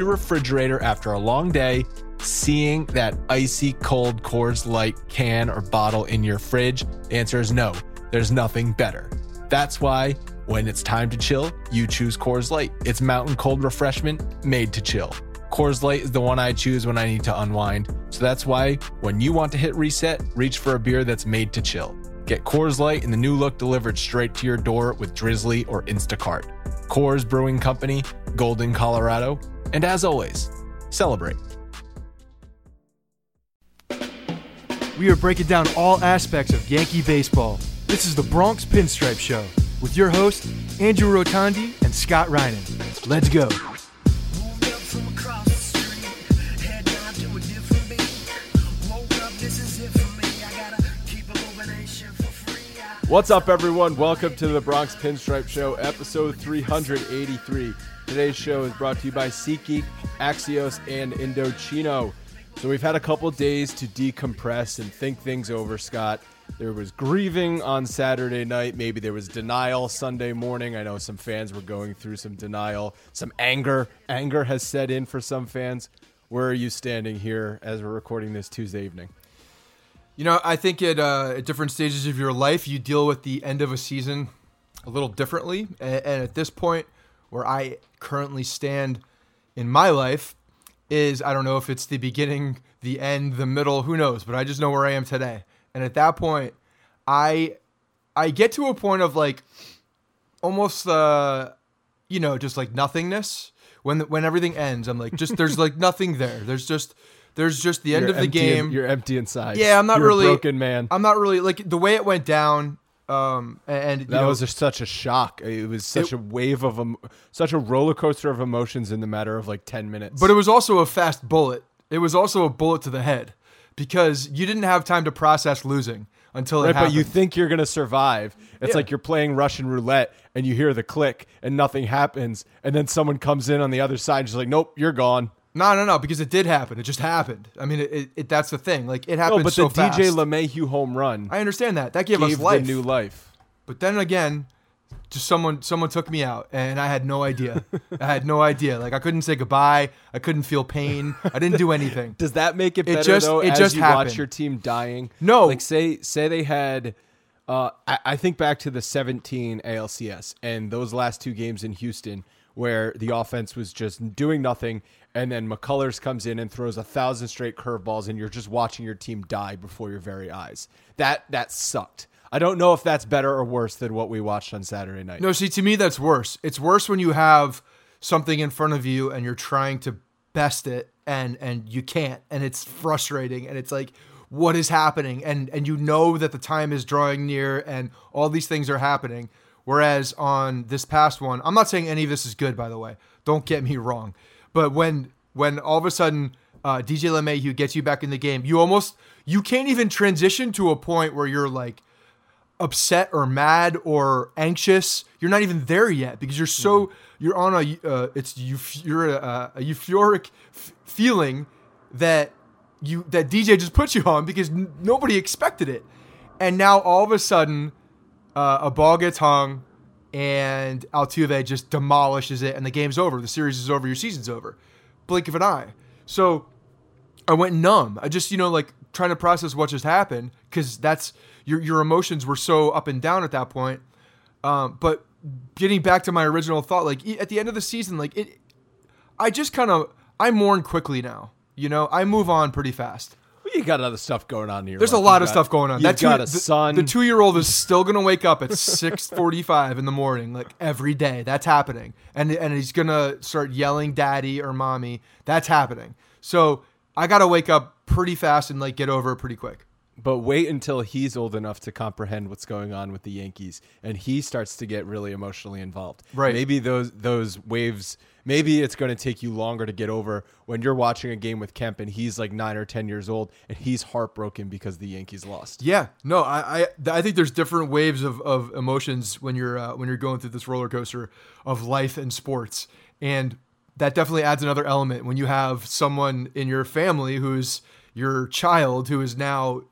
your refrigerator after a long day, seeing that icy cold Coors Light can or bottle in your fridge? The answer is no, there's nothing better. That's why when it's time to chill, you choose Coors Light. It's mountain cold refreshment made to chill. Coors Light is the one I choose when I need to unwind. So that's why when you want to hit reset, reach for a beer that's made to chill. Get Coors Light in the new look delivered straight to your door with Drizly or Instacart. Coors Brewing Company, Golden, Colorado. And as always, celebrate. We are breaking down all aspects of Yankee baseball. This is the Bronx Pinstripe Show with your hosts, Andrew Rotondi and Scott Reinen. Let's go. What's up, everyone? Welcome to the Bronx Pinstripe Show, episode 383. Today's show is brought to you by SeatGeek, Axios, and Indochino. So we've had a couple days to decompress and think things over, Scott. There was grieving on Saturday night. Maybe there was denial Sunday morning. I know some fans were going through some denial, some anger. Anger has set in for some fans. Where are you standing here as we're recording this Tuesday evening? You know, I think at, uh, at different stages of your life, you deal with the end of a season a little differently. And, and at this point, where I currently stand in my life, is I don't know if it's the beginning, the end, the middle, who knows, but I just know where I am today. And at that point, I I get to a point of like almost uh you know, just like nothingness. When when everything ends, I'm like just there's like nothing there. There's just there's just the end You're of the game. in- you're empty inside. Yeah, I'm not You're really broken man. I'm not really like the way it went down. Um, and you that know, was just such a shock. It was such It- a wave of em- such a roller coaster of emotions in the matter of like ten minutes. but it was also a fast bullet. It was also a bullet to the head because you didn't have time to process losing until it right, but you think you're gonna survive. It's Yeah. like you're playing Russian roulette and you hear the click and nothing happens, and then someone comes in on the other side, and just like, nope, you're gone. No, no, no, because it did happen. It just happened. I mean, it, it, it that's the thing. Like it No, happened but so the fast. DJ LeMahieu home run I understand that. That gave, gave us life. new life. But then again, just someone someone took me out, and I had no idea. I had no idea. Like I couldn't say goodbye. I couldn't feel pain. I didn't do anything. Does that make it It better just- though? it as just you happened. watch your team dying. No. like say say they had. Uh, I, I think back to the 17 ALCS and those last two games in Houston where the offense was just doing nothing, and then McCullers comes in and throws a thousand straight curveballs, and you're just watching your team die before your very eyes. That that sucked. I don't know if that's better or worse than what we watched on Saturday night. No, see, to me, that's worse. It's worse when you have something in front of you and you're trying to best it and and you can't, and it's frustrating. And it's like what is happening and and you know that the time is drawing near and all these things are happening whereas on this past one i'm not saying any of this is good by the way don't get me wrong but when when all of a sudden uh, dj LeMahieu gets you back in the game you almost you can't even transition to a point where you're like upset or mad or anxious. You're not even there yet because you're so you're on a uh, it's you you're a, a euphoric f- feeling that you that DJ just put you on because n- nobody expected it, and now all of a sudden, uh, a ball gets hung, and Altuve just demolishes it, and the game's over. The series is over. Your season's over. Blink of an eye. So I went numb. I just you know like trying to process what just happened because that's your your emotions were so up and down at that point. Um, but getting back to my original thought, like at the end of the season, like it, I just kind of I mourn quickly now. You know, I move on pretty fast. You got other stuff going on here. There's a lot of stuff going on. Two, got a the, son. The two year old is still gonna wake up at six forty five in the morning, like every day. That's happening, and and he's gonna start yelling "daddy" or "mommy." That's happening. So I gotta wake up pretty fast and like get over it pretty quick. but wait until he's old enough to comprehend what's going on with the Yankees, and he starts to get really emotionally involved. Right. Maybe those those waves. Maybe it's going to take you longer to get over when you're watching a game with Kemp and he's like nine or ten years old and he's heartbroken because the Yankees lost. Yeah, no, I, I, I think there's different waves of, of emotions when you're uh, when you're going through this roller coaster of life and sports, and that definitely adds another element when you have someone in your family who's your child who is now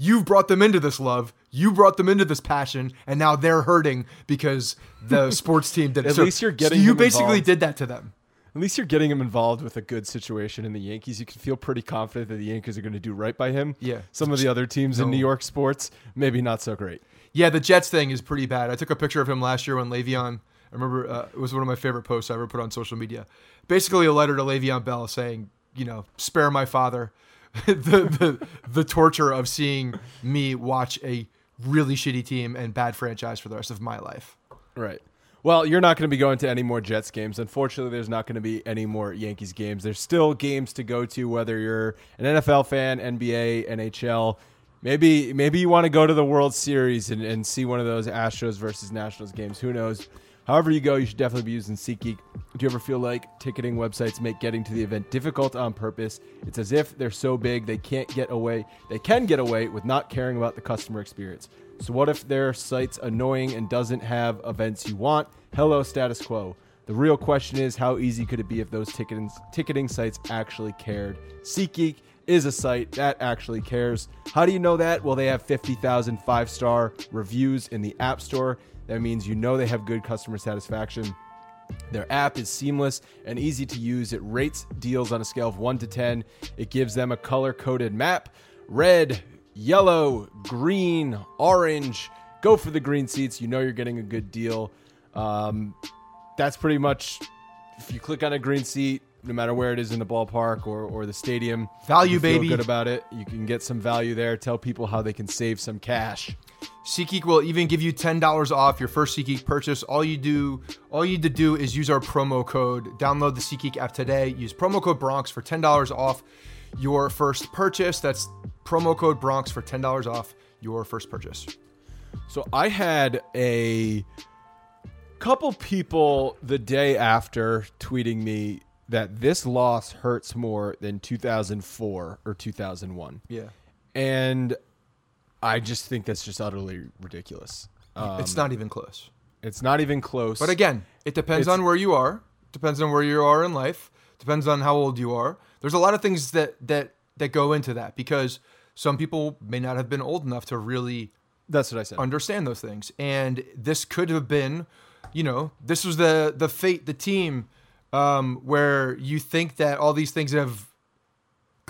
you've brought them into this love, you brought them into this passion, and now they're hurting because the sports team did it. At So- least you're getting so you them basically involved. did that to them. At least you're getting him involved with a good situation in the Yankees. You can feel pretty confident that the Yankees are going to do right by him. Yeah. Some of the other teams in New York sports, maybe not so great. Yeah, the Jets thing is pretty bad. I took a picture of him last year when Le'Veon. I remember uh, it was one of my favorite posts I ever put on social media. Basically, a letter to Le'Veon Bell saying, you know, spare my father the, the the torture of seeing me watch a really shitty team and bad franchise for the rest of my life. Right. Well, you're not going to be going to any more Jets games. Unfortunately, there's not going to be any more Yankees games. There's still games to go to, whether you're an NFL fan, NBA, NHL. Maybe maybe you want to go to the World Series and, and see one of those Astros versus Nationals games. Who knows? However you go, you should definitely be using SeatGeek. Do you ever feel like ticketing websites make getting to the event difficult on purpose? It's as if they're so big they can't get away. They can get away with not caring about the customer experience. So what if their site's annoying and doesn't have events you want? Hello, status quo. The real question is how easy could it be if those ticketing ticketing sites actually cared? SeatGeek is a site that actually cares. How do you know that? Well, they have 50,000 five-star reviews in the App Store. That means you know they have good customer satisfaction. Their app is seamless and easy to use. It rates deals on a scale of 1 to 10. It gives them a color coded map red, yellow, green, orange. Go for the green seats. You know you're getting a good deal. Um, that's pretty much if you click on a green seat, no matter where it is in the ballpark or, or the stadium, Value, you feel baby. good about it. You can get some value there. Tell people how they can save some cash. SeatGeek will even give you ten dollars off your first SeatGeek purchase. All you do, all you need to do is use our promo code. Download the SeatGeek app today. Use promo code Bronx for ten dollars off your first purchase. That's promo code Bronx for ten dollars off your first purchase. So I had a couple people the day after tweeting me that this loss hurts more than 2004 or 2001. Yeah, And I just think that's just utterly ridiculous. Um, it's not even close. it's not even close. But again, it depends It's- on where you are. Depends on where you are in life. Depends on how old you are. There's a lot of things that that that go into that because some people may not have been old enough to really that's what I said. understand those things. And this could have been, you know, this was the the fate, the team, um, where you think that all these things have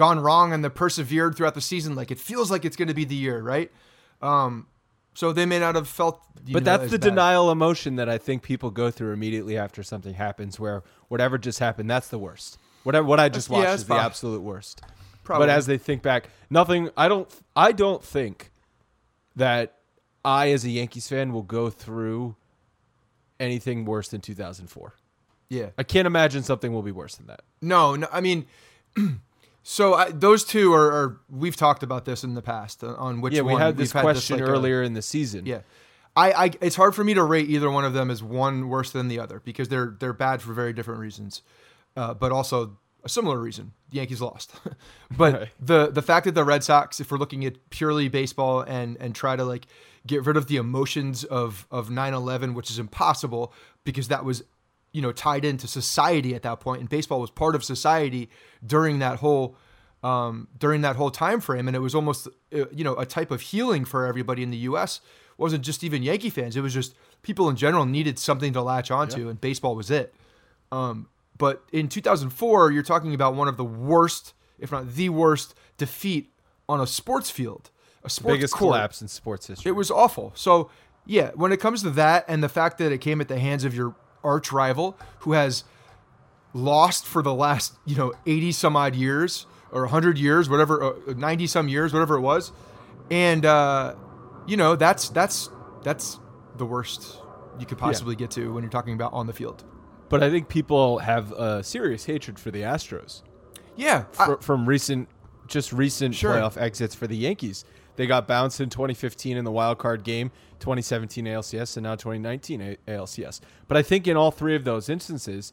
gone wrong and they persevered throughout the season. Like it feels like it's going to be the year, right? Um, so they may not have felt. you but know, that's the bad. denial emotion that I think people go through immediately after something happens, where whatever just happened, that's the worst. Whatever what I just watched yeah, is the absolute worst. Probably. But as they think back, nothing. I don't. I don't think that I, as a Yankees fan, will go through anything worse than 2004. Yeah. I can't imagine something will be worse than that. No, no. I mean, So I, those two are, are, we've talked about this in the past uh, on which yeah, we had this question like, a- earlier in the season. yeah, I, I it's hard for me to rate either one of them as one worse than the other because they're they're bad for very different reasons, uh, but also a similar reason. The Yankees lost, but Right. the the fact that the Red Sox, if we're looking at purely baseball and and try to like get rid of the emotions of of 9/11, which is impossible because that was you know tied into society at that point, and baseball was part of society during that whole um, during that whole time frame, and it was almost uh, you know a type of healing for everybody in the U.S. It wasn't just even Yankee fans; it was just people in general needed something to latch onto, and baseball was it. Um, but in 2004, you're talking about one of the worst, if not the worst, defeat on a sports field, a sports Biggest court. collapse in sports history. It was awful. So yeah, when it comes to that and the fact that it came at the hands of your arch rival who has lost for the last you know 80 some odd years or 100 years whatever uh, 90 some years whatever it was and uh you know that's that's that's the worst you could possibly get to when you're talking about on the field but I think people have a serious hatred for the Astros. yeah I- from recent, just recent Sure. playoff exits for the Yankees. They got bounced in 2015 in the wild card game, 2017 ALCS, and now 2019 A- ALCS. But I think in all three of those instances,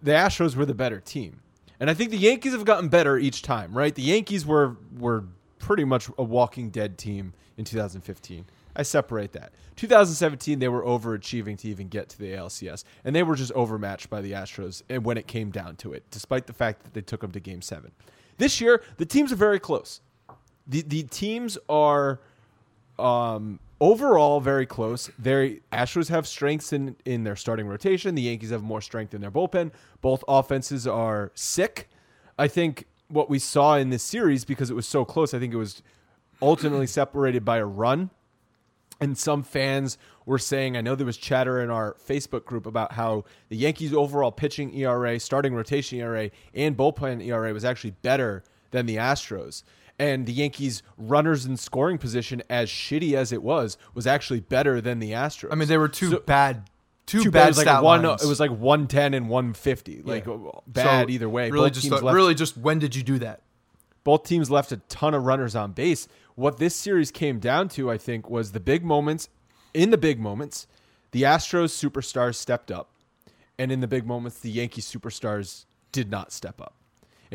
the Astros were the better team, and I think the Yankees have gotten better each time. Right? The Yankees were were pretty much a walking dead team in 2015. I separate that. 2017, they were overachieving to even get to the ALCS, and they were just overmatched by the Astros. And when it came down to it, despite the fact that they took them to Game Seven, this year the teams are very close. The the teams are um, overall very close. Their Astros have strengths in in their starting rotation. The Yankees have more strength in their bullpen. Both offenses are sick. I think what we saw in this series because it was so close. I think it was ultimately separated by a run and some fans were saying, I know there was chatter in our Facebook group about how the Yankees' overall pitching ERA, starting rotation ERA, and bullpen ERA was actually better than the Astros. And the Yankees' runners in scoring position, as shitty as it was, was actually better than the Astros. i mean they were two So- bad two, too bad bad. It was like one. lines. It was like one ten and one fifty. Like Yeah. bad So, either way. really Both just teams uh, left really just when did you do that both teams left a ton of runners on base. What this series came down to, I think, was the big moments. In the big moments, the Astros superstars stepped up, and in the big moments, the Yankees superstars did not step up.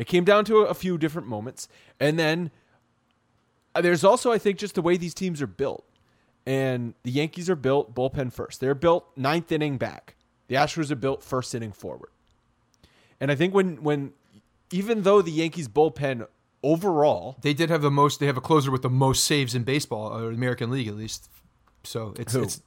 It came down to a few different moments, and then uh, there's also, I think, just the way these teams are built. And the Yankees are built bullpen first. They're built ninth inning back. The Astros are built first inning forward. And I think when when even though the Yankees bullpen overall They did have the most. They have a closer with the most saves in baseball, or the American League at least. So it's Who? it's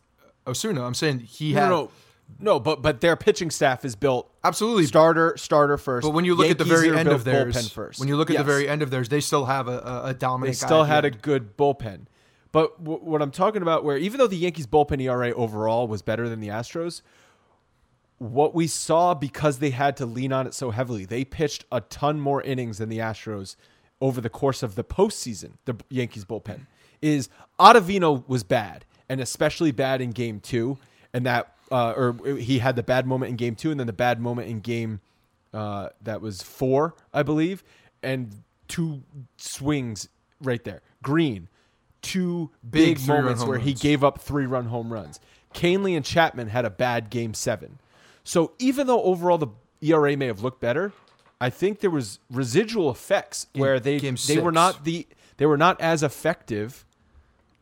Osuna. I'm saying he no, had no, no, but but their pitching staff is built absolutely. starter starter first. But when you look at the very end of theirs, first. when you look at Yes. the very end of theirs, they still have a, a, dominant. they still had a good bullpen. But w- what I'm talking about, where even though the Yankees bullpen ERA overall was better than the Astros, what we saw because they had to lean on it so heavily, they pitched a ton more innings than the Astros over the course of the postseason. The Yankees bullpen is Ottavino was bad, and especially bad in Game Two, and that uh, or he had the bad moment in Game Two, and then the bad moment in Game uh, that was four, I believe, and two swings right there. Green, two Big big, moments where he gave up three run home runs. Kahnle and Chapman had a bad game seven. So even though overall the ERA may have looked better, I think there was residual effects where they game they were not the they were not as effective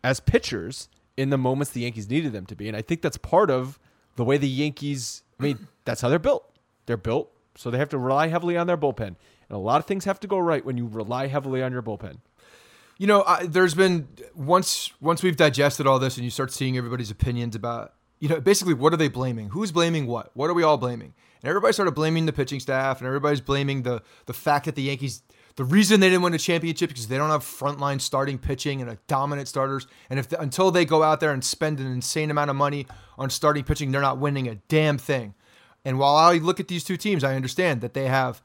as pitchers in the moments the Yankees needed them to be. And I think that's part of the way the Yankees I mean, that's how they're built. They're built so they have to rely heavily on their bullpen. And a lot of things have to go right when you rely heavily on your bullpen. You know, I, there's been once once we've digested all this, and you start seeing everybody's opinions about, you know, basically what are they blaming? Who's blaming what? What are we all blaming? And everybody started blaming the pitching staff, and everybody's blaming the the fact that the Yankees. The reason they didn't win a championship is because they don't have frontline starting pitching and a dominant starters. And if until they go out there and spend an insane amount of money on starting pitching, they're not winning a damn thing. And while I look at these two teams, I understand that they have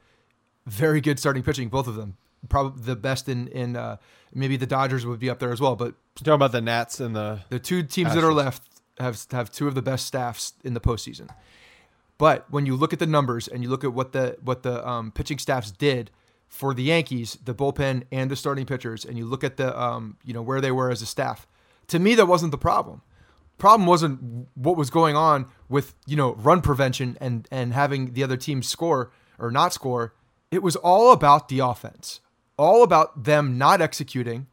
very good starting pitching, both of them. Probably the best in in uh, maybe the Dodgers would be up there as well. But Talking about the Nats and the the two teams that are left have have two of the best staffs in the postseason. But when you look at the numbers and you look at what the what the um, pitching staffs did for the Yankees, the bullpen and the starting pitchers, and you look at the um, you know where they were as a staff, to me that wasn't the problem. Problem wasn't what was going on with you know run prevention and and having the other team score or not score. It was all about the offense, all about them not executing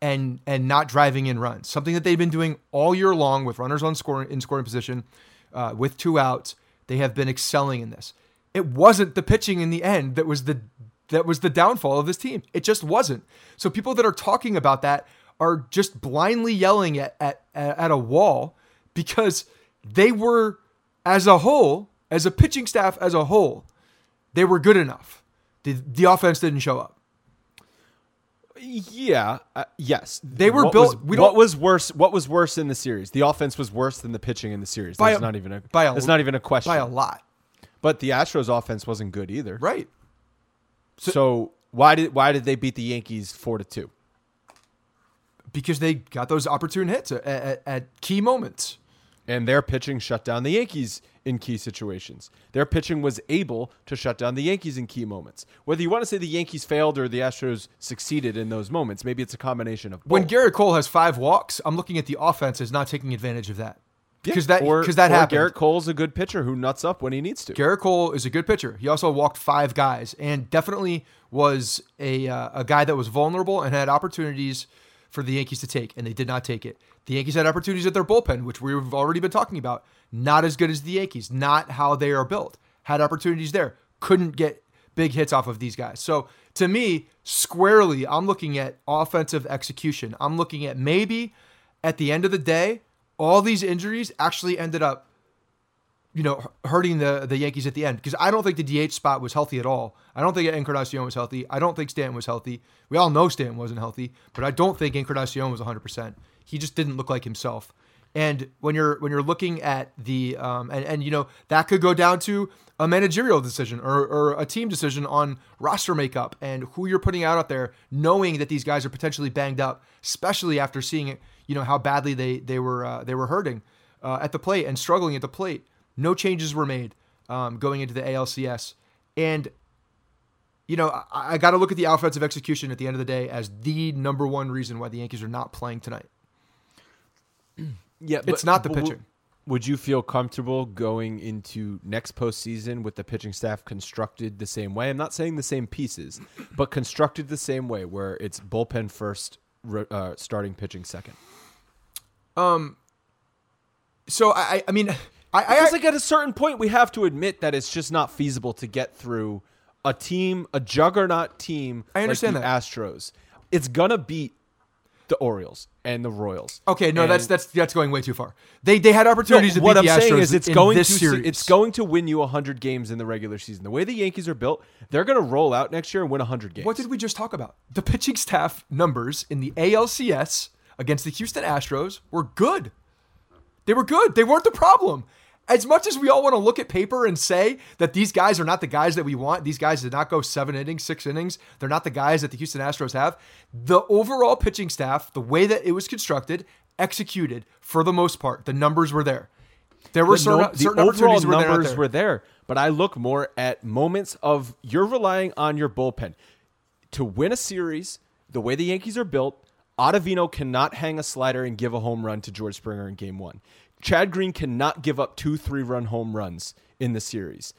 and and not driving in runs. Something that they've been doing all year long with runners on scoring in scoring position, uh, with two outs. They have been excelling in this. It wasn't the pitching in the end that was the that was the downfall of this team. It just wasn't. So people that are talking about that are just blindly yelling at at, at a wall because they were as a whole, as a pitching staff as a whole, they were good enough. The, the offense didn't show up. Yeah. Uh, yes. They were what built- Was, we what was worse? What was worse in the series? The offense was worse than the pitching in the series. By That's a- not even a. by a- That's not even a question. By a lot. But the Astros offense wasn't good either. Right. So, why did why did they beat the Yankees four to two? Because they got those opportune hits at, at, at key moments. And their pitching shut down the Yankees in key situations. Their pitching was able to shut down the Yankees in key moments. Whether you want to say the Yankees failed or the Astros succeeded in those moments, maybe it's a combination of both. When Gerrit Cole has five walks, I'm looking at the offense as not taking advantage of that. Yeah, Because that or, because that or happened. Gerrit Cole's a good pitcher who nuts up when he needs to. Gerrit Cole is a good pitcher. He also walked five guys and definitely was a uh, a guy that was vulnerable and had opportunities for the Yankees to take, and they did not take it. The Yankees had opportunities at their bullpen, which we've already been talking about. Not as good as the Yankees, not how they are built. Had opportunities there, couldn't get big hits off of these guys. So to me, squarely, I'm looking at offensive execution. I'm looking at maybe at the end of the day, all these injuries actually ended up you know, hurting the the Yankees at the end because I don't think the DH spot was healthy at all. I don't think Encarnacion was healthy. I don't think Stanton was healthy. We all know Stanton wasn't healthy, but I don't think Encarnacion was 100%. He just didn't look like himself. And when you're when you're looking at the um, and and you know that could go down to a managerial decision or, or a team decision on roster makeup and who you're putting out out there, knowing that these guys are potentially banged up, especially after seeing it, you know how badly they they were uh, they were hurting uh, at the plate and struggling at the plate. No changes were made um, going into the ALCS, and you know I, I got to look at the offensive execution at the end of the day as the number one reason why the Yankees are not playing tonight. Yeah, It's not the pitching. Would you feel comfortable going into next postseason with the pitching staff constructed the same way? I'm not saying the same pieces, but constructed the same way, where it's bullpen first, uh, starting pitching second. Um, so I, I mean, I, I, Because like at a certain point, we have to admit that it's just not feasible to get through a team, a juggernaut team. I understand like the that. Astros. It's gonna beat the Orioles and the Royals. okay, no, And- that's that's that's going way too far. They they had No, opportunities to what beat I'm the saying is it's going this to series. it's going to win you 100 games in the regular season. The way the Yankees are built, they're going to roll out next year and win 100 games. What did we just talk about? The pitching staff numbers in the ALCS against the Houston Astros were good. They were good. They weren't the problem. As much as we all want to look at paper and say that these guys are not the guys that we want, these guys did not go seven innings, six innings, they're not the guys that the Houston Astros have. The overall pitching staff, the way that it was constructed, executed for the most part. The numbers were there. There were the, certain, no- the certain overall opportunities were there, numbers there. were there, but I look more at moments of you're relying on your bullpen to win a series. The way the Yankees are built, Ottavino cannot hang a slider and give a home run to George Springer in Game One. Chad Green cannot give up two three-run home runs in the series.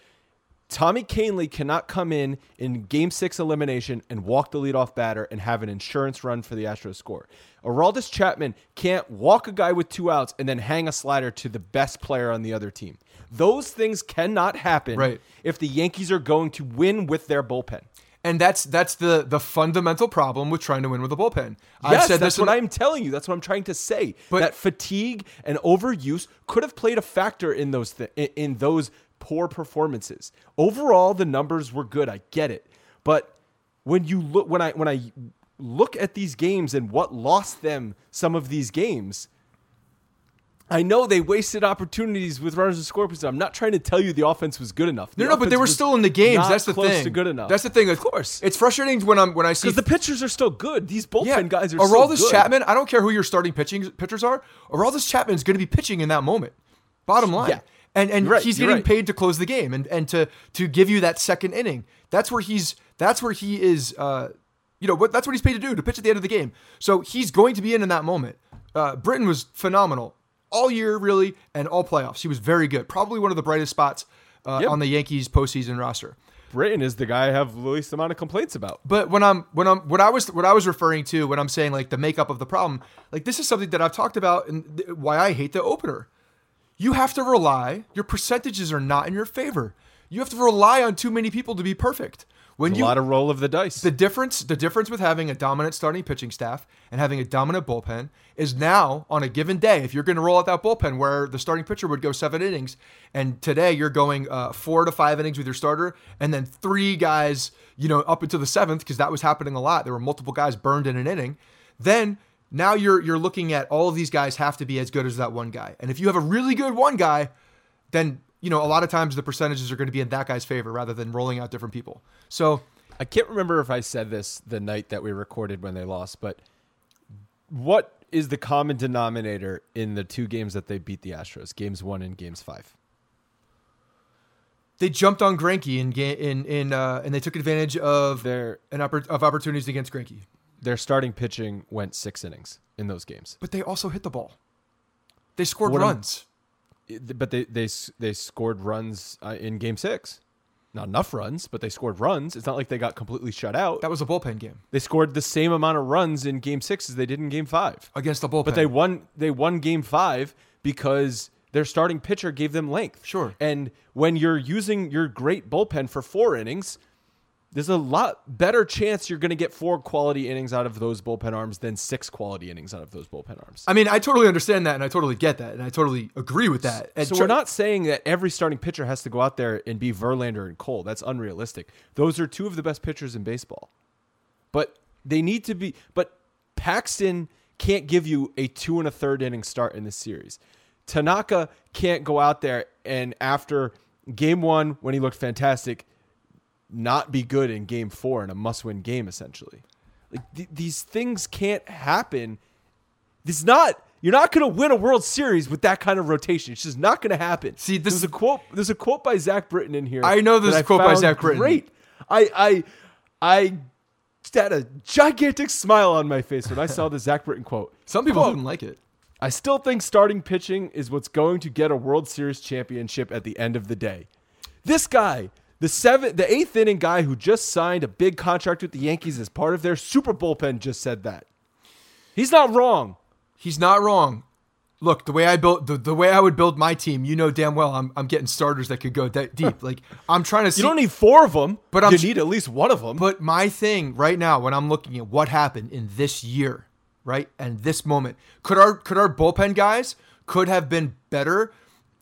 Tommy Kahnle cannot come in in game six elimination and walk the leadoff batter and have an insurance run for the Astros score. Aroldis Chapman can't walk a guy with two outs and then hang a slider to the best player on the other team. Those things cannot happen Right. if the Yankees are going to win with their bullpen. And that's that's the the fundamental problem with trying to win with a bullpen. Yes, that's in- what I'm telling you. That's what I'm trying to say. But- that fatigue and overuse could have played a factor in those th- in those poor performances. Overall, the numbers were good. I get it, but when you look when I when I look at these games and what lost them some of these games. I know they wasted opportunities with runners and score position. I'm not trying to tell you the offense was good enough. No, The no, but they were still in the games. That's the close thing. to good enough. That's the thing. Of course, It's frustrating when I'm when I see because the pitchers are still good. These bullpen yeah, guys are Aroldis still good. Chapman. I don't care who your starting pitching pitchers are. Aroldis Chapman is going to be pitching in that moment. Bottom line. Yeah. And and right, he's getting right. paid to close the game and, and to to give you that second inning. That's where he's That's where he is. Uh, you know what? That's what he's paid to do to pitch at the end of the game. So he's going to be in in that moment. Uh, Britton was phenomenal all year, really, and all playoffs. He was very good. Probably one of the brightest spots uh, Yep. on the Yankees postseason roster. Britton is the guy I have the least amount of complaints about. But when I'm when I'm what I was what I was referring to when I'm saying like the makeup of the problem, like this is something that I've talked about and th- why I hate the opener. You have to rely. Your percentages are not in your favor. You have to rely on too many people to be perfect. When A you lot of roll of the dice. the difference the difference with having a dominant starting pitching staff and having a dominant bullpen is now on a given day if you're going to roll out that bullpen where the starting pitcher would go seven innings and today you're going uh, four to five innings with your starter and then three guys you know up into the seventh because that was happening a lot. There were multiple guys burned in an inning. Then now you're you're looking at all of these guys have to be as good as that one guy. And if you have a really good one guy then you know a lot of times the percentages are going to be in that guy's favor rather than rolling out different people so I can't remember if I said this the night that we recorded when they lost, but what is the common denominator in the two games that they beat the Astros? Games one and games five. they jumped on Greinke in ga- in in uh, and they took advantage of Their an oppor- of opportunities against Greinke. their starting pitching went six innings in those games. But they also hit the ball. They scored What runs. But they they they scored runs uh, in game six. Not enough runs, but they scored runs. It's not like they got completely shut out. That was a bullpen game They scored the same amount of runs in game six as they did in game five. against the bullpen. But they won they won game five because their starting pitcher gave them length. Sure. And when you're using your great bullpen for four innings, there's a lot better chance you're going to get four quality innings out of those bullpen arms than six quality innings out of those bullpen arms. I mean, I totally understand that, and I totally get that, and I totally agree with that. And so tr- we're not saying that every starting pitcher has to go out there and be Verlander and Cole. That's unrealistic. Those are two of the best pitchers in baseball. But they need to be but Paxton can't give you a two and a third inning start in this series. Tanaka can't go out there and after game one when he looked fantastic, not be good in game four in a must win game essentially. Like th- these things can't happen this is not. You're not going to win a World Series with that kind of rotation. It's just not going to happen. See, this is- a quote. There's a quote by Zach Britton in here. I know there's that a quote by Zach Britton. Great. I I I had a gigantic smile on my face when I saw the Zach Britton quote. some people Quote, didn't like it. I still think starting pitching is what's going to get a World Series championship at the end of the day. This guy, the seventh, the eighth inning guy who just signed a big contract with the Yankees as part of their super bullpen, just said that. He's not wrong. He's not wrong. Look, the way I built the, the way I would build my team, you know damn well I'm, I'm getting starters that could go that deep. Like I'm trying to see You don't need four of them, But but I'm you need at least one of them. But my thing right now, when I'm looking at what happened in this year, right, and this moment, could our could our bullpen guys could have been better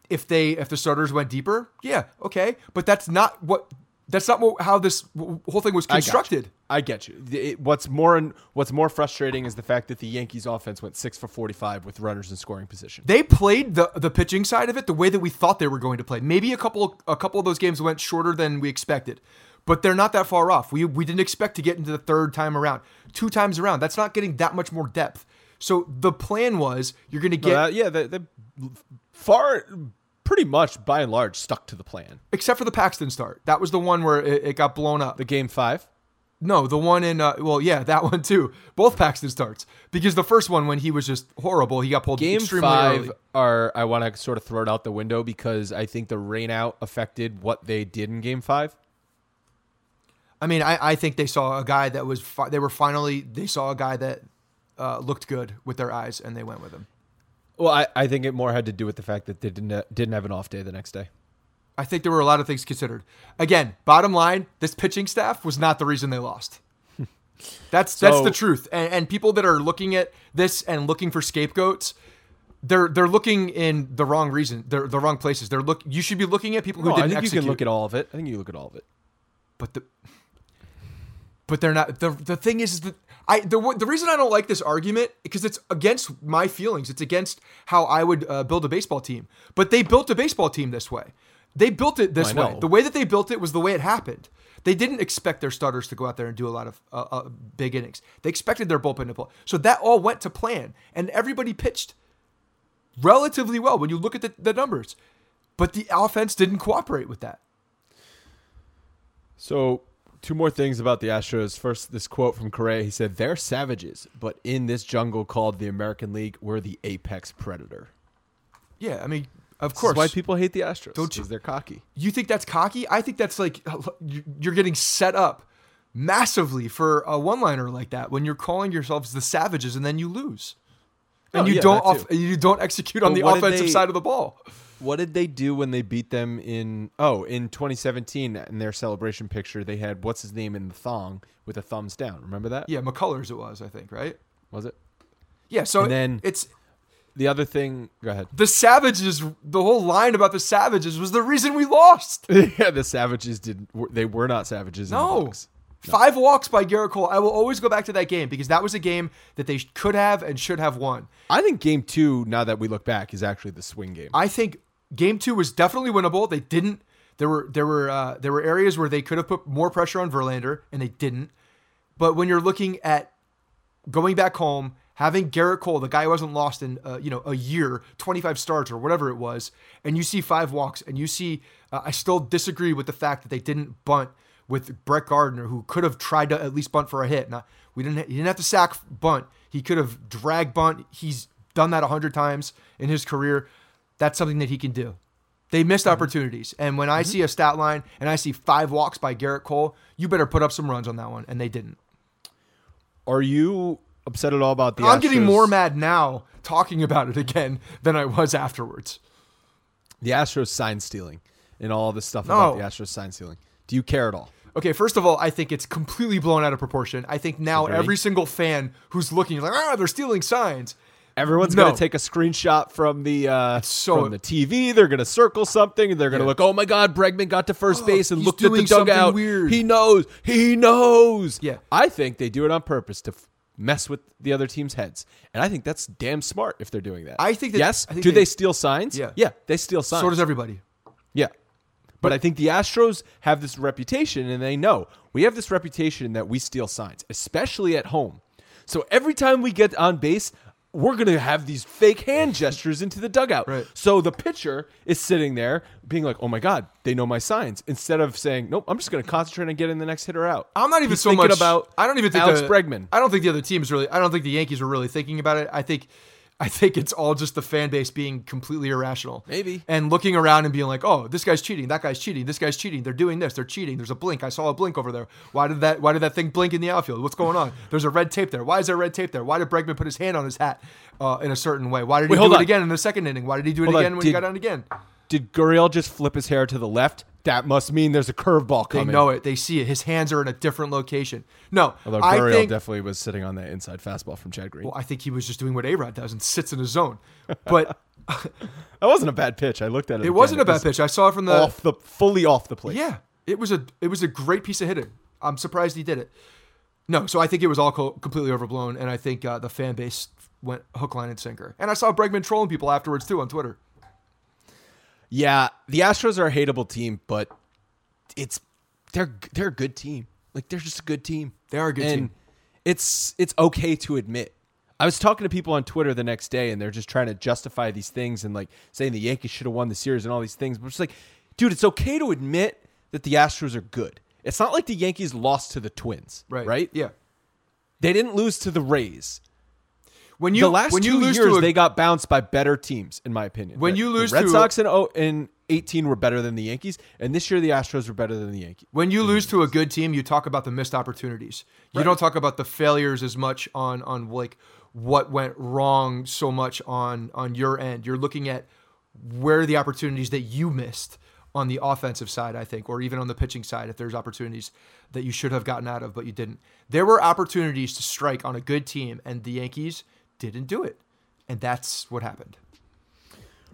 if they if the starters went deeper? Yeah, okay, but that's not what that's not what, how this whole thing was I got you. constructed. I get you. It- what's more and what's more frustrating is the fact that the Yankees offense went six for forty five with runners in scoring position. They played the the pitching side of it the way that we thought they were going to play. Maybe a couple a couple of those games went shorter than we expected, but they're not that far off. We we didn't expect to get into the third time around, two times around. That's not getting that much more depth. So the plan was you're going to get yeah, they, they far pretty much by and large stuck to the plan. except for the Paxton start. That was the one where it, it got blown up. The game five. no, the one in uh, well, yeah, that one too. Both Paxton starts because the first one when he was just horrible, he got pulled Game five early. are I want to sort of throw it out the window because I think the rain out affected what they did in game five. I mean, I, I think they saw a guy that was fi- they were finally they saw a guy that uh, looked good with their eyes and they went with him. Well, I, I think it more had to do with the fact that they didn't uh, didn't have an off day the next day. I think there were a lot of things considered. Again, bottom line, this pitching staff was not the reason they lost. That's that's the truth. And, and people that are looking at this and looking for scapegoats, they're they're looking in the wrong reason. They're the wrong places. They're look. You should be looking at people who No, I didn't think execute. you can look at all of it. I think you look at all of it. but the but they're not the the thing is, is that I the the reason I don't like this argument because it's against my feelings. It's against how I would uh, build a baseball team. But they built a baseball team this way. They built it this way. The way that they built it was the way it happened. They didn't expect their starters to go out there and do a lot of uh, uh, big innings. They expected their bullpen to pull. So that all went to plan, and everybody pitched relatively well when you look at the, the numbers. But the offense didn't cooperate with that. So Two more things about the Astros. First, this quote from Correa. He said, "They're savages, but in this jungle called the American League, we're the apex predator." Yeah, I mean, of This is course. why people hate the Astros. Don't you- Because they're cocky. You think that's cocky? I think that's like you're getting set up massively for a one-liner like that when you're calling yourselves the Savages and then you lose, and Oh, you yeah, don't off, you don't execute on the offensive they- side of the ball. What did they do when they beat them in oh in 2017 in their celebration picture? They had what's his name in the thong with a thumbs down. Remember that? Yeah, McCullers it was, I think, right? Was it? Yeah, so And then- it's The other thing. Go ahead. the Savages. The whole line about the Savages was the reason we lost. yeah, the Savages did. They were not savages. In the No. Five walks by Gerrit Cole. I will always go back to that game because that was a game that they could have and should have won. I think game two. Now that we look back, is actually the swing game. I think game two was definitely winnable. They didn't. There were there were uh, there were areas where they could have put more pressure on Verlander and they didn't. But when you're looking at going back home, having Gerrit Cole, the guy who hasn't lost in uh, you know a year, 25 starts or whatever it was, and you see five walks, and you see, uh, I still disagree with the fact that they didn't bunt with Brett Gardner, who could have tried to at least bunt for a hit. Now we didn't. He didn't have to sack bunt. He could have drag bunt. He's done that a hundred times in his career. That's something that he can do. They missed opportunities. And when I see a stat line and I see five walks by Gerrit Cole, you better put up some runs on that one. And they didn't. Are you upset at all about the? I'm getting more mad now talking about it again than I was afterwards. The Astros sign stealing and all the stuff No. about the Astros sign stealing. Do you care at all? Okay, first of all, I think it's completely blown out of proportion. I think now Agree. every single fan who's looking like, ah, they're stealing signs. Everyone's No. gonna take a screenshot from the uh, so- from the TV. They're gonna circle something, and they're gonna Yeah. look. Oh my God, Bregman got to first base and looked at the dugout. weird." He knows. He knows. Yeah. I think they do it on purpose to f- mess with the other team's heads, and I think that's damn smart if they're doing that. I think that- yes. I think do they- they, steal signs? Yeah. Yeah, they steal signs. So does everybody. Yeah. But I think the Astros have this reputation, and they know we have this reputation that we steal signs, especially at home. So every time we get on base, we're going to have these fake hand gestures into the dugout. Right. So the pitcher is sitting there being like, oh my God, they know my signs. Instead of saying, nope, I'm just going to concentrate on getting the next hitter out. I'm not even He's so thinking much about I don't even think Alex the, Bregman. I don't think the other teams really. I don't think the Yankees were really thinking about it. I think, I think it's all just the fan base being completely irrational. Maybe. and looking around and being like, "Oh, this guy's cheating. That guy's cheating. This guy's cheating. They're doing this. They're cheating. There's a blink. I saw a blink over there. Why did that? Why did that thing blink in the outfield? What's going on? There's a red tape there. Why is there red tape there? Why did Bregman put his hand on his hat uh, in a certain way? Why did Wait, he hold do it on. again in the second inning? Why did he do it Hold on. again when he got on again? Did Gurriel just flip his hair to the left? That must mean there's a curveball coming. They know it. They see it. His hands are in a different location. No, Although I Gurriel think definitely was sitting on that inside fastball from Chad Green. Well, I think he was just doing what A Rod does and sits in his zone. But That wasn't a bad pitch. I looked at it. it again. wasn't a bad was pitch. I saw it from the Off the fully off the plate. Yeah, it was a it was a great piece of hitting. I'm surprised he did it. No, so I think it was all co- completely overblown, and I think uh, the fan base went hook, line, and sinker. And I saw Bregman trolling people afterwards too on Twitter. Yeah, the Astros are a hateable team, but it's they're they're a good team. Like they're just a good team. They are a good and team. It's it's okay to admit. I was talking to people on Twitter the next day, and they're just trying to justify these things and like saying the Yankees should have won the series and all these things. But it's like, dude, it's okay to admit that the Astros are good. It's not like the Yankees lost to the Twins, Right. Right? Yeah. They didn't lose to the Rays. When you the last when two you lose years, to a, they got bounced by better teams, in my opinion. When The- you lose the Red to Sox in oh, in eighteen were better than the Yankees, and this year the Astros were better than the Yankees. when you lose to a good team, you talk about the missed opportunities. You don't talk about the failures as much on on like what went wrong so much on on your end. You're looking at where the opportunities that you missed on the offensive side, I think, or even on the pitching side, if there's opportunities that you should have gotten out of but you didn't. There were opportunities to strike on a good team, and the Yankees didn't do it, and that's what happened.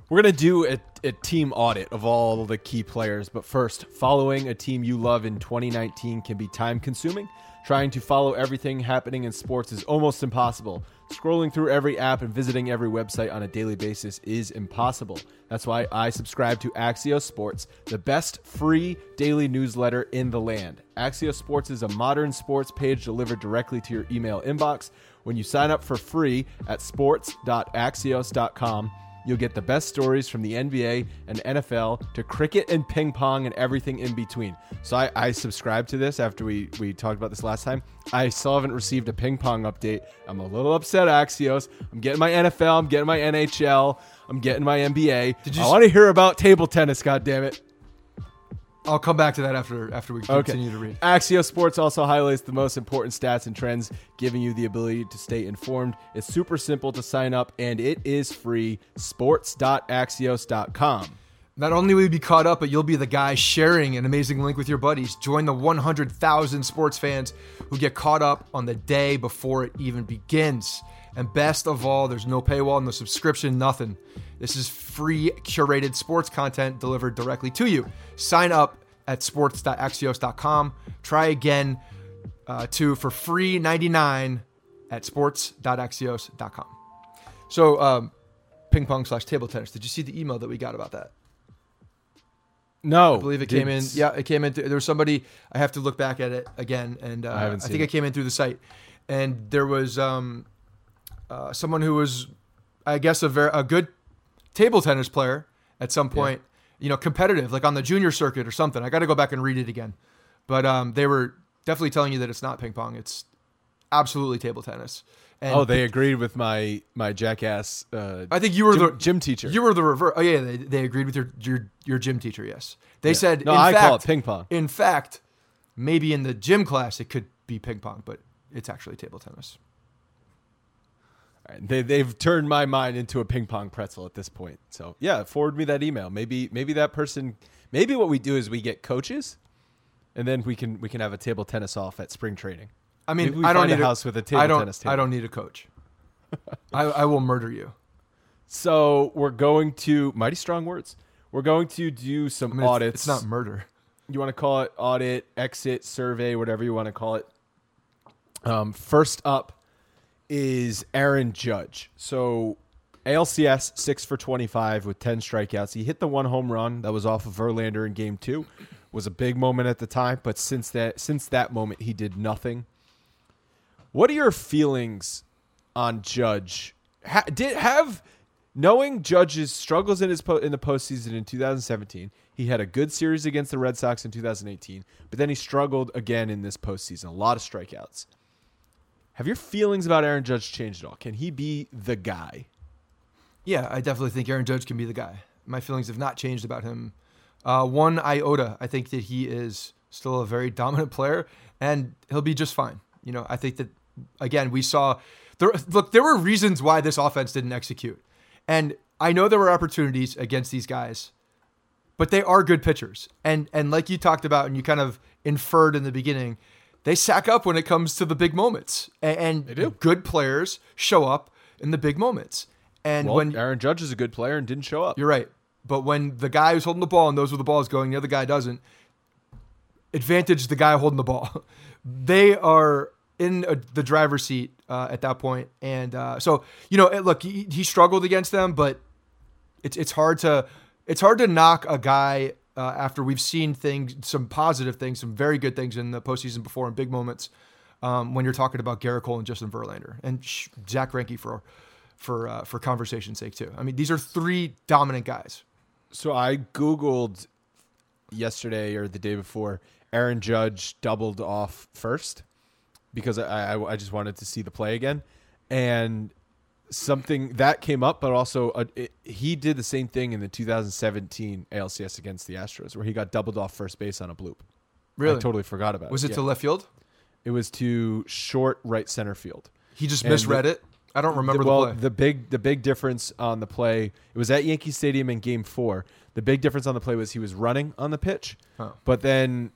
We're gonna do a, a team audit of all the key players, but first, following a team you love in 2019 can be time consuming. Trying to follow everything happening in sports is almost impossible. Scrolling through every app and visiting every website on a daily basis is impossible. That's why I subscribe to Axios Sports, the best free daily newsletter in the land. Axios Sports is a modern sports page delivered directly to your email inbox. When you sign up for free at sports.axios.com, You'll get the best stories from the NBA and NFL to cricket and ping pong and everything in between. So I, I subscribed to this after we, we talked about this last time. I still haven't received a ping pong update. I'm a little upset, Axios. I'm getting my NFL, I'm getting my NHL, I'm getting my NBA. Did you I want to hear about table tennis, God damn it. I'll come back to that after after we continue to read. Axios Sports also highlights the most important stats and trends, giving you the ability to stay informed. It's super simple to sign up, and it is free. Sports.axios.com. Not only will you be caught up, but you'll be the guy sharing an amazing link with your buddies. Join the 100,000 sports fans who get caught up on the day before it even begins. And best of all, there's no paywall, no subscription, nothing. This is free curated sports content delivered directly to you. Sign up at sports.axios.com. Try again uh, to for free 99 at sports.axios.com. So, um, ping pong slash table tennis. Did you see the email that we got about that? No, I believe it came in. Yeah, it came in. Th- there was somebody. I have to look back at it again, and uh, I, haven't think it. it came in through the site, and there was um, uh, someone who was, I guess, a very a good table tennis player at some point. You know, competitive, like on the junior circuit or something. I got to go back and read it again, but um, they were definitely telling you that it's not ping pong. It's absolutely table tennis. And Oh, they agreed with my my jackass. Uh, I think you were gym, the gym teacher. You were the reverse. Oh yeah, they, they agreed with your your your gym teacher. Yes, they said. No, in I fact, call it ping pong. In fact, maybe in the gym class it could be ping pong, but it's actually table tennis. Right, They they've turned my mind into a ping pong pretzel at this point. So yeah, forward me that email. Maybe maybe that person. Maybe what we do is we get coaches, and then we can we can have a table tennis off at spring training. I mean, we I don't need a house with a table I don't, tennis table. I don't need a coach. I, I will murder you. So we're going to mighty strong words. We're going to do some I mean, it's- audits. It's, not murder. you want to call it audit, exit, survey, whatever you want to call it. Um, first up is Aaron Judge. So ALCS six for twenty five with ten strikeouts. He hit the one home run that was off of Verlander in Game Two. Was a big moment at the time, but since that since that moment he did nothing. What are your feelings on Judge? Ha, did have knowing Judge's struggles in his po- in the postseason in 2017. He had a good series against the Red Sox in 2018, but then he struggled again in this postseason. A lot of strikeouts. Have your feelings about Aaron Judge changed at all? Can he be the guy? Yeah, I definitely think Aaron Judge can be the guy. My feelings have not changed about him. Uh, one iota. I think that he is still a very dominant player, and he'll be just fine. You know, I think that again we saw. There, look, there were reasons why this offense didn't execute, and I know there were opportunities against these guys, but they are good pitchers, and and like you talked about, and you kind of inferred in the beginning, they sack up when it comes to the big moments, and, and good players show up in the big moments. And Well, when Aaron Judge is a good player and didn't show up. you're right. But when the guy who's holding the ball and knows where the ball is going, the other guy doesn't, advantage the guy holding the ball. they are in a, the driver's seat uh, at that point. And uh, so, you know, it- look, he, he struggled against them, but it's it's hard to it's hard to knock a guy uh, after we've seen things, some positive things, some very good things in the postseason before in big moments. Um, when you're talking about Gerrit Cole and Justin Verlander and Zack Greinke for for uh, for conversation's sake too. I mean, these are three dominant guys. So I googled yesterday or the day before. Aaron Judge doubled off first because I, I, I just wanted to see the play again, and something that came up, but also uh it, he did the same thing in the 2017 ALCS against the Astros, where he got doubled off first base on a bloop. Really? I totally forgot about it. Was it. it Yeah. to left field? It was to short right center field. He just And misread the- it. I don't remember the, well, the play. the big the big difference on the play it was at Yankee Stadium in Game Four. The big difference on the play was he was running on the pitch, Oh. but then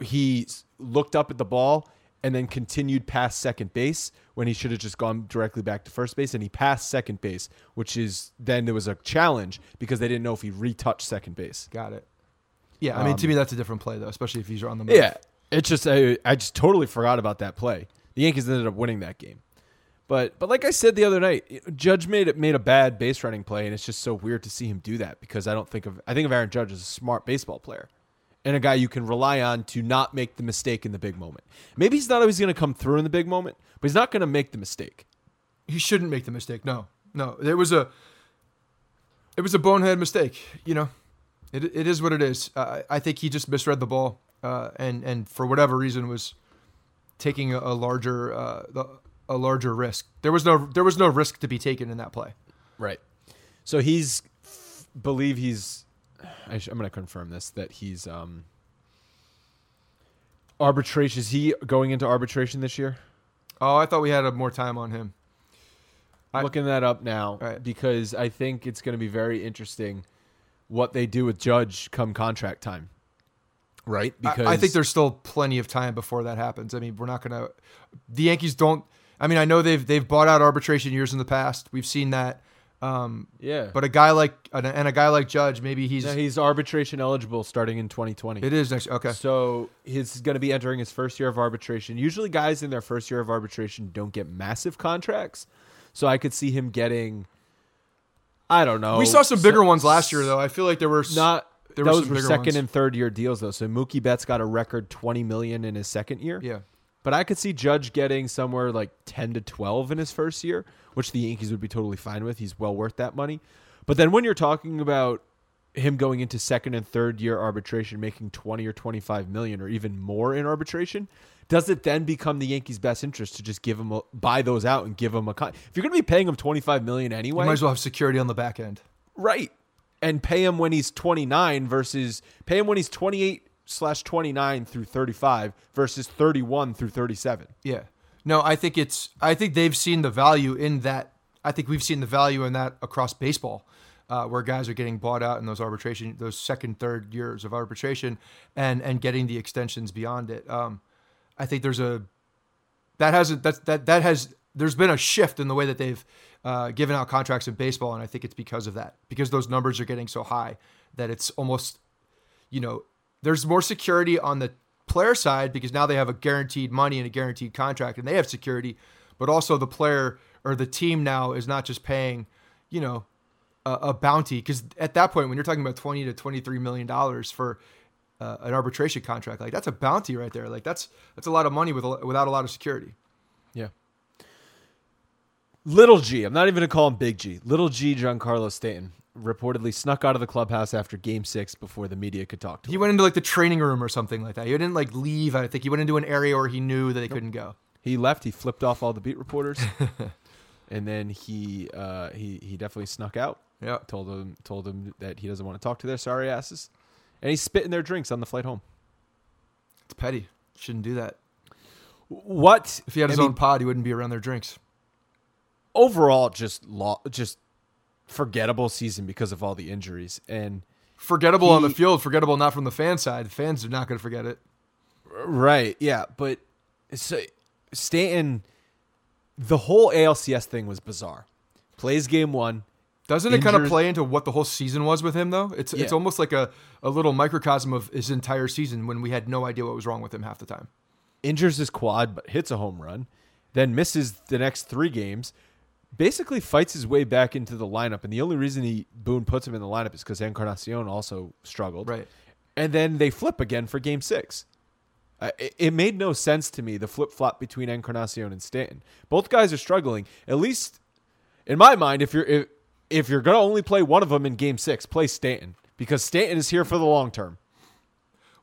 he looked up at the ball and then continued past second base when he should have just gone directly back to first base, and he passed second base, which is then there was a challenge because they didn't know if he retouched second base. Got it. Yeah, I mean, to Um, me, that's a different play though, especially if he's on the move. Yeah, it's just I, I just totally forgot about that play. The Yankees ended up winning that game, but but like I said the other night, Judge made it made a bad base running play, and it's just so weird to see him do that because I don't think of I think of Aaron Judge as a smart baseball player and a guy you can rely on to not make the mistake in the big moment. Maybe he's not always going to come through in the big moment, but he's not going to make the mistake. he shouldn't make the mistake. No, no. It was a It was a bonehead mistake. You know, it it is what it is. Uh, I think he just misread the ball, uh, and and for whatever reason was taking a, a larger uh, a larger risk. There was no there was no risk to be taken in that play. Right. So he's f- believe he's. I sh- I'm going to confirm this that he's um. Arbitration is he going into arbitration this year? Oh, I thought we had a, more time on him. I'm looking that up now Right. because I think it's going to be very interesting what they do with Judge come contract time. Right? I- Because I, think there's still plenty of time before that happens. I mean, we're not gonna. The Yankees don't. I mean, I know they've they've bought out arbitration years in the past. We've seen that. Um, yeah. but a guy like and a, and a guy like Judge, maybe he's he's arbitration eligible starting in 2020. it is next. Okay, So he's going to be entering his first year of arbitration. Usually, guys in their first year of arbitration don't get massive contracts. So I could see him getting, I don't know. we saw some bigger ones last year, though. I feel like there were Not there were those some were second ones. and third year deals though. So Mookie Betts got a record 20 million in his second year. yeah. But I could see Judge getting somewhere like 10 to 12 in his first year, which the Yankees would be totally fine with. He's well worth that money. But then when you're talking about him going into second and third year arbitration making 20 or 25 million or even more in arbitration, does it then become the Yankees' best interest to just give him a, buy those out and give him a con- If you're going to be paying him 25 million You anyway, might as well have security on the back end. right. And pay him when he's 29 versus pay him when he's 28 slash 29 through 35 versus 31 through 37. Yeah. No, I think it's. I think they've seen the value in that. I think we've seen the value in that across baseball, uh, where guys are getting bought out in those arbitration, those second, third years of arbitration, and and getting the extensions beyond it. Um, I think there's a that hasn't that that that has there's been a shift in the way that they've uh, given out contracts in baseball, and I think it's because of that because those numbers are getting so high that it's almost you know, there's more security on the player side because now they have a guaranteed money and a guaranteed contract and they have security, but also the player or the team now is not just paying, you know, a, a bounty because at that point when you're talking about 20 to 23 million dollars for uh, an arbitration contract, like that's a bounty right there. Like that's that's a lot of money with a, without a lot of security. Yeah. Little G, I'm not even going to call him Big G. Little G, Giancarlo Stanton, reportedly snuck out of the clubhouse after game six before the media could talk to him. He went into like the training room or something like that. He didn't like leave. I think he went into an area where he knew that they couldn't go. He left, he flipped off all the beat reporters, and then he uh, he he definitely snuck out. Yeah. Told them told them that he doesn't want to talk to their sorry asses. And he spit in their drinks on the flight home. It's petty. Shouldn't do that. What If he had his I mean, own pod, he wouldn't be around their drinks. Overall just lo- just forgettable season because of all the injuries and forgettable on the field, forgettable not from the fan side. The fans are not going to forget it. Right. Yeah. But so Stanton, the whole ALCS thing was bizarre. Plays game one. Doesn't it kind of play into what the whole season was with him though? It's it's almost like a, a little microcosm of his entire season when we had no idea what was wrong with him half the time. injures his quad but hits a home run, then misses the next three games, basically fights his way back into the lineup. And the only reason he Boone puts him in the lineup is because Encarnacion also struggled. Right. And then they flip again for game six. Uh, it, it made no sense to me, the flip flop between Encarnacion and Stanton. Both guys are struggling. At least in my mind, if you're if, if you're gonna only play one of them in game six, play Stanton. Because Stanton is here for the long term.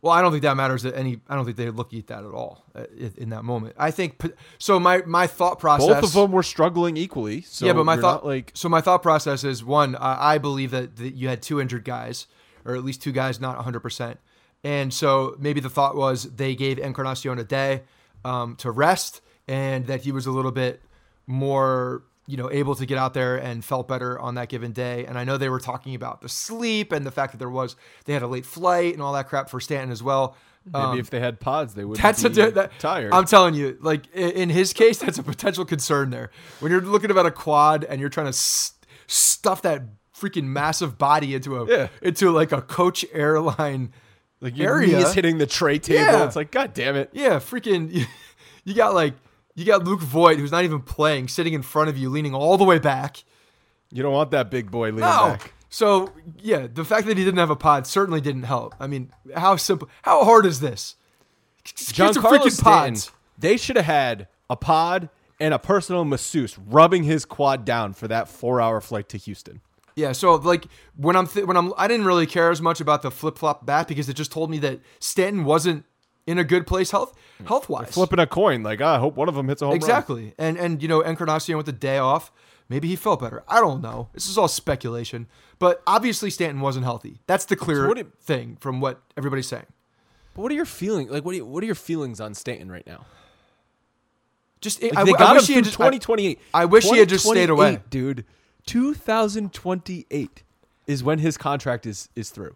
Well, I don't think that matters at any. I don't think they look at that at all uh, in, in that moment. I think so. My my thought process. Both of them were struggling equally. So yeah, but my thought like so my thought process is one. I I believe that, that you had two injured guys, or at least two guys not 100, percent and so maybe the thought was they gave Encarnacion a day um, to rest, and that he was a little bit more you know able to get out there and felt better on that given day. And I know they were talking about the sleep and the fact that there was they had a late flight and all that crap for Stanton as well. maybe Um, if they had pods, they would that's be a that, tired. I'm telling you, like in his case, that's a potential concern there. When you're looking about a quad and you're trying to s- stuff that freaking massive body into a Yeah. into like a coach airline like your area. knees hitting the tray table. Yeah. It's like, God damn it. Yeah, freaking. You got like you got Luke Voit, who's not even playing, sitting in front of you, leaning all the way back. You don't want that big boy leaning No. back. So yeah, the fact that he didn't have a pod certainly didn't help. I mean, how simple? How hard is this? Just some freaking Stanton, pods. they should have had a pod and a personal masseuse rubbing his quad down for that four hour flight to Houston. Yeah, so like when I'm th- when I'm I didn't really care as much about the flip flop bat because it just told me that Stanton wasn't in a good place health health wise. Flipping a coin, like ah, I hope one of them hits a home run. Exactly, and and you know Encarnacion with the day off, maybe he felt better. I don't know. This is all speculation, but obviously Stanton wasn't healthy. That's the clear what you- thing from what everybody's saying. But what are your feelings? Like, what are you, what are your feelings on Stanton right now? Just Like, I, they I got wish him he had just, 2028. I, I wish he had just stayed away. dude. 2028 is when his contract is is through.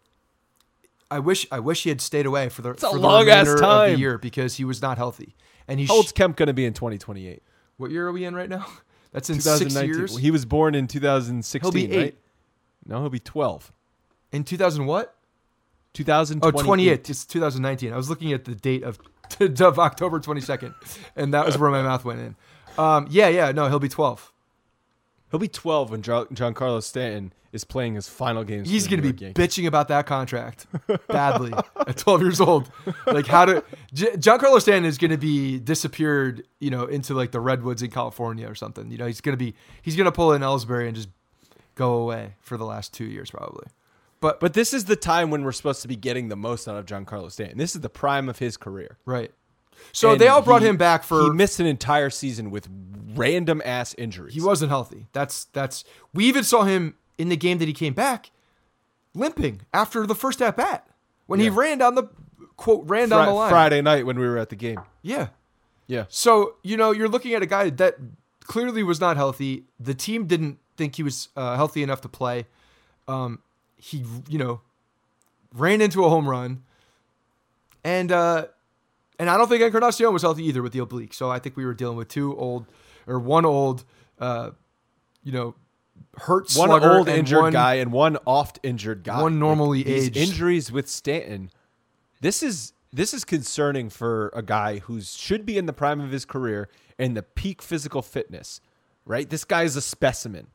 I wish I wish he had stayed away for the, a for the long-ass remainder of the year because he was not healthy. And he How old's sh- Kemp going to be in 2028? what year are we in right now? That's in six 2019. years. Well, he was born in 2016, He'll be eight. right? No, he'll be 12. in 2000 what? 2028. Oh, 28. It's 2019. I was looking at the date of, of October 22nd, and that was where my mouth went in. Um, yeah, yeah, no, he'll be 12. He'll be 12 when John- Giancarlo Stanton is playing his final games. He's going to be Yankees. bitching about that contract badly at 12 years old. Like how to J- Giancarlo Stanton is going to be disappeared, you know, into like the redwoods in California or something. You know, he's going to be he's going to pull in Ellsbury and just go away for the last 2 years probably. But But this is the time when we're supposed to be getting the most out of Giancarlo Stanton. This is the prime of his career. right. So And they all brought he- him back for He missed an entire season with random ass injuries. He wasn't healthy. That's that's. We even saw him in the game that he came back, limping after the first at bat when he ran down the quote ran Fri- down the line. Friday night when we were at the game. Yeah. Yeah. So you know you're looking at a guy that clearly was not healthy. The team didn't think he was uh, healthy enough to play. Um, he you know ran into a home run, and uh, and I don't think Encarnacion was healthy either with the oblique. So I think we were dealing with two old or one old, uh, you know, hurt one old injured one- guy and one oft injured guy. One normally these aged. injuries with Stanton. This is this is concerning for a guy who should be in the prime of his career and the peak physical fitness. Right, this guy is a specimen,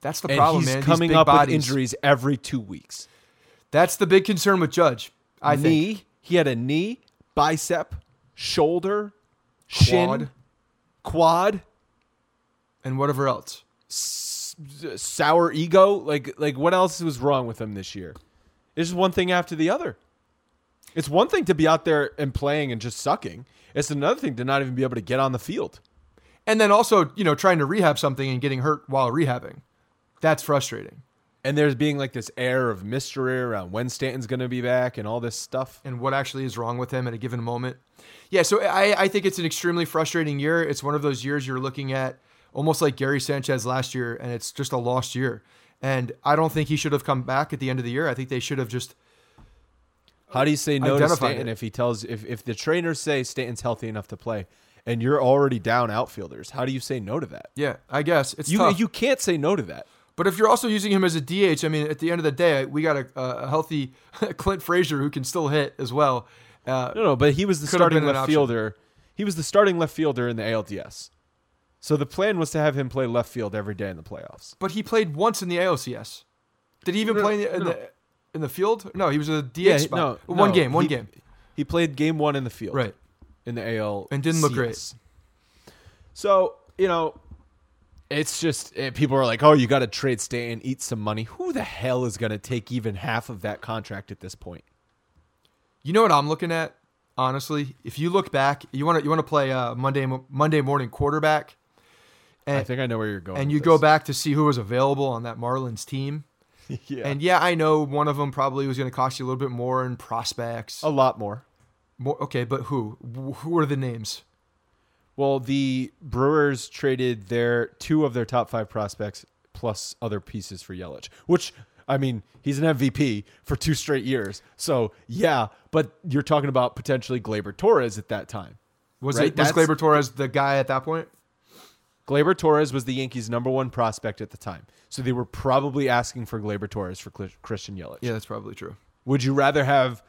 That's the and problem, he's man. Coming up bodies. with injuries every two weeks. That's the big concern with Judge. I think knee, he had a knee, bicep, shoulder, shin, Quad. quad and whatever else. s- sour ego. Like like what else was wrong with him this year? It's just one thing after the other. It's one thing to be out there and playing and just sucking. It's another thing to not even be able to get on the field. And then also, you know, trying to rehab something and getting hurt while rehabbing. That's frustrating. And there's being like this air of mystery around when Stanton's going to be back and all this stuff. And what actually is wrong with him at a given moment. Yeah, so I, I think it's an extremely frustrating year. It's one of those years you're looking at almost like Gary Sanchez last year, and it's just a lost year. And I don't think he should have come back at the end of the year. I think they should have just How do you say no to Stanton it. if he tells if if the trainers say Stanton's healthy enough to play and you're already down outfielders? How do you say no to that? yeah, I guess it's You tough. you can't say no to that. But if you're also using him as a DH, I mean, at the end of the day, we got a, a healthy Clint Frazier who can still hit as well. Uh, No, no, but he was the starting left fielder. He was the starting left fielder in the ALDS. So the plan was to have him play left field every day in the playoffs. but he played once in the ALCS. Did he even No, play in the, in, no. the in the field? No, he was a DH Yeah, spot. no, one game, one he- game. He played game one in the field, Right. in the AL, And didn't look great. So you know, it's just eh, people are like, "Oh, you got to trade Stanton, eat some money." Who the hell is going to take even half of that contract at this point? You know what I'm looking at? Honestly, if you look back, you want to you want to play uh, Monday Monday morning quarterback, And, I think I know where you're going. and you go back to see who was available on that Marlins team. yeah, And yeah, I know one of them probably was going to cost you a little bit more in prospects. a lot more. More, okay, but who? Who are the names? Well, the Brewers traded their two of their top five prospects plus other pieces for Yelich, which I mean, he's an MVP for two straight years. So yeah, but you're talking about potentially Gleyber Torres at that time. Was Right, it was that's- Gleyber Torres the guy at that point? Gleyber Torres was the Yankees' number one prospect at the time. So they were probably asking for Gleyber Torres for Christian Yelich. Yeah, that's probably true. Would you rather have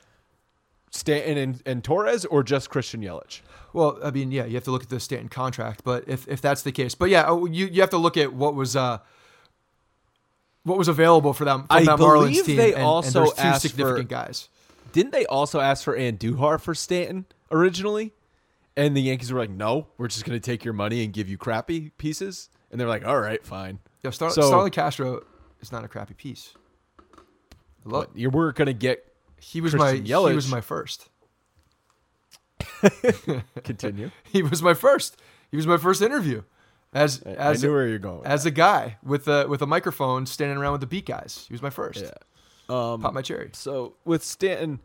Stanton and, and Torres or just Christian Yelich? Well, I mean, yeah, you have to look at the Stanton contract, but if, if that's the case, but yeah, oh, you you have to look at what was uh what was available for them from I that Marlins believe team. they and, and also two asked significant for- guys. Didn't they also ask for Andujar for Stanton originally? And the Yankees were like, no, we're just going to take your money and give you crappy pieces. And they're like, all right, fine. Yeah, Star- So- Starlin Castro is not a crappy piece. I love, But you were gonna get he was Christian my Yelich. he was my first. continue. He was my first. He was my first interview as I as knew where you're going. as a guy with a with a microphone standing around with the beat guys. He was my first. yeah. Um, Pop my cherry. So with Stanton,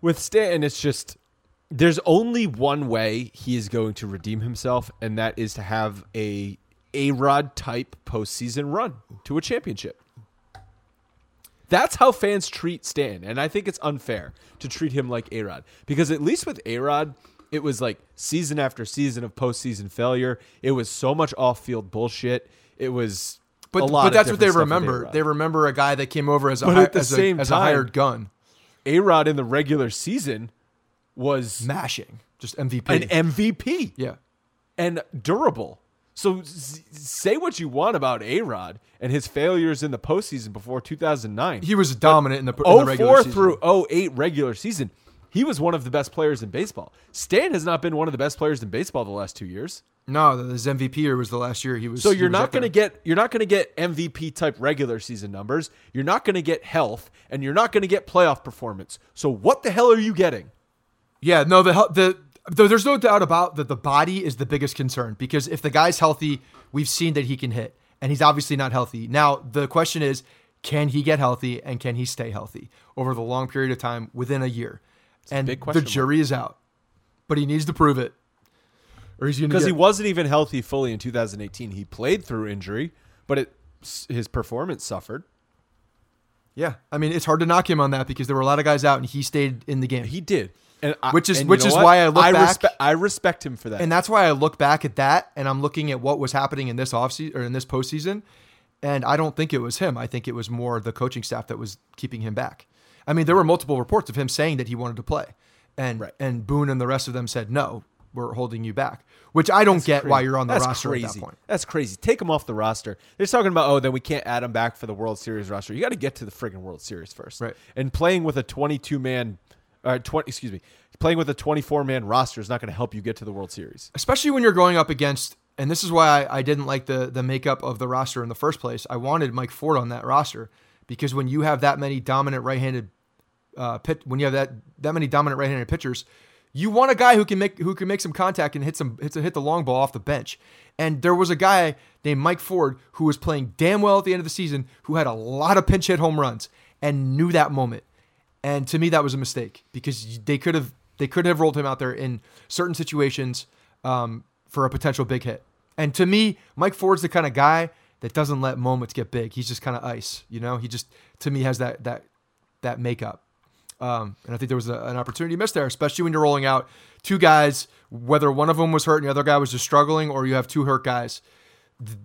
with Stanton, it's just there's only one way he is going to redeem himself, and that is to have a a Rod type postseason run to a championship. That's how fans treat Stan, and I think it's unfair to treat him like A Rod because at least with A Rod, it was like season after season of postseason failure. It was so much off field bullshit. It was. But, a lot but that's what they different stuff with remember. They remember a guy that came over as a, hi- the as, same a, as a hired gun, A Rod in the regular season was mashing, just MVP. an MVP yeah, and durable. So say what you want about A Rod and his failures in the postseason before 2009. he was dominant in the, in the oh regular 04 season. through 08 regular season, he was one of the best players in baseball. Stan has not been one of the best players in baseball the last two years. No, his MVP year was the last year he was. So you're was not going to get you're not going to get MVP type regular season numbers. You're not going to get health, and you're not going to get playoff performance. So what the hell are you getting? Yeah, no, the the there's no doubt about that the body is the biggest concern because if the guy's healthy, we've seen that he can hit, and he's obviously not healthy. Now the question is, can he get healthy and can he stay healthy over the long period of time within a year? and big the jury is out, but he needs to prove it, or he's going to because get. he wasn't even healthy fully in 2018. He played through injury, but it his performance suffered. yeah, I mean it's hard to knock him on that because there were a lot of guys out and he stayed in the game. He did, I, Which is- which is what? why I look I back- respect I respect him for that. And that's why I look back at that and I'm looking at what was happening in this offseason or in this postseason. And I don't think it was him. I think it was more the coaching staff that was keeping him back. I mean, there were multiple reports of him saying that he wanted to play. And Right. and Boone and the rest of them said, no, we're holding you back. Which I don't get why you're on the That's roster crazy. at that point. That's crazy. Take him off the roster. They're talking about oh, then we can't add him back for the World Series roster. You got to get to the friggin' World Series first. Right. And playing with a 22 man, uh, 20 excuse me, playing with a 24 man roster is not going to help you get to the World Series. especially when you're going up against and this is why I, I didn't like the the makeup of the roster in the first place. I wanted Mike Ford on that roster because when you have that many dominant right-handed uh, pit, when you have that that many dominant right-handed pitchers, you want a guy who can make who can make some contact and hit some hit, hit the long ball off the bench. And there was a guy named Mike Ford who was playing damn well at the end of the season, who had a lot of pinch hit home runs and knew that moment. And to me, that was a mistake because they could have they could have rolled him out there in certain situations um, for a potential big hit. And to me, Mike Ford's the kind of guy that doesn't let moments get big. He's just kind of ice, you know. He just to me has that that that makeup. Um, and I think there was a, an opportunity missed there, especially when you're rolling out two guys, whether one of them was hurt and the other guy was just struggling, or you have two hurt guys.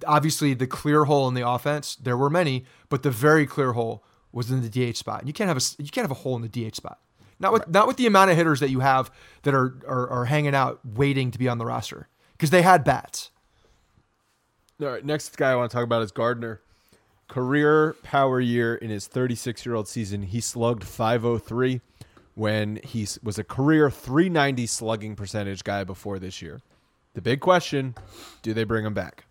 Obviously, the clear hole in the offense, there were many, but the very clear hole was in the DH spot. And you can't have a you can't have a hole in the DH spot. Not with not with the amount of hitters that you have that are are, are hanging out waiting to be on the roster because they had bats. All right, next guy I want to talk about is Gardner. Career power year in his 36 year old season, he slugged 503 when he was a career 390 slugging percentage guy before this year. The big question do they bring him back?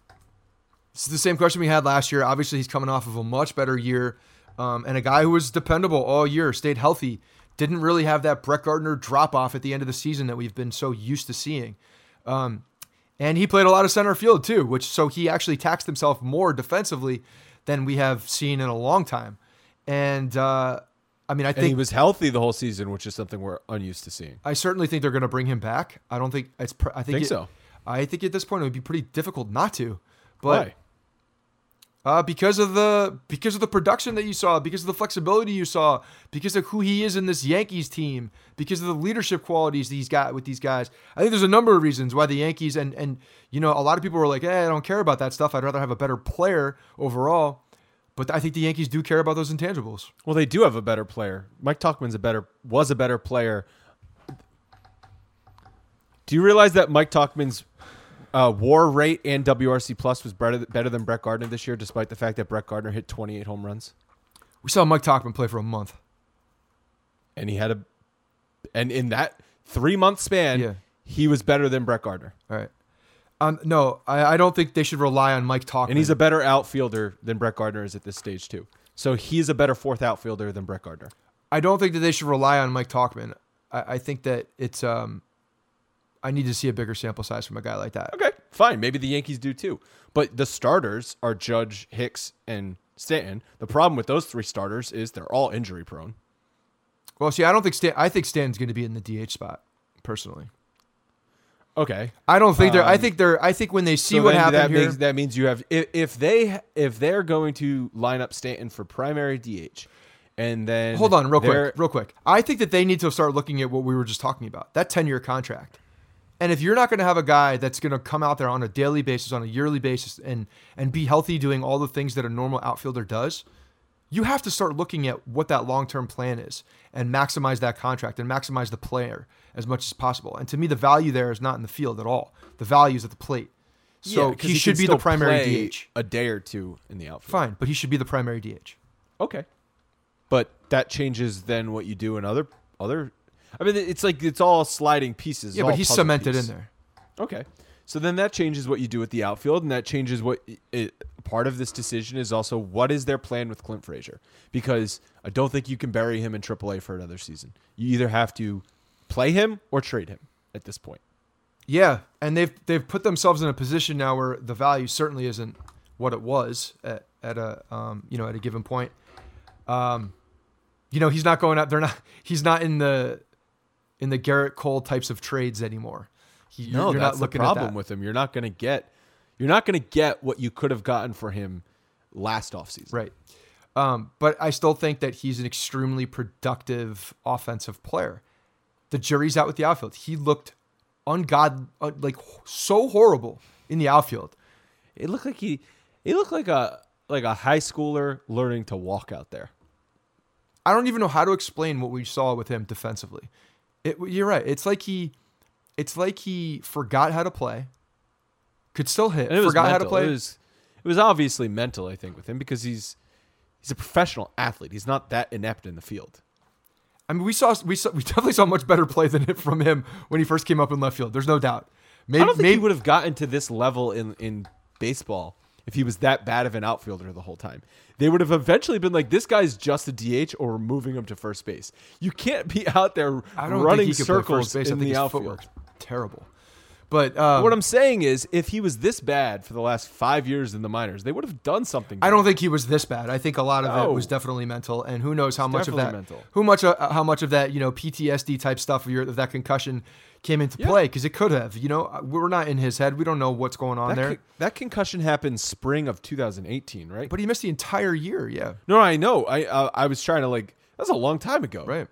It's the same question we had last year. Obviously, he's coming off of a much better year, um, and a guy who was dependable all year, stayed healthy, didn't really have that Brett Gardner drop off at the end of the season that we've been so used to seeing. Um, and he played a lot of center field too, which so he actually taxed himself more defensively than we have seen in a long time. And uh, I mean, I And think he was healthy the whole season, which is something we're unused to seeing. I certainly think they're going to bring him back. I don't think it's. pr- I think, Think it- so. I think at this point it would be pretty difficult not to. But Why? Uh, because of the because of the production that you saw, because of the flexibility you saw, because of who he is in this Yankees team, because of the leadership qualities he's got with these guys. I think there's a number of reasons why the Yankees and and you know a lot of people were like, "Hey, I don't care about that stuff. I'd rather have a better player overall." But I think the Yankees do care about those intangibles. Well, they do have a better player. Mike Tauchman's a better was a better player. Do you realize that Mike Tauchman's uh, WAR rate and WRC plus was better better than Brett Gardner this year, despite the fact that Brett Gardner hit 28 home runs We saw Mike Tauchman play for a month. and he had a and in that three month span, Yeah. he was better than Brett Gardner. All right. Um, no, I, I don't think they should rely on Mike Tauchman. And he's a better outfielder than Brett Gardner is at this stage too. So he's a better fourth outfielder than Brett Gardner. I don't think that they should rely on Mike Tauchman. I, I think that it's um, I need to see a bigger sample size from a guy like that. Okay, fine. Maybe the Yankees do too. But the starters are Judge, Hicks, and Stanton. The problem with those three starters is they're all injury prone. Well, see, I don't think Stan. I think Stanton's going to be in the DH spot personally. Okay, I don't think they're. I Um, think they're. I think when they see So what happened that here, means that means you have if, if they if they're going to line up Stanton for primary DH, and then Hold on, real quick, real quick. I think that they need to start looking at what we were just talking about that 10 year contract. And if you're not going to have a guy that's going to come out there on a daily basis, on a yearly basis, and and be healthy, doing all the things that a normal outfielder does, you have to start looking at what that long term plan is and maximize that contract and maximize the player as much as possible. And to me, the value there is not in the field at all. The value is at the plate. So Yeah, he, can should be the primary DH. a day or two in the outfield. Fine, but he should be the primary DH. Okay. But that changes then what you do in other other. I mean, it's like it's all sliding pieces. Yeah, but he's cemented piece. in there. Okay. So then that changes what you do with the outfield, and that changes what it, part of this decision is also what is their plan with Clint Frazier? Because I don't think you can bury him in AAA for another season. You either have to play him or trade him at this point. Yeah, and they've they've put themselves in a position now where the value certainly isn't what it was at, at a um, you know at a given point. Um, you know he's not going out. They're not. He's not in the in the Gerrit Cole types of trades anymore. He, No, you're that's not looking the at problem that. with him. You're not going to get you're not going to get what you could have gotten for him last offseason. Right. Um, but I still think that he's an extremely productive offensive player. The jury's out with the outfield. He looked ungod uh, like so horrible in the outfield. It looked like he he looked like a like a high schooler learning to walk out there. I don't even know how to explain what we saw with him defensively. It, you're right. It's like he, it's like he forgot how to play. Could still hit. And it was forgot how to play. It was it was obviously mental, I think, with him because he's he's a professional athlete. He's not that inept in the field. I mean, we saw we saw we definitely saw much better play than it from him when he first came up in left field. There's no doubt. Maybe I don't think maybe he would have gotten to this level in in baseball if he was that bad of an outfielder the whole time. They would have eventually been like, "This guy's just a DH, or we're moving him to first base." You can't be out there running think he could play circles first base. I in think the outfield. terrible. But um, What I'm saying is, if he was this bad for the last five years in the minors, they would have done something. I don't think he was this bad. I think a lot of No. it was definitely mental, and who knows how much of that, mental. who much uh, how much of that you know PTSD type stuff of, your, of that concussion came into play because it could have. You know, we're not in his head. We don't know what's going on that, there. con- that concussion happened spring of 2018, right? But he missed the entire year. Yeah, no, I know. I uh, I was trying to like. That's a long time ago. right.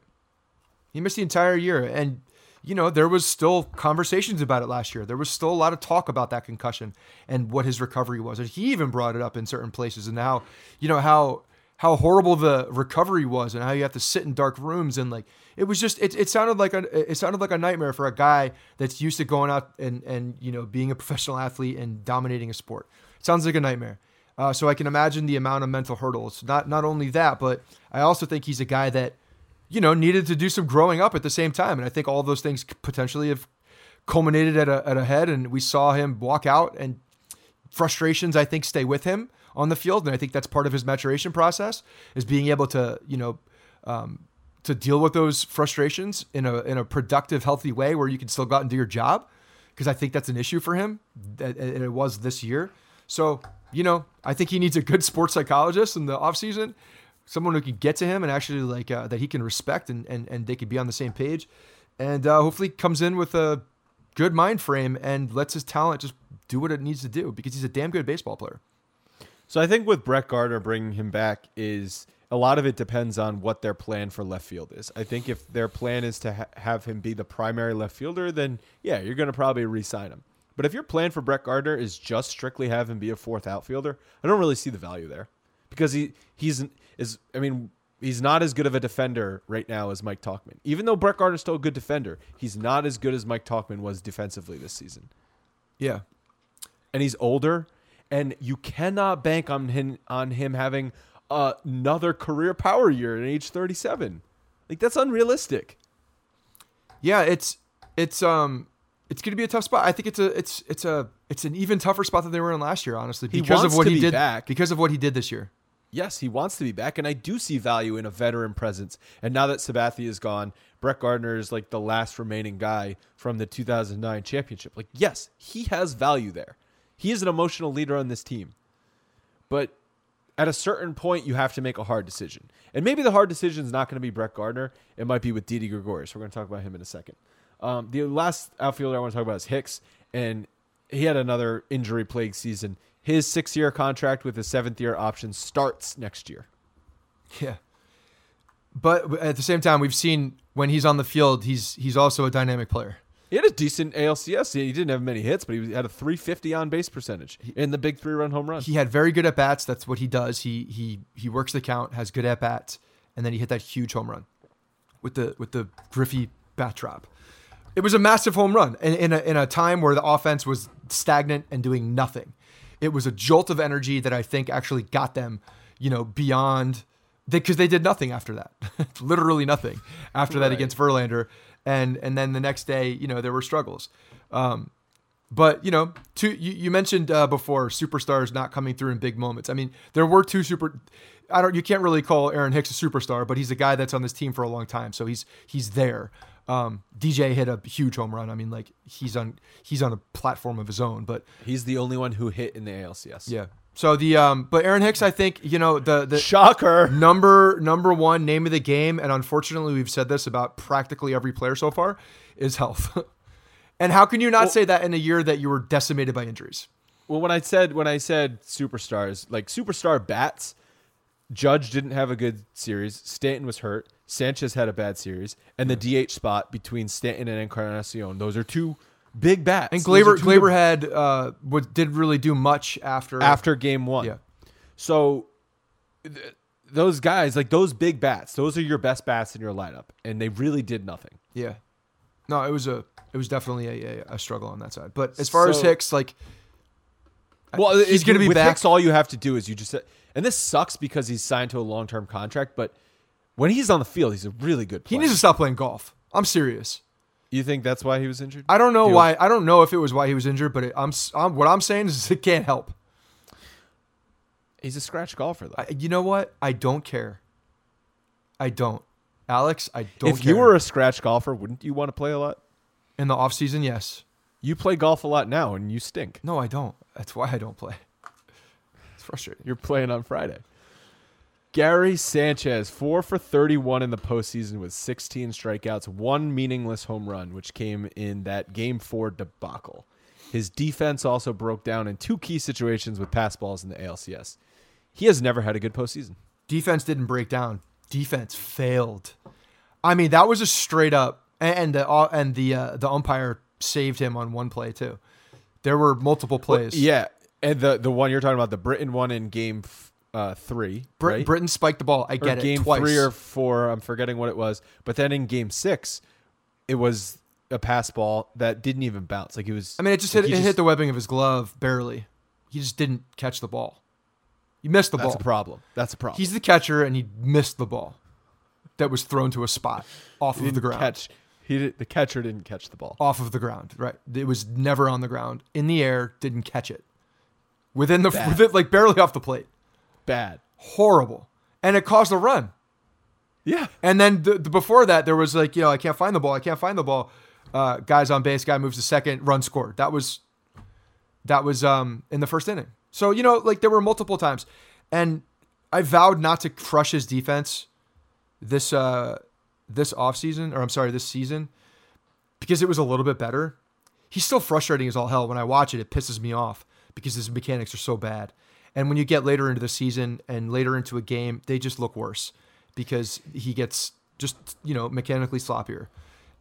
He missed the entire year, and you know there was still conversations about it last year. There was still a lot of talk about that concussion and what his recovery was, and he even brought it up in certain places and how you know how how horrible the recovery was and how you have to sit in dark rooms and like it was just it, it sounded like a it sounded like a nightmare for a guy that's used to going out and and you know being a professional athlete and dominating a sport. It sounds like a nightmare. Uh, so I can imagine the amount of mental hurdles. Not not only that, but I also think he's a guy that you know needed to do some growing up at the same time, and I think all those things potentially have culminated at a at a head, and we saw him walk out and frustrations I think stay with him on the field, and I think that's part of his maturation process is being able to you know um, to deal with those frustrations in a in a productive, healthy way where you can still go out and do your job, because I think that's an issue for him, and it was this year. So you know, I think he needs a good sports psychologist in the offseason, someone who can get to him and actually like uh, that he can respect and and and they could be on the same page, and uh, hopefully comes in with a good mind frame and lets his talent just do what it needs to do because he's a damn good baseball player. So I think with Brett Gardner bringing him back is a lot of it depends on what their plan for left field is. I think if their plan is to ha- have him be the primary left fielder, then yeah, you're going to probably re-sign him. But if your plan for Brett Gardner is just strictly have him be a fourth outfielder, I don't really see the value there because he he's is I mean he's not as good of a defender right now as Mike Tauchman. Even though Brett Gardner's still a good defender, he's not as good as Mike Tauchman was defensively this season Yeah, and he's older, and you cannot bank on him on him having another career power year at age 37. Like that's unrealistic. yeah. It's it's um it's going to be a tough spot. I think it's a it's it's a it's an even tougher spot than they were in last year, honestly, because of what he be did back. because of what he did this year. Yes, he wants to be back, and I do see value in a veteran presence. And now that Sabathia is gone, Brett Gardner is like the last remaining guy from the 2009 championship. Like, yes, he has value there. He is an emotional leader on this team. But at a certain point, you have to make a hard decision. And maybe the hard decision is not going to be Brett Gardner. It might be with Didi Gregorius. We're going to talk about him in a second. Um, the last outfielder I want to talk about is Hicks, and he had another injury plagued season. His six year contract with a seventh year option starts next year. Yeah. But at the same time, we've seen when he's on the field, he's he's also a dynamic player. He had a decent ALCS. He didn't have many hits, but he had a 350 on base percentage in the big three run home run. He had very good at bats. That's what he does. He he he works the count, has good at bats, and then he hit that huge home run with the with the Griffey bat drop. It was a massive home run in, in a in a time where the offense was stagnant and doing nothing. It was a jolt of energy that I think actually got them, you know, beyond because they, did nothing after that, literally nothing after that against Verlander, and and then the next day, you know, there were struggles. Um, but you know, two you, you mentioned uh, before superstars not coming through in big moments. I mean, there were two super. I don't. You can't really call Aaron Hicks a superstar, but he's a guy that's on this team for a long time, so he's he's there. Um, DJ hit a huge home run. I mean, like he's on he's on a platform of his own. But He's the only one who hit in the ALCS. yeah. So the um, but Aaron Hicks, I think you know the the Shocker. number number one name of the game, and unfortunately, we've said this about practically every player so far, is health. and how can you not say that in a year that you were decimated by injuries? Well, when I said when I said superstars, like superstar bats, Judge didn't have a good series. Stanton was hurt. Sanchez had a bad series, and the DH spot between Stanton and Encarnacion. Those are two big bats. And Gleyber Gleyber had uh, what did really do much after after game one. Yeah. So th- those guys, like those big bats, those are your best bats in your lineup, and they really did nothing. Yeah. No, it was a it was definitely a, a, a struggle on that side. But as far as Hicks, like Well, he's gonna be with back. Hicks, all you have to do is you just and this sucks because he's signed to a long term contract, but when he's on the field, he's a really good he needs to stop playing golf. I'm serious. You think that's why he was injured? I don't know why. I don't know if it was why he was injured, but it, I'm, I'm what I'm saying is it can't help. He's a scratch golfer though. I, you know what? I don't care. I don't. Alex, I don't if care. you were a scratch golfer, wouldn't you want to play a lot? in the off season, yes. You play golf a lot now, and you stink. No, I don't. That's why I don't play. It's frustrating. You're playing on Friday. Gary Sanchez, four for 31 in the postseason with 16 strikeouts, one meaningless home run, which came in that game four debacle. His defense also broke down in two key situations with pass balls in the ALCS. He has never had a good postseason. defense didn't break down. Defense failed. I mean, that was a straight up, and the uh, and the uh, the umpire saved him on one play too. There were multiple plays. Yeah, and the the one you're talking about, the Britton one in game f- uh, three, Brit- right? Britton spiked the ball. I or get it. game twice. three or four. I'm forgetting what it was. But then in game six, it was a pass ball that didn't even bounce. Like it was. I mean, it just like hit, it hit the webbing of his glove barely. He just didn't catch the ball. He missed the That's ball. a problem. That's a problem. He's the catcher, and he missed the ball that was thrown to a spot off he of the ground. catch. He did, the catcher didn't catch the ball. Off of the ground, right? It was never on the ground. In the air, didn't catch it. Within the Bad. within, like barely off the plate. Bad. Horrible, and it caused a run. Yeah. And then the, the, before that, there was like, you know, I can't find the ball. I can't find the ball. Uh, guys on base, guy moves to second, run scored. That was that was um in the first inning. So, you know, like there were multiple times. And I vowed not to crush his defense this uh this offseason, or I'm sorry, this season, because it was a little bit better. He's still frustrating as all hell. When I watch it, it pisses me off because his mechanics are so bad. And when you get later into the season and later into a game, they just look worse because he gets just, you know, mechanically sloppier.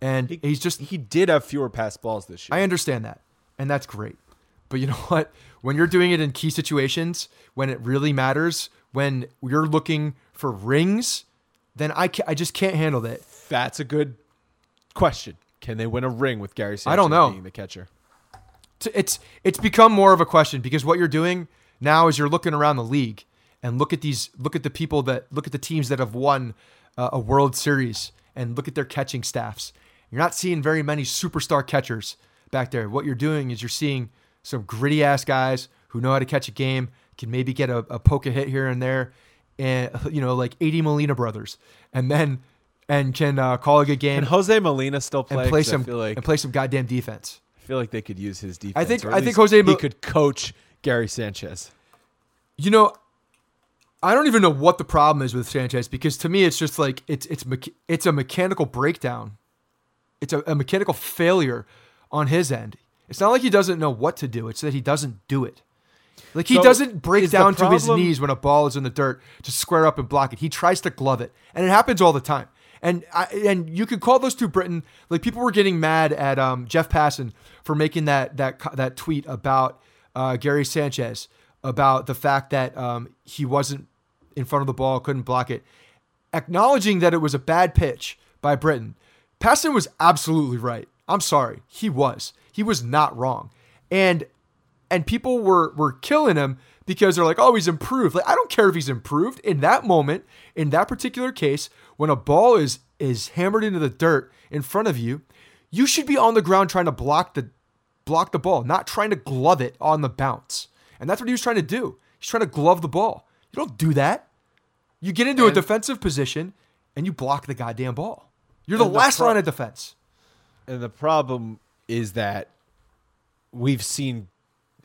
And he's just He did have fewer pass balls this year. I understand that, and that's great. But you know what? When you're doing it in key situations, when it really matters, when you're looking for rings, then I, ca- I just can't handle that. That's a good question. Can they win a ring with Gary Sanchez I don't know. being the catcher? It's it's become more of a question because what you're doing now as you're looking around the league and look at these look at the people that look at the teams that have won uh, a World Series and look at their catching staffs. You're not seeing very many superstar catchers back there. What you're doing is you're seeing some gritty ass guys who know how to catch a game, can maybe get a, a poke a hit here and there, and you know like 80 Molina brothers, and then and can uh, call a good game And Jose Molina still play? and play some like and play some goddamn defense. I feel like they could use his defense. I think- I think Jose he Mo- could coach Gary Sanchez. You know, I don't even know what the problem is with Sanchez because to me it's just like it's it's it's a mechanical breakdown. It's a, a mechanical failure on his end. It's not like he doesn't know what to do. It's that he doesn't do it. Like he So, doesn't break down to his knees when a ball is in the dirt to square up and block it. He tries to glove it, and it happens all the time. And I, and you could call those two Britton like people were getting mad at um, Jeff Passan for making that that that tweet about uh, Gary Sanchez about the fact that um, he wasn't in front of the ball, couldn't block it, acknowledging that it was a bad pitch by Britton. Passan was absolutely right. I'm sorry, he was. He was not wrong, and and people were were killing him because they're like, oh, he's improved. Like I don't care if he's improved in that moment, in that particular case, when a ball is is hammered into the dirt in front of you, you should be on the ground trying to block the block the ball, not trying to glove it on the bounce. And that's what he was trying to do. He's trying to glove the ball. You don't do that. You get into a defensive position and you block the goddamn ball. You're the And the last pro- line of defense. And the problem is that we've seen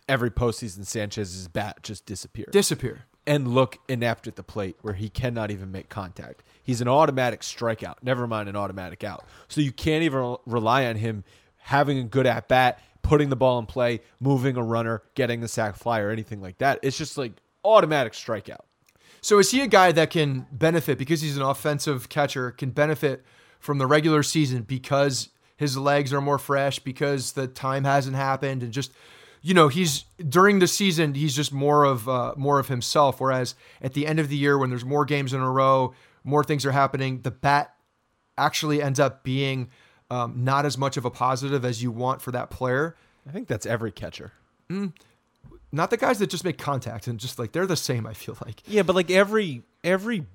every postseason Sanchez's bat just disappear Disappear. and look inept at the plate where he cannot even make contact. He's an automatic strikeout, never mind an automatic out. So you can't even rely on him having a good at bat, putting the ball in play, moving a runner, getting the sac fly, or anything like that. It's just like automatic strikeout. So is he a guy that can benefit because he's an offensive catcher, can benefit from the regular season because his legs are more fresh, because the time hasn't happened, and just you know he's during the season he's just more of uh, more of himself. Whereas at the end of the year, when there's more games in a row, more things are happening, the bat actually ends up being um, not as much of a positive as you want for that player. I think that's every catcher. Not the guys that just make contact and just like they're the same. I feel like. Yeah, but like every every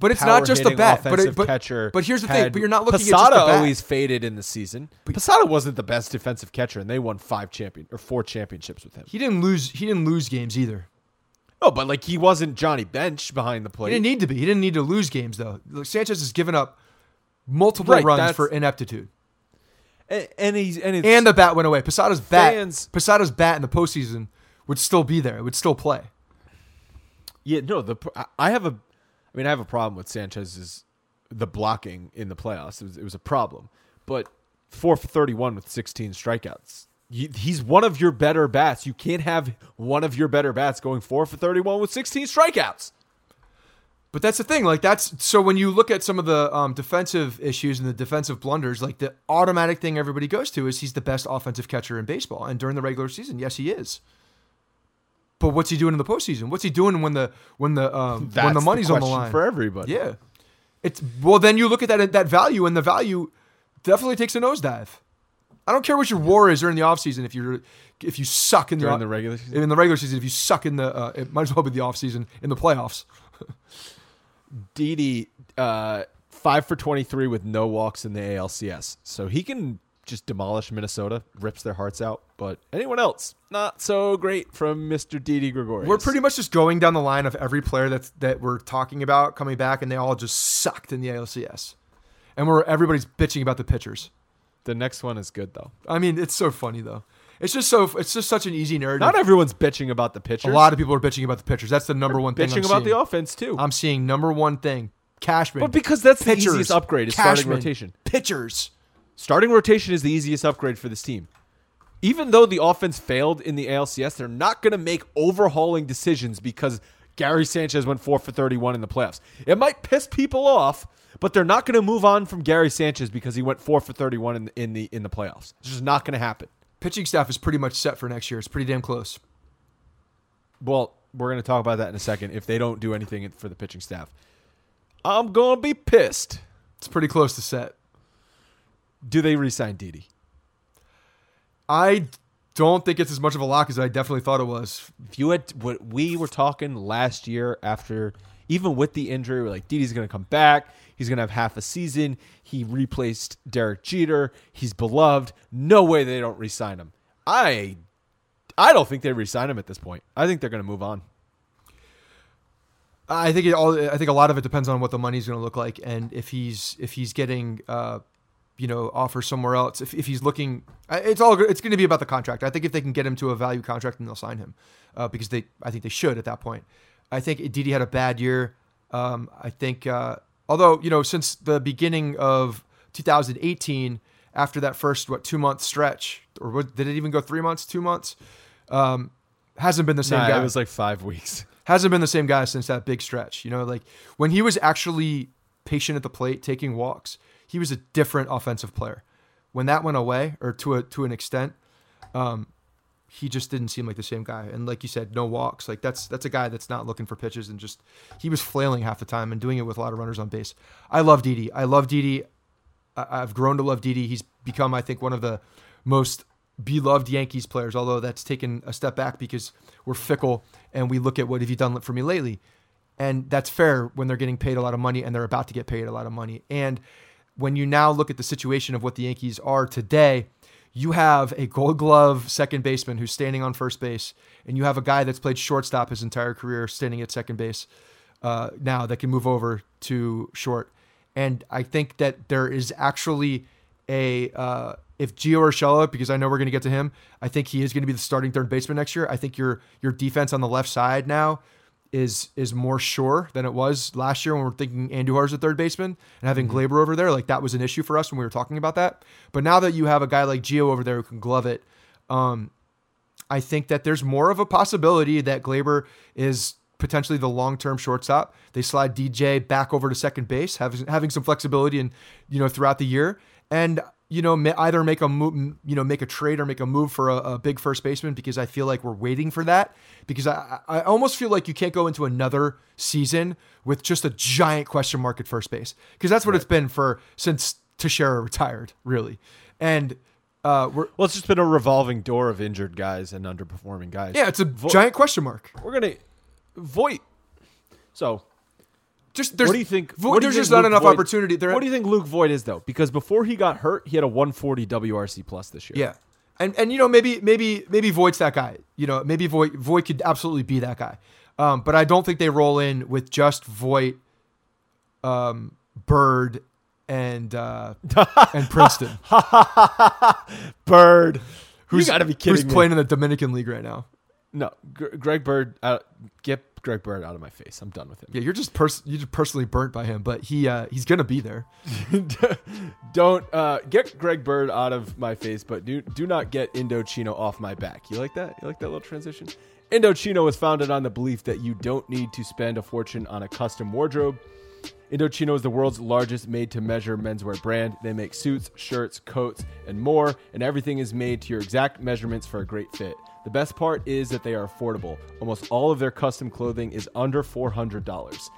But it's not just the bat. But, it, but, catcher. but here's the thing. But you're not looking Posada at just the bat. always faded in the season. Posada wasn't the best defensive catcher, and they won five champion or four championships with him. He didn't lose. He didn't lose games either. No, but like he wasn't Johnny Bench behind the plate. He didn't need to be. He didn't need to lose games though. Look, Sanchez has given up multiple Right, runs for ineptitude, and, and he's and it's, and the bat went away. Posada's bat. Fans- Posada's bat in the postseason would still be there. It would still play. yeah no the I- have a I mean I have a problem with Sanchez's the blocking in the playoffs. It was, it was a problem, but four for thirty one with sixteen strikeouts. You, he's one of your better bats. You can't have one of your better bats going four for thirty one with sixteen strikeouts. But that's the thing. Like that's so when you look at some of the um, defensive issues and the defensive blunders, like the automatic thing everybody goes to is he's the best offensive catcher in baseball. And during the regular season, yes, he is. But what's he doing in the postseason? What's he doing when the when the um, when the money's on the line for everybody. Yeah, it's well. Then you look at that that value, and the value definitely takes a nosedive. I don't care what your war is during the offseason if you're if you suck in the, During the regular season? in the regular season if you suck in the uh, it might as well be the offseason in the playoffs. Didi, uh, five for 23 with no walks in the ALCS. So he can just demolish Minnesota, rips their hearts out. But anyone else, not so great from Mr. Didi Gregorius. We're pretty much just going down the line of every player that's that we're talking about coming back, and they all just sucked in the ALCS, and we're everybody's bitching about the pitchers. The next one is good, though. I mean, it's so funny though. It's just so it's just such an easy narrative. Not everyone's bitching about the pitchers. a lot of people are bitching about the pitchers. That's the number one thing. bitching I'm about seeing. the offense, too. I'm seeing number one thing. Cashman. but because that's the pitchers, easiest upgrade is starting rotation. Pitchers. Starting rotation is the easiest upgrade for this team. Even though the offense failed in the ALCS, they're not going to make overhauling decisions because Gary Sanchez went 4 for 31 in the playoffs. It might piss people off, but they're not going to move on from Gary Sanchez because he went 4 for 31 in the in the, in the playoffs. It's just not going to happen. Pitching staff is pretty much set for next year. It's pretty damn close. Well, we're going to talk about that in a second if they don't do anything for the pitching staff. I'm going to be pissed. It's pretty close to set. Do they re-sign Didi? I don't think it's as much of a lock as I definitely thought it was. If you had what we were talking last year after even with the injury, we're like Didi's going to come back. He's going to have half a season. He replaced Derek Jeter. He's beloved. No way they don't re-sign him. I I don't think they re-sign him at this point. I think they're going to move on. I think it all. I think a lot of it depends on what the money's going to look like, and if he's if he's getting, uh, you know, offers somewhere else. If, if he's looking, it's all. It's going to be about the contract. I think if they can get him to a value contract, then they'll sign him, uh, because they. I think they should at that point. I think Didi had a bad year. Um, I think, uh, although you know, since the beginning of 2018, after that first what two month stretch, or what, did it even go three months, two months? Um, hasn't been the same Nah, guy It was like five weeks. hasn't been the same guy since that big stretch. You know, like when he was actually patient at the plate, taking walks, he was a different offensive player. When that went away, or to a to an extent, um, he just didn't seem like the same guy. And like you said, no walks. Like that's that's a guy that's not looking for pitches and just he was flailing half the time and doing it with a lot of runners on base. I love Didi. I love Didi. I- I've grown to love Didi. He's become, I think, one of the most beloved Yankees players. Although that's taken a step back because we're fickle and we look at what have you done for me lately, and that's fair when they're getting paid a lot of money and they're about to get paid a lot of money. And when you now look at the situation of what the Yankees are today, you have a Gold Glove second baseman who's standing on first base, and you have a guy that's played shortstop his entire career standing at second base uh, now that can move over to short. And I think that there is actually a uh, if Gio Urshela, because I know we're going to get to him, I think he is going to be the starting third baseman next year. I think your your defense on the left side now is is more sure than it was last year when we are thinking Andujar's a third baseman and having Gleyber over there. Like that was an issue for us when we were talking about that. But now that you have a guy like Gio over there who can glove it, um, I think that there's more of a possibility that Gleyber is potentially the long-term shortstop. They slide DJ back over to second base, having having some flexibility and you know throughout the year, and you know either make a move, you know make a trade or make a move for a, a big first baseman because I feel like we're waiting for that because I I almost feel like you can't go into another season with just a giant question mark at first base because that's what it's been for since Teixeira retired really, and. Uh, we're, Well, it's just been a revolving door of injured guys and underperforming guys. yeah, it's a giant question mark. we're gonna Voit. So, Just there's, what do you think? Vo- do you there's think just not Luke enough Voit- opportunity. There, what do you think Luke Voit is though? Because before he got hurt, he had a 140 WRC plus this year. Yeah, and and you know maybe maybe maybe Voit's that guy. You know maybe Voit Voit could absolutely be that guy. Um, but I don't think they roll in with just Voit, um, Bird, and uh, and Princeton, Bird. who's you got to be kidding who's me. playing in the Dominican League right now. No, Gr- Greg Bird. Uh, get Greg Bird out of my face. I'm done with him. Yeah, you're just pers- you're just personally burnt by him, but he uh, he's gonna be there. Don't uh, get Greg Bird out of my face, but do do not get Indochino off my back. You like that? You like that little transition? Indochino was founded on the belief that you don't need to spend a fortune on a custom wardrobe. Indochino is the world's largest made to measure menswear brand. They make suits, shirts, coats, and more, and everything is made to your exact measurements for a great fit. The best part is that they are affordable. Almost all of their custom clothing is under $400.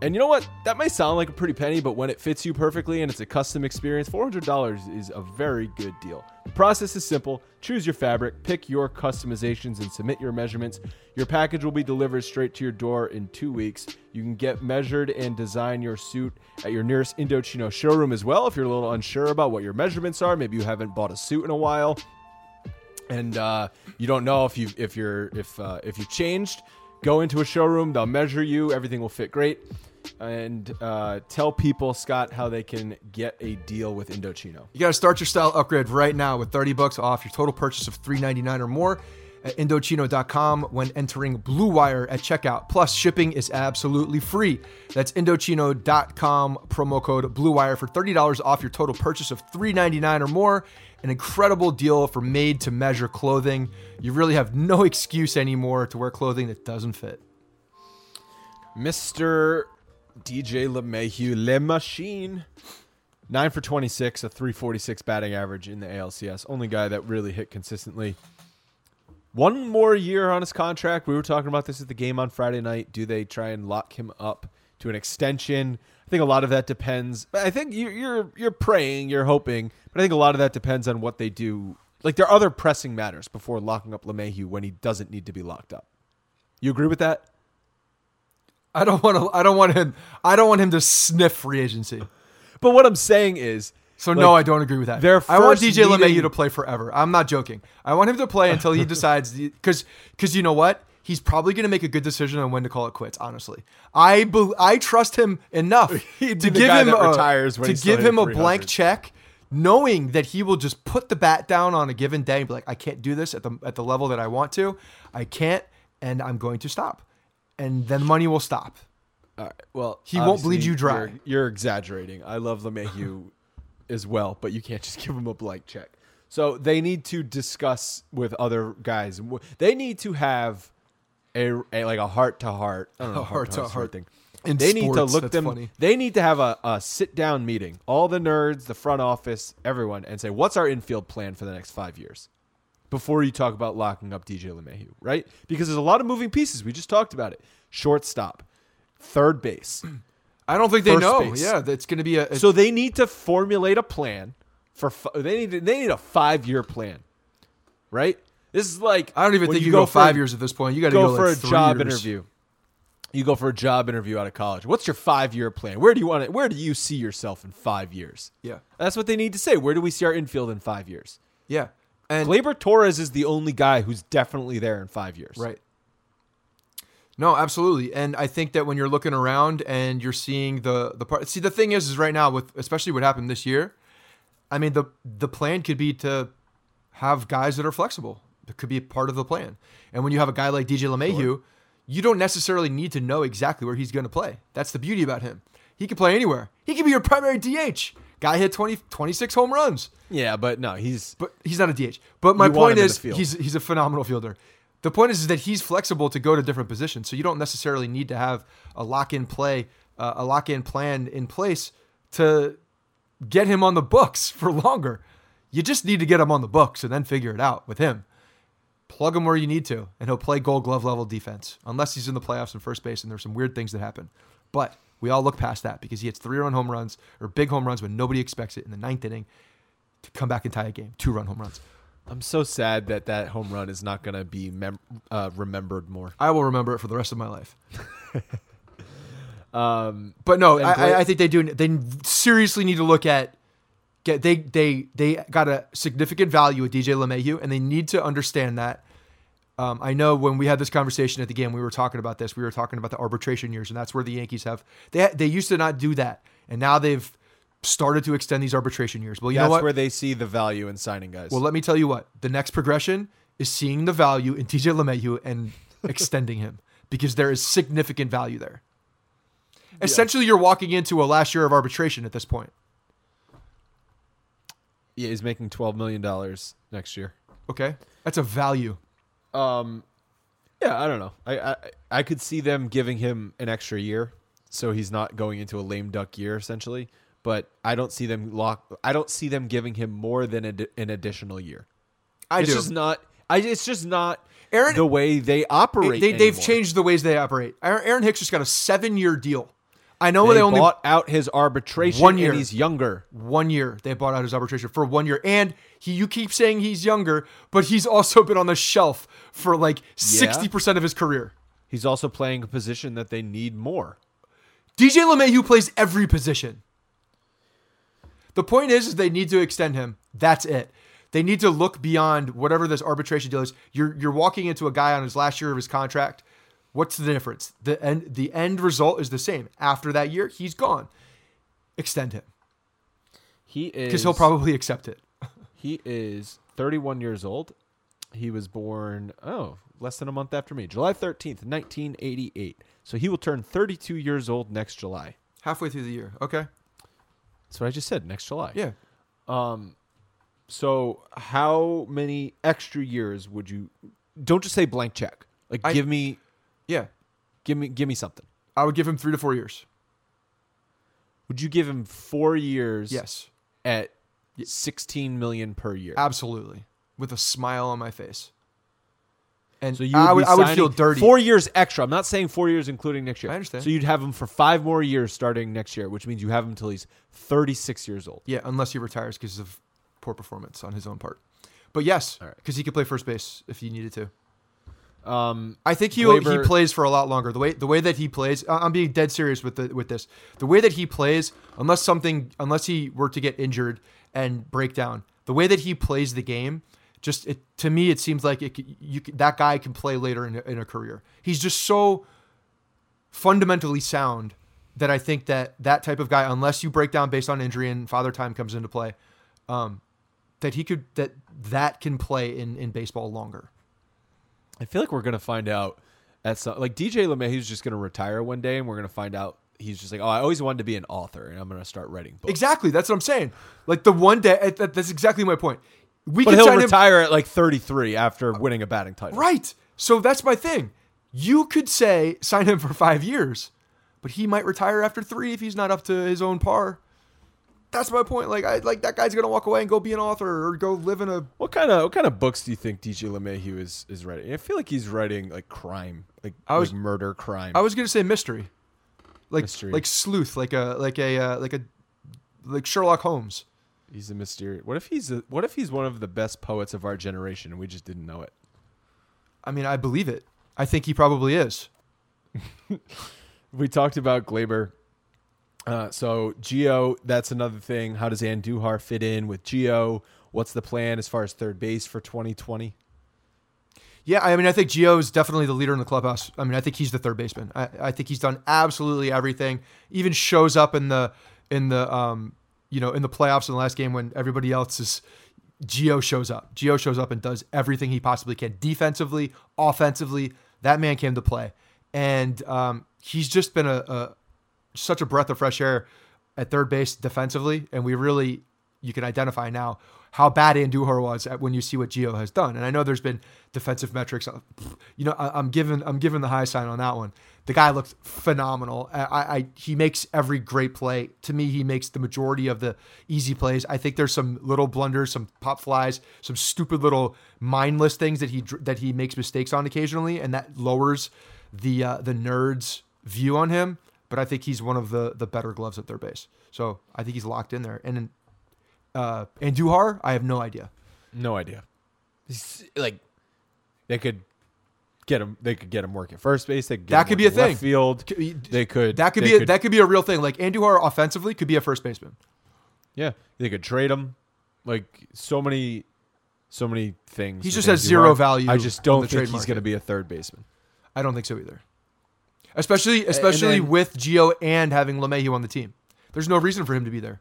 And you know what? That might sound like a pretty penny, but when it fits you perfectly and it's a custom experience, $400 is a very good deal. The process is simple. Choose your fabric, pick your customizations, and submit your measurements. Your package will be delivered straight to your door in two weeks. You can get measured and design your suit at your nearest Indochino showroom as well if you're a little unsure about what your measurements are. Maybe you haven't bought a suit in a while and uh, you don't know if you if you're if uh, if you've changed go into a showroom they'll measure you everything will fit great. And uh, tell people scott how they can get a deal with indochino. You got to start your style upgrade right now with 30 bucks off your total purchase of $3.99 or more at Indochino.com when entering Blue Wire at checkout. Plus, shipping is absolutely free. That's Indochino.com, promo code Blue Wire for $30 off your total purchase of $3.99 or more. An incredible deal for made to measure clothing. You really have no excuse anymore to wear clothing that doesn't fit. mr dj LeMahieu le machine 9 for 26 a 346 batting average in the alcs only guy that really hit consistently one more year on his contract. We were talking about this at the game on Friday night. Do they try and lock him up to an extension? I think a lot of that depends. I think you- you're you're praying, you're hoping, but I think a lot of that depends on what they do. Like there are other pressing matters before locking up LeMahieu when he doesn't need to be locked up. You agree with that? I don't want to. I don't want him. I don't want him to sniff free agency. But what I'm saying is, So Like, no, I don't agree with that. I want DJ meeting- to play forever. I'm not joking. I want him to play until he decides because because you know what? He's probably going to make a good decision on when to call it quits. Honestly, I bel I trust him enough to give him a, to give him a blank check, knowing that he will just put the bat down on a given day and be like, I can't do this at the at the level that I want to. I can't, and I'm going to stop, and then money will stop. all right, well, He won't bleed you dry. You're, you're exaggerating. I love LeMahieu as well, but you can't just give them a blank check. So they need to discuss with other guys. They need to have a, a like a heart to heart, I don't know, A heart-to-heart heart-to-heart. thing. In they need to look them. funny. They need to have a, a sit down meeting, all the nerds, the front office, everyone, and say, what's our infield plan for the next five years? Before you talk about locking up DJ LeMahieu, right? Because there's a lot of moving pieces. We just talked about it. Shortstop, third base. I don't think they know. base. Yeah, that's going to be a. So they need to formulate a plan for. They need. They need a five year plan, right? This is like I don't even think you, go, for- five years at this point. You got to Go, go, for like a job years. interview. You go for a job interview out of college. What's your five year plan? Where do you want it? Where do you see yourself in five years? Yeah, That's what they need to say. Where do we see our infield in five years? yeah, and Gleyber Torres is the only guy who's definitely there in five years. right. No, absolutely, and I think that when you're looking around and you're seeing the the part. See, the thing is, is right now with especially what happened this year. I mean, the the plan could be to have guys that are flexible. That could be a part of the plan. And when you have a guy like DJ LeMahieu, you don't necessarily need to know exactly where he's going to play. That's the beauty about him. He can play anywhere. He can be your primary DH. Guy hit 20, 26 home runs. Yeah, but no, he's But he's not a DH. But my point is, he's he's a phenomenal fielder. The point is, is that he's flexible to go to different positions, so you don't necessarily need to have a lock in play, uh, a lock in plan in place to get him on the books for longer. You just need to get him on the books and then figure it out with him. Plug him where you need to, and he'll play Gold Glove level defense, unless he's in the playoffs in first base and there's some weird things that happen. But we all look past that because he hits three run home runs or big home runs when nobody expects it in the ninth inning to come back and tie a game, two run home runs. I'm so sad that that home run is not going to be mem- uh, remembered more. I will remember it for the rest of my life. Um, But no, I, Blake- I- I think they do. They seriously need to look at get they they they got a significant value with DJ LeMahieu, and they need to understand that. Um, I know when we had this conversation at the game, we were talking about this. We were talking about the arbitration years, and that's where the Yankees have they they used to not do that, and now they've started to extend these arbitration years. Well, you that's know what? where they see the value in signing guys. well, let me tell you what. The next progression is seeing the value in DJ LeMahieu and extending him because there is significant value there. Essentially, you're walking into a last year of arbitration at this point. yeah, he's making 12 million dollars next year. Okay, that's a value. Um, yeah, I don't know. I, I I could see them giving him an extra year, so he's not going into a lame duck year essentially. But I don't see them lock. I don't see them giving him more than a, an additional year. I it's do. just not. I. It's just not Aaron- the way they operate. They, they've changed the ways they operate. Aaron Hicks just got a seven-year deal. I know They, they, only bought out his arbitration. One year. and he's younger. one year. They bought out his arbitration for one year, and he. You keep saying he's younger, but he's also been on the shelf for like sixty percent of his career. He's also playing a position that they need more. DJ LeMahieu plays every position. The point is, is they need to extend him. That's it. They need to look beyond whatever this arbitration deal is. You're you're walking into a guy on his last year of his contract. What's the difference? The end the end result is the same. After that year, he's gone. Extend him He is because he'll probably accept it. He is 31 years old. He was born, oh, less than a month after me, July 13th, 1988. So he will turn 32 years old next July. Halfway through the year. Okay. That's what I just said, next July. Yeah. Um, So how many extra years would you Don't just say blank check. Like I- give me Yeah. give me give me something. I would give him three to four years. Would you give him 4 years Yes. at 16 million per year? Absolutely. With a smile on my face. And So you I would, would, I would feel dirty. Four years extra. I'm not saying four years including next year. I understand. So you'd have him for five more years starting next year, which means you have him until he's 36 years old. Yeah, unless he retires because of poor performance on his own part. But yes, All right. because he could play first base if he needed to. Um, I think he Gleyber- he plays for a lot longer. The way the way that he plays, I'm being dead serious with the with this. The way that he plays, unless something, unless he were to get injured and break down, the way that he plays the game, just it, to me, it seems like it, you that guy can play later in a, in a career. He's just so fundamentally sound that I think that that type of guy, unless you break down based on injury and father time comes into play, um, that he could that that can play in in baseball longer. I feel like we're gonna find out at some like DJ LeMahieu's just gonna retire one day, and we're gonna find out he's just like, oh, I always wanted to be an author, and I'm gonna start writing books. Exactly. That's what I'm saying. Like the one day, that's exactly my point. We But could he'll sign him retire at like 33 after winning a batting title. right. So that's my thing. You could say sign him for five years, but he might retire after three if he's not up to his own par. That's my point. Like I like that guy's gonna walk away and go be an author or go live in a. What kind of what kind of books do you think DJ LeMahieu is is writing? I feel like he's writing like crime, like, I was- like murder crime. I was gonna say mystery, like Mystery. like sleuth, like a like a uh, like a like Sherlock Holmes. He's a mysterious. What if he's a, what if he's one of the best poets of our generation and we just didn't know it? I mean, I believe it. I think he probably is. We talked about Gleyber. Uh, so Gio, that's another thing. How does Andujar fit in with Gio? What's the plan as far as third base for 2020? Yeah, I mean, I think Gio is definitely the leader in the clubhouse. I mean, I think he's the third baseman. I, I think he's done absolutely everything. Even shows up in the in the um you know in the playoffs in the last game when everybody else is. Gio shows up. Gio shows up and does everything he possibly can, defensively, offensively. That man came to play, and um, he's just been a, a such a breath of fresh air at third base defensively, and we really you can identify now how bad Andujar was at when you see what Gio has done. And I know there's been defensive metrics. You know, I, I'm giving I'm giving the high sign on that one. The guy looked phenomenal. I, I, I he makes every great play. To me, he makes the majority of the easy plays. I think there's some little blunders, some pop flies, some stupid little mindless things that he that he makes mistakes on occasionally, and that lowers the uh, the nerds view on him. But I think he's one of the the better gloves at their base. So I think he's locked in there. And uh, Andujar, I have no idea. No idea. He's, like they could get him. They could get him working first base. They could get That him could be a thing. Field. They could. That could they be a, that could be a real thing. Like Andujar offensively could be a first baseman. Yeah, they could trade him. Like so many, so many things. He just has Andujar. zero value I just don't the think trade he's market. going to be a third baseman. I don't think so either. Especially especially then- with Gio and having LeMahieu on the team. There's no reason for him to be there.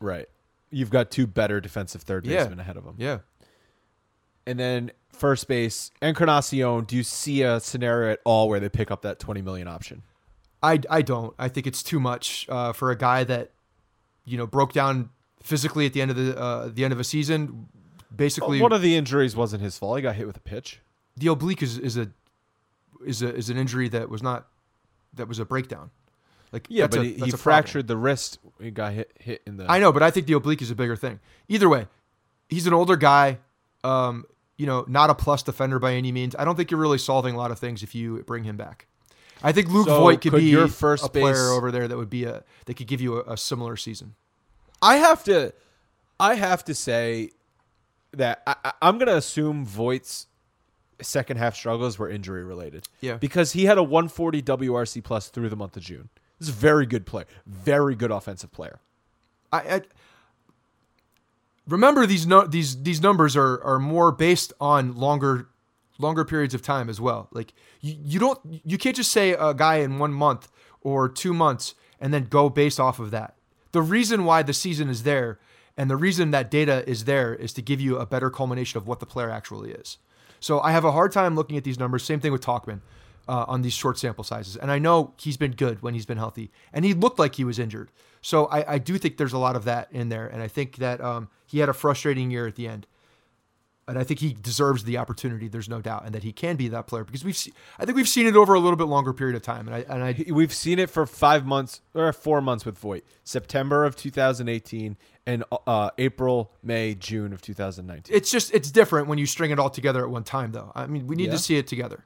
Right. You've got two better defensive third Yeah. basemen ahead of him. Yeah. And then first base, Encarnacion. Do you see a scenario at all where they pick up that twenty million option? I, I don't. I think it's too much uh, for a guy that, you know, broke down physically at the end of the uh, the end of a season. Basically, One of the injuries wasn't his fault. He got hit with a pitch. the oblique is, is a is a is an injury that was not that was a breakdown. Like Yeah, but a- he, he fractured the wrist. He got hit hit in the. I know, but I think the oblique is a bigger thing. Either way, he's an older guy. Um, you know, not a plus defender by any means. I don't think you're really solving a lot of things if you bring him back. I think Luke So Voit could, could be your first a player over there that would be a that could give you a, a similar season. I have to, I have to say that I, I'm going to assume Voit's second half struggles were injury related. Yeah. because he had a 140 WRC plus through the month of June. This is a very good player, very good offensive player. I, I remember these no, these these numbers are are more based on longer longer periods of time as well. Like you, you don't you can't just say a guy in one month or two months and then go based off of that. The reason why the season is there and the reason that data is there is to give you a better culmination of what the player actually is. So I have a hard time looking at these numbers. Same thing with Tauchman uh, on these short sample sizes. And I know he's been good when he's been healthy, and he looked like he was injured. So I, I do think there's a lot of that in there, and I think that um, he had a frustrating year at the end. And I think he deserves the opportunity. There's no doubt, and that he can be that player because we've. Se- I think we've seen it over a little bit longer period of time, and I and I We've seen it for five months or four months with Voit. September of 2018 and uh, April, May, June of 2019. it's just it's different when you string it all together at one time, though. I mean, we need Yeah. to see it together.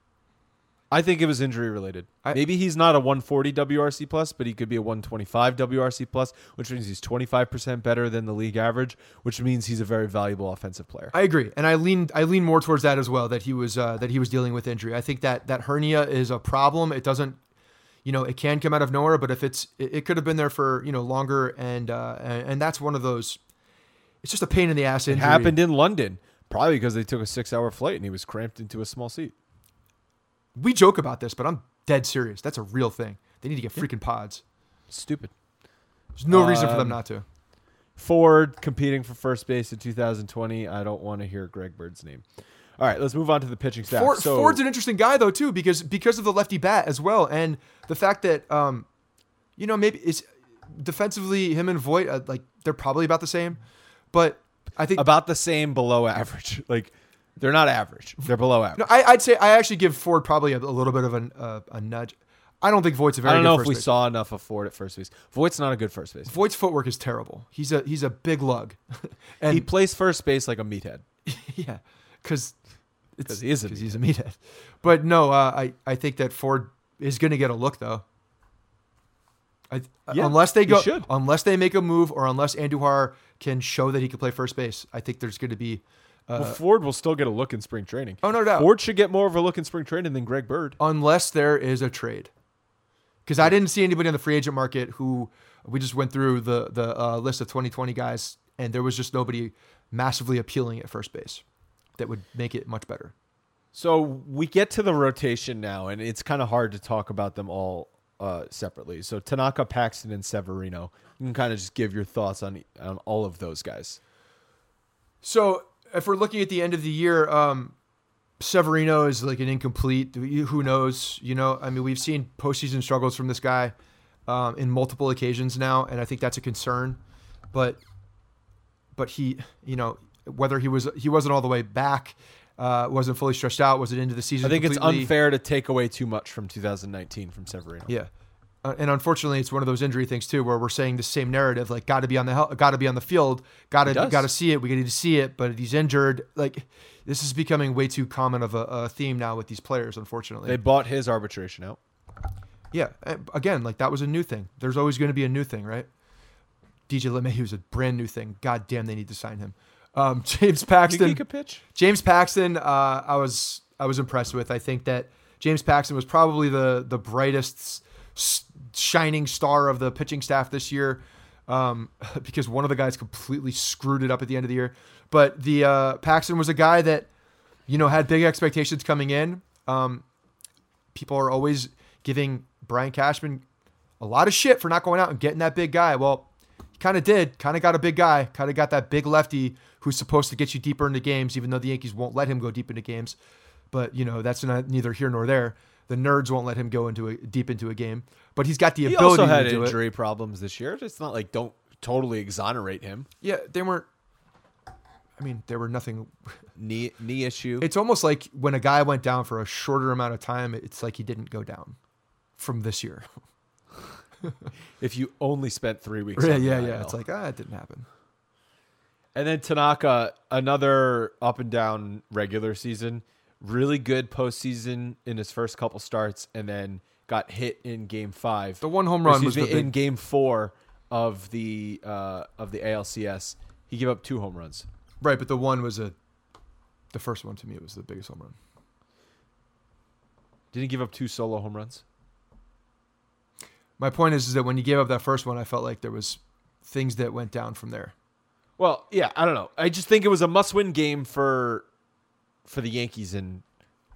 I think it was injury related. I- Maybe he's not a 140 WRC plus, but he could be a 125 WRC plus, which means he's 25% better than the league average, which means he's a very valuable offensive player. I agree, and I lean I lean more towards that as well. That he was uh, that he was dealing with injury. I think that that hernia is a problem. It doesn't, you know, it can come out of nowhere, but if it's it, it could have been there for you know longer, and uh, and, and that's one of those. It's just a pain in the ass it happened in London, probably because they took a six hour flight and he was cramped into a small seat. We joke about this, but I'm dead serious. That's a real thing. They need to get freaking pods. Stupid. There's no reason for them Um, not to. Ford competing for first base in 2020. I don't want to hear Greg Bird's name. All right, let's move on to the pitching staff. Ford, so, Ford's an interesting guy though too because because of the lefty bat as well, and the fact that um, you know maybe it's defensively him and Voit uh, like they're probably about the same, but I think about the same below average. Like they're not average. They're below average. no, I, I'd say I actually give Ford probably a, a little bit of an, uh, a nudge. I don't think Voit's a very. I don't know if we baseman. saw enough of Ford at first base. Voit's not a good first base. Voit's footwork is terrible. He's a he's a big lug, and he plays first base like a meathead. yeah, because 'Cause he is a because he's a meathead. But no, uh, I I think that Ford is going to get a look though. I, Yeah, unless they go, unless they make a move, or unless Andujar can show that he can play first base, I think there's going to be. Uh, well, Ford will still get a look in spring training. Oh, no doubt. Ford should get more of a look in spring training than Greg Bird. unless there is a trade. Because I didn't see anybody on the free agent market who we just went through the the uh, list of 2020 guys, and there was just nobody massively appealing at first base that would make it much better. So we get to the rotation now, and it's kind of hard to talk about them all uh, separately. So Tanaka, Paxton, and Severino. You can kind of just give your thoughts on on all of those guys. So if we're looking at the end of the year, um, Severino is like an incomplete. Who knows? You know, I mean, we've seen postseason struggles from this guy um, in multiple occasions now, and I think that's a concern. But but he, you know, whether he was he wasn't all the way back, uh, wasn't fully stretched out, was it into the season? I think it's completely? unfair to take away too much from 2019 from Severino. Yeah. Uh, and unfortunately, it's one of those injury things too, where we're saying the same narrative, like got to be on the hel- got to be on the field, got to got to see it. We need to see it, but he's injured. Like this is becoming way too common of a, a theme now with these players. Unfortunately, They bought his arbitration out. yeah. Again, like that was a new thing. There's always going to be a new thing, right? DJ LeMahieu was a brand new thing. God damn, they need to sign him. Um, James Paxton. pitch? James Paxton, uh, I was I was impressed with. I think that James Paxton was probably the the brightest shining star of the pitching staff this year, um, because one of the guys completely screwed it up at the end of the year. But the uh, Paxton was a guy that you know had big expectations coming in. Um, people are always giving Brian Cashman a lot of shit for not going out and getting that big guy. Well, he kind of did. Kind of got a big guy. Kind of got that big lefty who's supposed to get you deeper into games, even though the Yankees won't let him go deep into games. But you know that's not neither here nor there. The nerds won't let him go into a, deep into a game, but he's got the He ability also had to do it. injury problems this year. It's not like don't totally exonerate him. Yeah, they weren't. I mean, there were nothing. Knee knee issue. It's almost like when a guy went down for a shorter amount of time, it's like he didn't go down from this year. if you only spent three weeks. yeah, yeah, yeah. It's like ah, it didn't happen. And then Tanaka, another up and down regular season, really good postseason in his first couple starts, and then got hit in Game Five. The one home run was me, in Game Four of the uh, of the ALCS. He gave up two home runs. Right, but the one was a. The first one to me was the biggest home run. Did he give up two solo home runs? My point is, is that when you gave up that first one, I felt like there was things that went down from there. Well, yeah, I don't know. I just think it was a must-win game for for the Yankees, and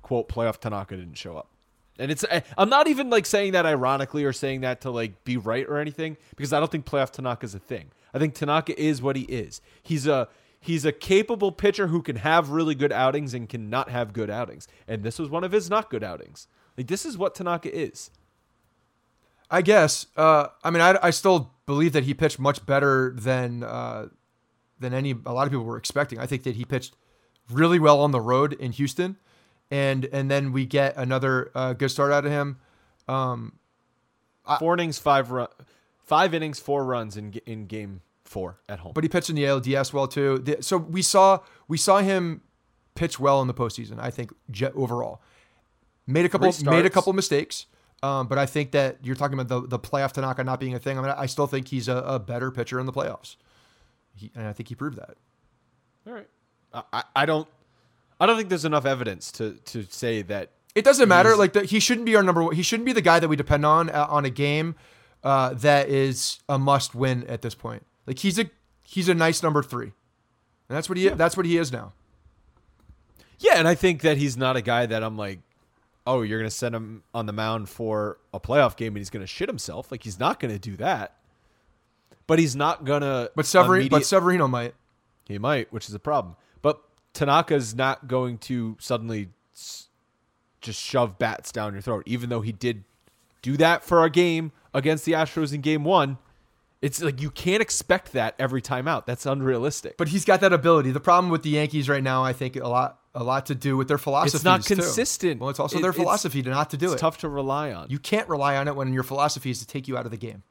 quote playoff Tanaka didn't show up. And it's I- I'm not even like saying that ironically or saying that to like be right or anything because I don't think playoff Tanaka is a thing. I think Tanaka is what he is. He's a he's a capable pitcher who can have really good outings and can not have good outings. And this was one of his not good outings. Like this is what Tanaka is. I guess. Uh, I mean, I, I still believe that he pitched much better than uh, than any a lot of people were expecting. I think that he pitched really well on the road in Houston, and and then we get another uh, good start out of him. Um, Four innings, five run, five innings, four runs in in game four at home. but he pitched in the ALDS well too. The- So we saw we saw him pitch well in the postseason. I think jet overall. made a couple made a couple mistakes. Um, but I think that you're talking about the the playoff Tanaka not being a thing. I mean, I still think he's a, a better pitcher in the playoffs, he, and I think he proved that. All right. I, I- don't. I don't think there's enough evidence to to say that. It doesn't matter. Like the, he shouldn't be our number one. He shouldn't be the guy that we depend on uh, on a game uh, that is a must win at this point. Like he's a he's a nice number three, and that's what he that's what he is now. Yeah, and I think that he's not a guy that I'm like, oh, you're gonna send him on the mound for a playoff game and he's gonna shit himself. Like he's not gonna do that. But he's not gonna. But Severino, immediate- but Severino might. He might, which is a problem. Tanaka's not going to suddenly just shove bats down your throat, even though he did do that for a game against the Astros in game one. It's like you can't expect that every time out. That's unrealistic. But he's got that ability. The problem with the Yankees right now, I think, a lot a lot to do with their philosophy. It's not consistent. Well, it's also It- their philosophy to not to do it's it. tough to rely on. You can't rely on it when your philosophy is to take you out of the game.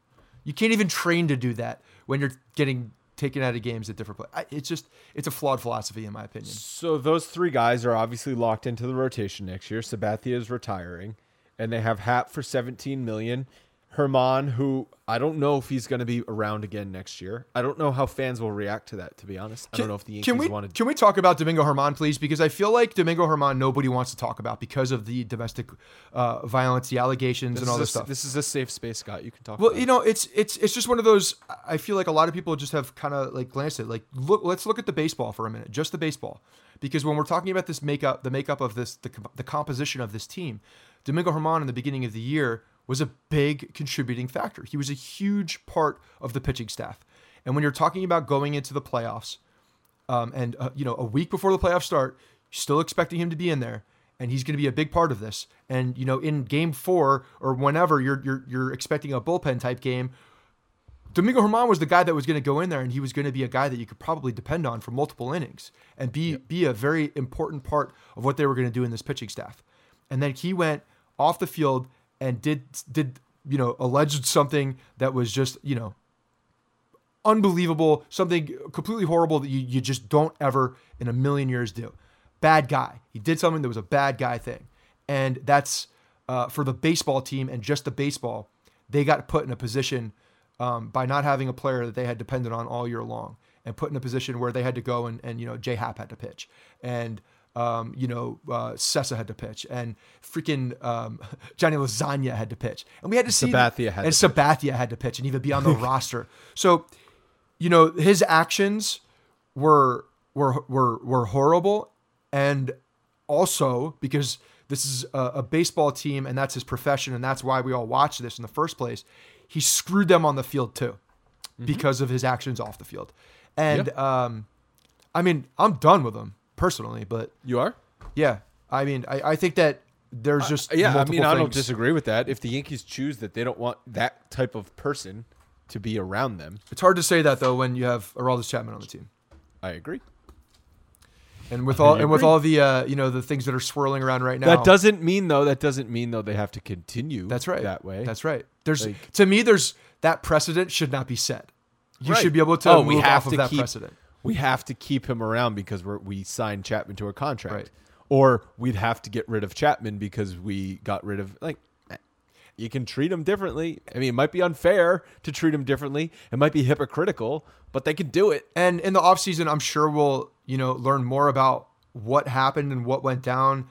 You can't even train to do that when you're getting taken out of games at different places. It's just it's a flawed philosophy in my opinion. So those three guys are obviously locked into the rotation next year. Sabathia is retiring, and they have Happ for 17 million. Germán, who I don't know if he's going to be around again next year. I don't know how fans will react to that. To be honest, I don't know if the Yankees can we wanted. can we talk about Domingo Germán, please? Because I feel like Domingo Germán nobody wants to talk about because of the domestic uh, violence, the allegations, this and all this a, stuff. This is a safe space, Scott. You can talk. Well, you know, it's it's it's just one of those. I feel like a lot of people just have kind of like glanced at like look. Let's look at the baseball for a minute, just the baseball, because when we're talking about this makeup, the makeup of this, the the composition of this team, Domingo Germán in the beginning of the year was a big contributing factor. He was a huge part of the pitching staff, and when you're talking about going into the playoffs, um, and uh, you know a week before the playoffs start, you're still expecting him to be in there, and he's going to be a big part of this. And you know, in Game Four or whenever you're you're you're expecting a bullpen type game, Domingo Germán was the guy that was going to go in there, and he was going to be a guy that you could probably depend on for multiple innings and be be a very important part of what they were going to do in this pitching staff. And then he went off the field and did did you know alleged something that was just you know unbelievable, something completely horrible that you, you just don't ever in a million years do. Bad guy. He did something that was a bad guy thing. And that's uh, for the baseball team and just the baseball, they got put in a position um, by not having a player that they had depended on all year long and put in a position where they had to go and, and you know, J Happ had to pitch. And um, you know, uh, Cessa had to pitch, and freaking um, Johnny Lasagna had to pitch, and we had to see Sabathia had and to Sabathia had to pitch and even be on the roster. So, you know, his actions were were were were horrible, and also because this is a, a baseball team and that's his profession, and that's why we all watch this in the first place. He screwed them on the field too, because of his actions off the field, and um, I mean, I'm done with him personally, but you are. yeah, I mean, I, I think that there's just Yeah, I mean, I don't things. disagree with that. If the Yankees choose that they don't want that type of person to be around them, It's hard to say that though when you have Aroldis Chapman on the team. I agree. And with all and with all the uh, you know the things that are swirling around right now, That doesn't mean though. That doesn't mean though they have to continue. that's right That way. That's right. There's Like- to me, there's that precedent should not be set. You Right. should be able to Oh, move we have off of to that keep, precedent. We have to keep him around because we're, we signed Chapman to a contract, Right. or we'd have to get rid of Chapman because we got rid of like. You can treat him differently. I mean, it might be unfair to treat him differently. It might be hypocritical, but they can do it. And in the offseason, I'm sure we'll you know learn more about what happened and what went down,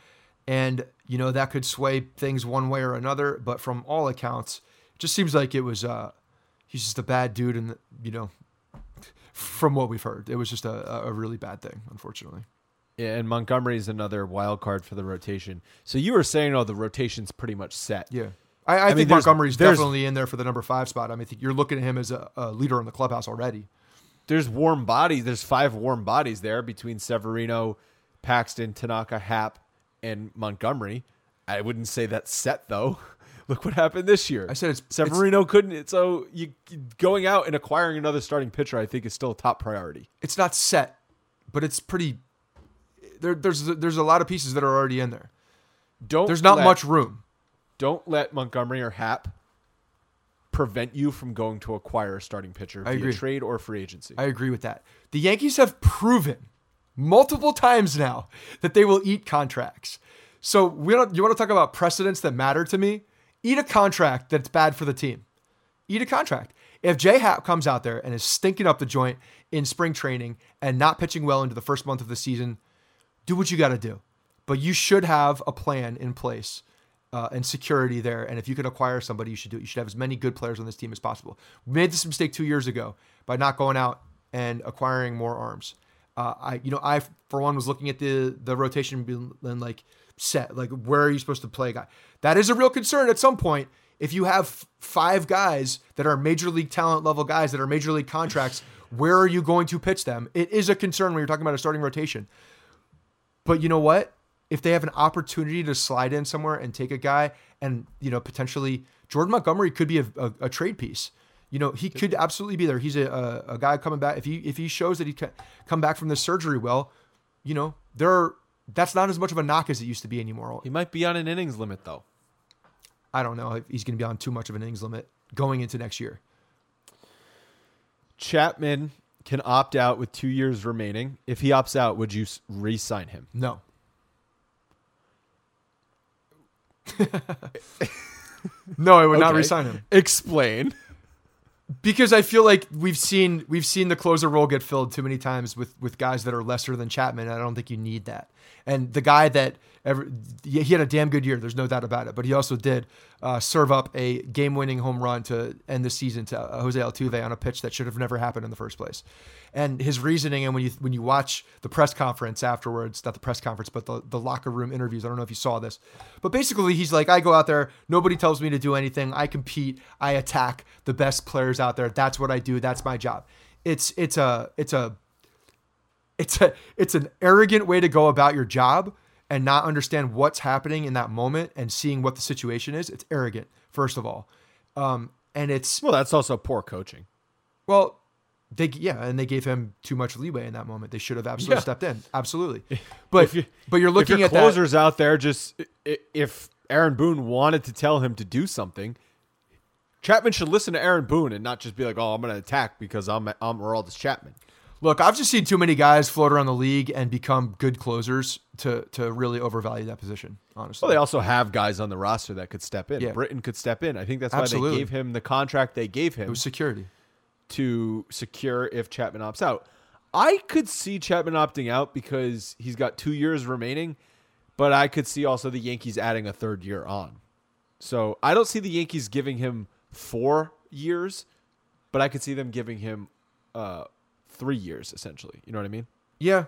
and you know that could sway things one way or another. But from all accounts, it just seems like it was uh, he's just a bad dude, and you know, from what we've heard, it was just a, a really bad thing, unfortunately. Yeah, and Montgomery is another wild card for the rotation. So you were saying, oh, the rotation's pretty much set. Yeah. I, I, mean, think there's- Montgomery's there's- definitely in there for the number five spot. I mean, I think you're looking at him as a, a leader in the clubhouse already. there's warm bodies. There's five warm bodies there between Severino, Paxton, Tanaka, Happ, and Montgomery. I wouldn't say that's set though. Look what happened this year. I said it's- Severino couldn't. So you going out and acquiring another starting pitcher, I think, is still a top priority. It's not set, but it's pretty. There, there's there's a lot of pieces that are already in there. Don't There's not let- much room. Don't let Montgomery or Happ prevent you from going to acquire a starting pitcher I via agree. trade or free agency. I agree with that. The Yankees have proven multiple times now that they will eat contracts. So we don't. You want to talk about precedents that matter to me? Eat a contract that's bad for the team. Eat a contract. If Jay Happ comes out there and is stinking up the joint in spring training and not pitching well into the first month of the season, do what you got to do. But you should have a plan in place uh, and security there. And if you can acquire somebody, you should do it. You should have as many good players on this team as possible. We made this mistake two years ago by not going out and acquiring more arms. Uh, I, you know, I for one was looking at the the rotation and like set, like where are you supposed to play a guy? That is a real concern at some point. If you have five guys that are major league talent level guys that are major league contracts, where are you going to pitch them? It is a concern when you're talking about a starting rotation. But you know what? If they have an opportunity to slide in somewhere and take a guy, and you know potentially Jordan Montgomery could be a, a, a trade piece. You know he could absolutely be there. He's a, a, guy coming back. If he if he shows that he can come back from the surgery well, you know there are, that's not as much of a knock as it used to be anymore. He might be on an innings limit though. I don't know if he's going to be on too much of an innings limit going into next year. Chapman can opt out with two years remaining. If he opts out, would you re-sign him? No. no, I would okay. not resign him. Explain. Because I feel like we've seen we've seen the closer role get filled too many times with with guys that are lesser than Chapman. I don't think you need that. And the guy that ever he had a damn good year. There's no doubt about it. But he also did uh, serve up a game-winning home run to end the season to uh, Jose Altuve on a pitch that should have never happened in the first place. And his reasoning, and when you when you watch the press conference afterwards, not the press conference, but the, the locker room interviews. I don't know if you saw this, but basically he's like, I go out there, nobody tells me to do anything. I compete, I attack the best players out there. That's what I do. That's my job. It's it's a it's a it's a it's an arrogant way to go about your job and not understand what's happening in that moment and seeing what the situation is. It's arrogant, first of all, um, and it's well, that's also poor coaching. Well, they yeah, and they gave him too much leeway in that moment. They should have absolutely yeah. stepped in, absolutely. But you, but you're looking at closers that, out there. Just if Aaron Boone wanted to tell him to do something, Chapman should listen to Aaron Boone and not just be like, "Oh, I'm going to attack because I'm I'm Aroldis Chapman." Look, I've just seen too many guys float around the league and become good closers to to really overvalue that position. Honestly, well, they also have guys on the roster that could step in. Yeah. Britton could step in. I think that's why Absolutely. they gave him the contract they gave him. It was security to secure if Chapman opts out. I could see Chapman opting out because he's got two years remaining, but I could see also the Yankees adding a third year on. So I don't see the Yankees giving him four years, but I could see them giving him uh, three years essentially. You know what I mean? Yeah.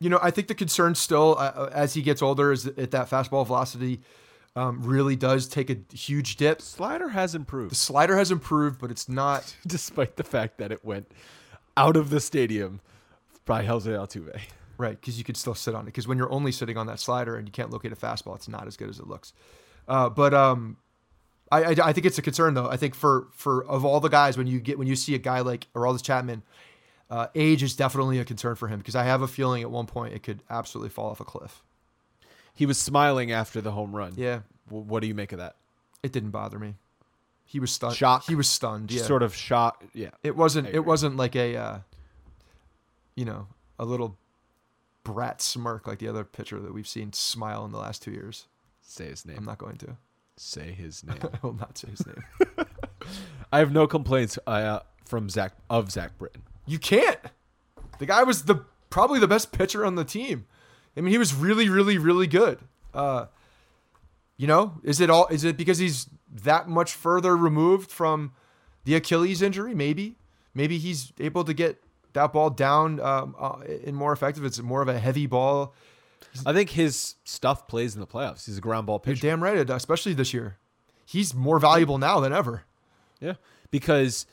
You know, I think the concern still uh, uh as he gets older is that that fastball velocity um, really does take a huge dip. Slider has improved. The slider has improved, but it's not. Despite the fact that it went out of the stadium by Jose Altuve. Right, because you could still sit on it. Because when you're only sitting on that slider and you can't locate a fastball, it's not as good as it looks. Uh, but um, I, I, I think it's a concern though. I think for for of all the guys, when you get when you see a guy like Aroldis Chapman uh, age is definitely a concern for him because I have a feeling at one point it could absolutely fall off a cliff. He was smiling after the home run. Yeah. W- what do you make of that? It didn't bother me. He was stunned. Shock. He was stunned. Yeah. Sort of shock. Yeah. It wasn't. It wasn't like a, uh, you know, a little brat smirk like the other pitcher that we've seen smile in the last two years. Say his name. I'm not going to. Say his name. I will not say his name. I have no complaints uh, from Zack of Zack Britton. You can't. The guy was the probably the best pitcher on the team. I mean, he was really, really, really good. Uh, you know, is it all? Is it because he's that much further removed from the Achilles injury? Maybe, maybe he's able to get that ball down um, uh, in more effective. It's more of a heavy ball. I think his stuff plays in the playoffs. He's a ground ball pitcher. You're damn right, especially this year. He's more valuable now than ever. Yeah, because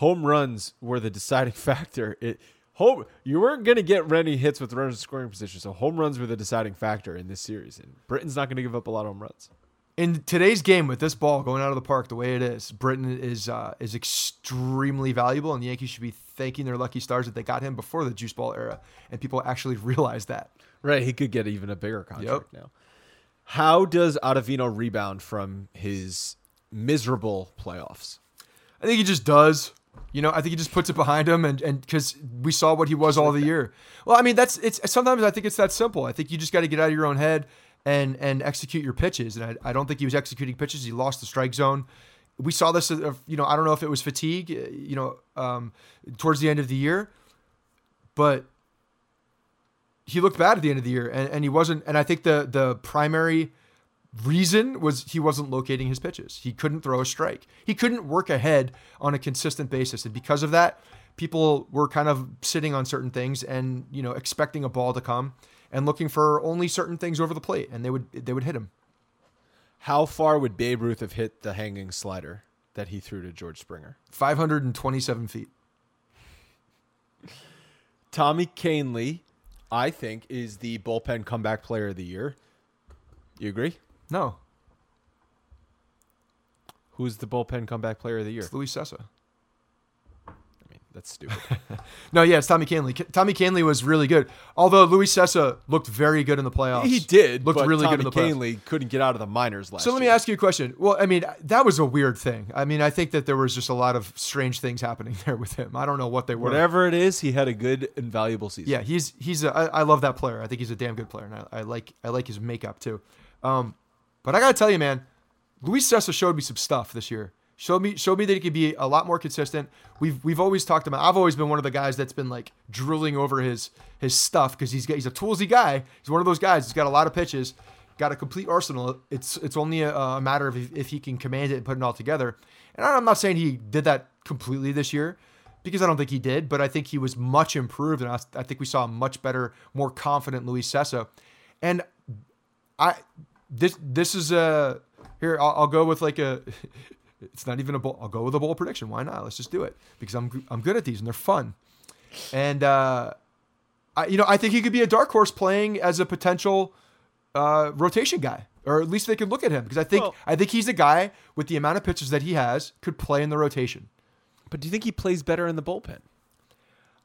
home runs were the deciding factor. It home you weren't going to get many hits with runners in scoring position, so home runs were the deciding factor in this series. And Britton's not going to give up a lot of home runs. In today's game, with this ball going out of the park the way it is, Britain is uh, is extremely valuable, and the Yankees should be thanking their lucky stars that they got him before the juice ball era, and people actually realize that. Right, he could get even a bigger contract yep. now. How does Ottavino rebound from his miserable playoffs? I think he just does. You know, I think he just puts it behind him, and and because we saw what he was all the year. Well, I mean, that's it's sometimes I think it's that simple. I think you just got to get out of your own head and and execute your pitches. And I, I don't think he was executing pitches. He lost the strike zone. We saw this, uh, you know, I don't know if it was fatigue, uh, you know, um, towards the end of the year, but he looked bad at the end of the year, and, and he wasn't. And I think the the primary reason was he wasn't locating his pitches. He couldn't throw a strike. He couldn't work ahead on a consistent basis, and because of that, people were kind of sitting on certain things and you know expecting a ball to come and looking for only certain things over the plate, and they would they would hit him. How far would Babe Ruth have hit the hanging slider that he threw to George Springer? 527 feet. Tommy Kahnle, I think, is the bullpen comeback player of the year. You agree? No, Who's the bullpen comeback player of the year? it's Luis Cessa. I mean, that's stupid. No, yeah, it's Tommy Kahnle. Tommy Kahnle was really good. Although Luis Cessa looked very good in the playoffs. he did, Looked but really Tommy good in the playoffs. Kahnle couldn't get out of the minors last So let me year. ask you a question. Well, I mean, that was a weird thing. I mean, I think that there was just a lot of strange things happening there with him. I don't know what they were. Whatever it is, he had a good and valuable season. Yeah, he's he's a, I, I love that player. I think he's a damn good player, and I, I like I like his makeup too. Um, but I gotta tell you, man, Luis Cessa showed me some stuff this year. Showed me showed me that he could be a lot more consistent. We've we've always talked about. I've always been one of the guys that's been like drooling over his his stuff because he's got, he's a toolsy guy. He's one of those guys. He's got a lot of pitches, got a complete arsenal. It's it's only a, a matter of if, if he can command it and put it all together. And I'm not saying he did that completely this year because I don't think he did, but I think he was much improved, and I, I think we saw a much better, more confident Luis Cessa. And I this this is a here I'll, I'll go with like a it's not even a bowl. I'll go with a bowl prediction. Why not? Let's just do it because I'm I'm good at these and they're fun. And uh, I you know I think he could be a dark horse playing as a potential uh, rotation guy, or at least they could look at him because I think Well- I think he's a guy with the amount of pitches that he has could play in the rotation. But do you think he plays better in the bullpen?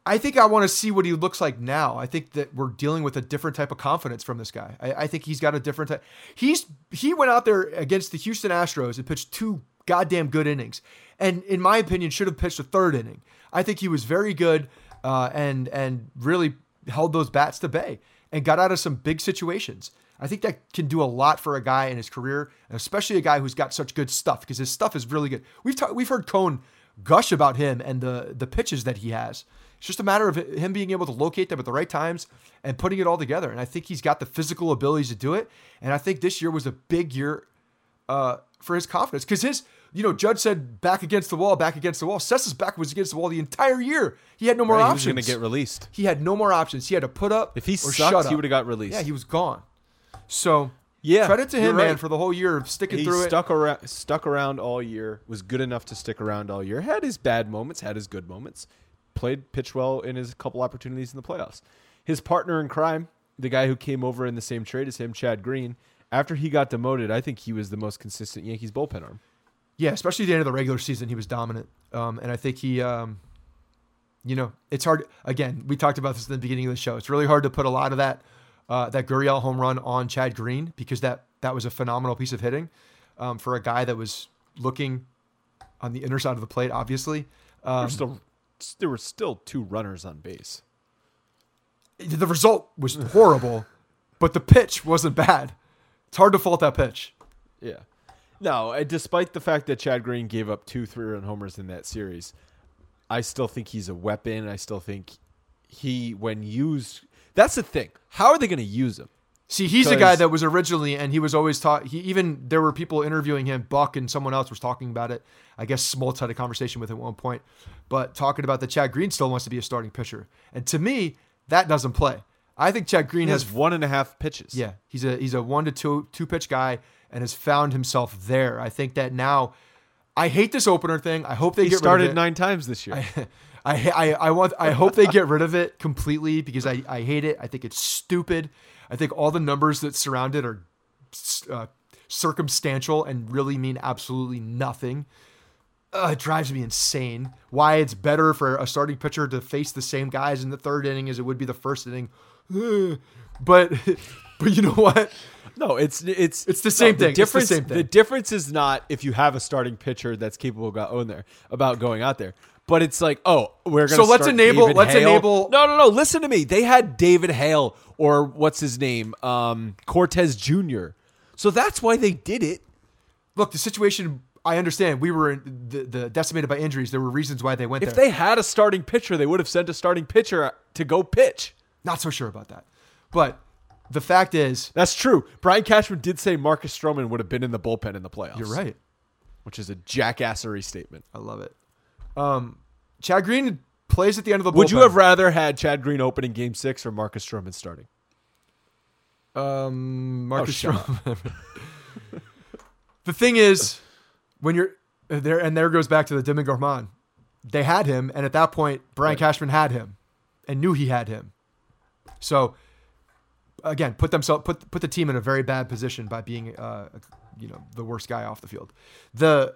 I think I want to see what he looks like now. I think that we're dealing with a different type of confidence from this guy. I, I think he's got a different type. He's he went out there against the Houston Astros and pitched two goddamn good innings, and in my opinion, should have pitched a third inning. I think he was very good uh, and and really held those bats to bay and got out of some big situations. I think that can do a lot for a guy in his career, especially a guy who's got such good stuff because his stuff is really good. We've ta- we've heard Cone gush about him and the the pitches that he has. It's just a matter of him being able to locate them at the right times and putting it all together. And I think he's got the physical abilities to do it. And I think this year was a big year uh, for his confidence because his, you know, Judge said back against the wall, back against the wall. Cessa's back was against the wall the entire year. He had no more Right, he was options. going to get released. He had no more options. He had to put up. If he sucked, he would have got released. Yeah, he was gone. So Yeah, credit to him, man, for the whole year of sticking he through it. stuck around stuck around all year was good enough to stick around all year had his bad moments had his good moments played pitch well in his couple opportunities in the playoffs his partner in crime the guy who came over in the same trade as him chad green after he got demoted i think he was the most consistent yankees bullpen arm Yeah, especially at the end of the regular season, he was dominant. Um, and I think he, um, you know, it's hard. Again, we talked about this in the beginning of the show. It's really hard to put a lot of that uh, that Gurriel home run on Chad Green because that that was a phenomenal piece of hitting um, for a guy that was looking on the inner side of the plate. Obviously, um, still, there were still two runners on base the result was horrible, but the pitch wasn't bad. It's hard to fault that pitch. Yeah. No, uh, despite the fact that Chad Green gave up two three run homers in that series, I still think he's a weapon. I still think he, when used, that's the thing. How are they going to use him? See, he's the guy that was originally, and he was always taught. He even there were people interviewing him. Buck and someone else was talking about it. I guess Smoltz had a conversation with him at one point, but talking about that Chad Green still wants to be a starting pitcher. And to me, that doesn't play. I think Chad Green has has one and a half pitches. yeah, he's a he's a one to two two pitch guy and has found himself there. I think that now. I hate this opener thing. I hope they He get started rid of it. nine times this year. I, I, I want I hope they get rid of it completely because I, I hate it. I think it's stupid. I think all the numbers that surround it are uh, circumstantial and really mean absolutely nothing. Uh, it drives me insane. Why it's better for a starting pitcher to face the same guys in the third inning as it would be the first inning. But but you know what? No, it's it's It's the same thing. It's the difference, same thing. The difference is not if you have a starting pitcher that's capable of going there about going out there, But it's like, oh, we're gonna So let's enable- David let's Hale. enable- No, no, no. Listen to me. They had David Hale or what's his name, um, Cortes Jr. So that's why they did it. Look, the situation. I understand. We were in the, the decimated by injuries. There were reasons why they went If there. If they had a starting pitcher, they would have sent a starting pitcher to go pitch. Not so sure about that. But the fact is, That's true. Brian Cashman did say Marcus Stroman would have been in the bullpen in the playoffs. you're right. Which is a jackassery statement. I love it. Um, Chad Green plays at the end of the. Would you have rather had Chad Green opening game six or Marcus Stroman starting? Um, Marcus Oh, Stroman. the thing is, when you're there, and there goes back to the Demi Gorman. They had him, and at that point, Brian Right. Cashman had him, and knew he had him. So, again, put themselves put put the team in a very bad position by being, uh, you know, the worst guy off the field. The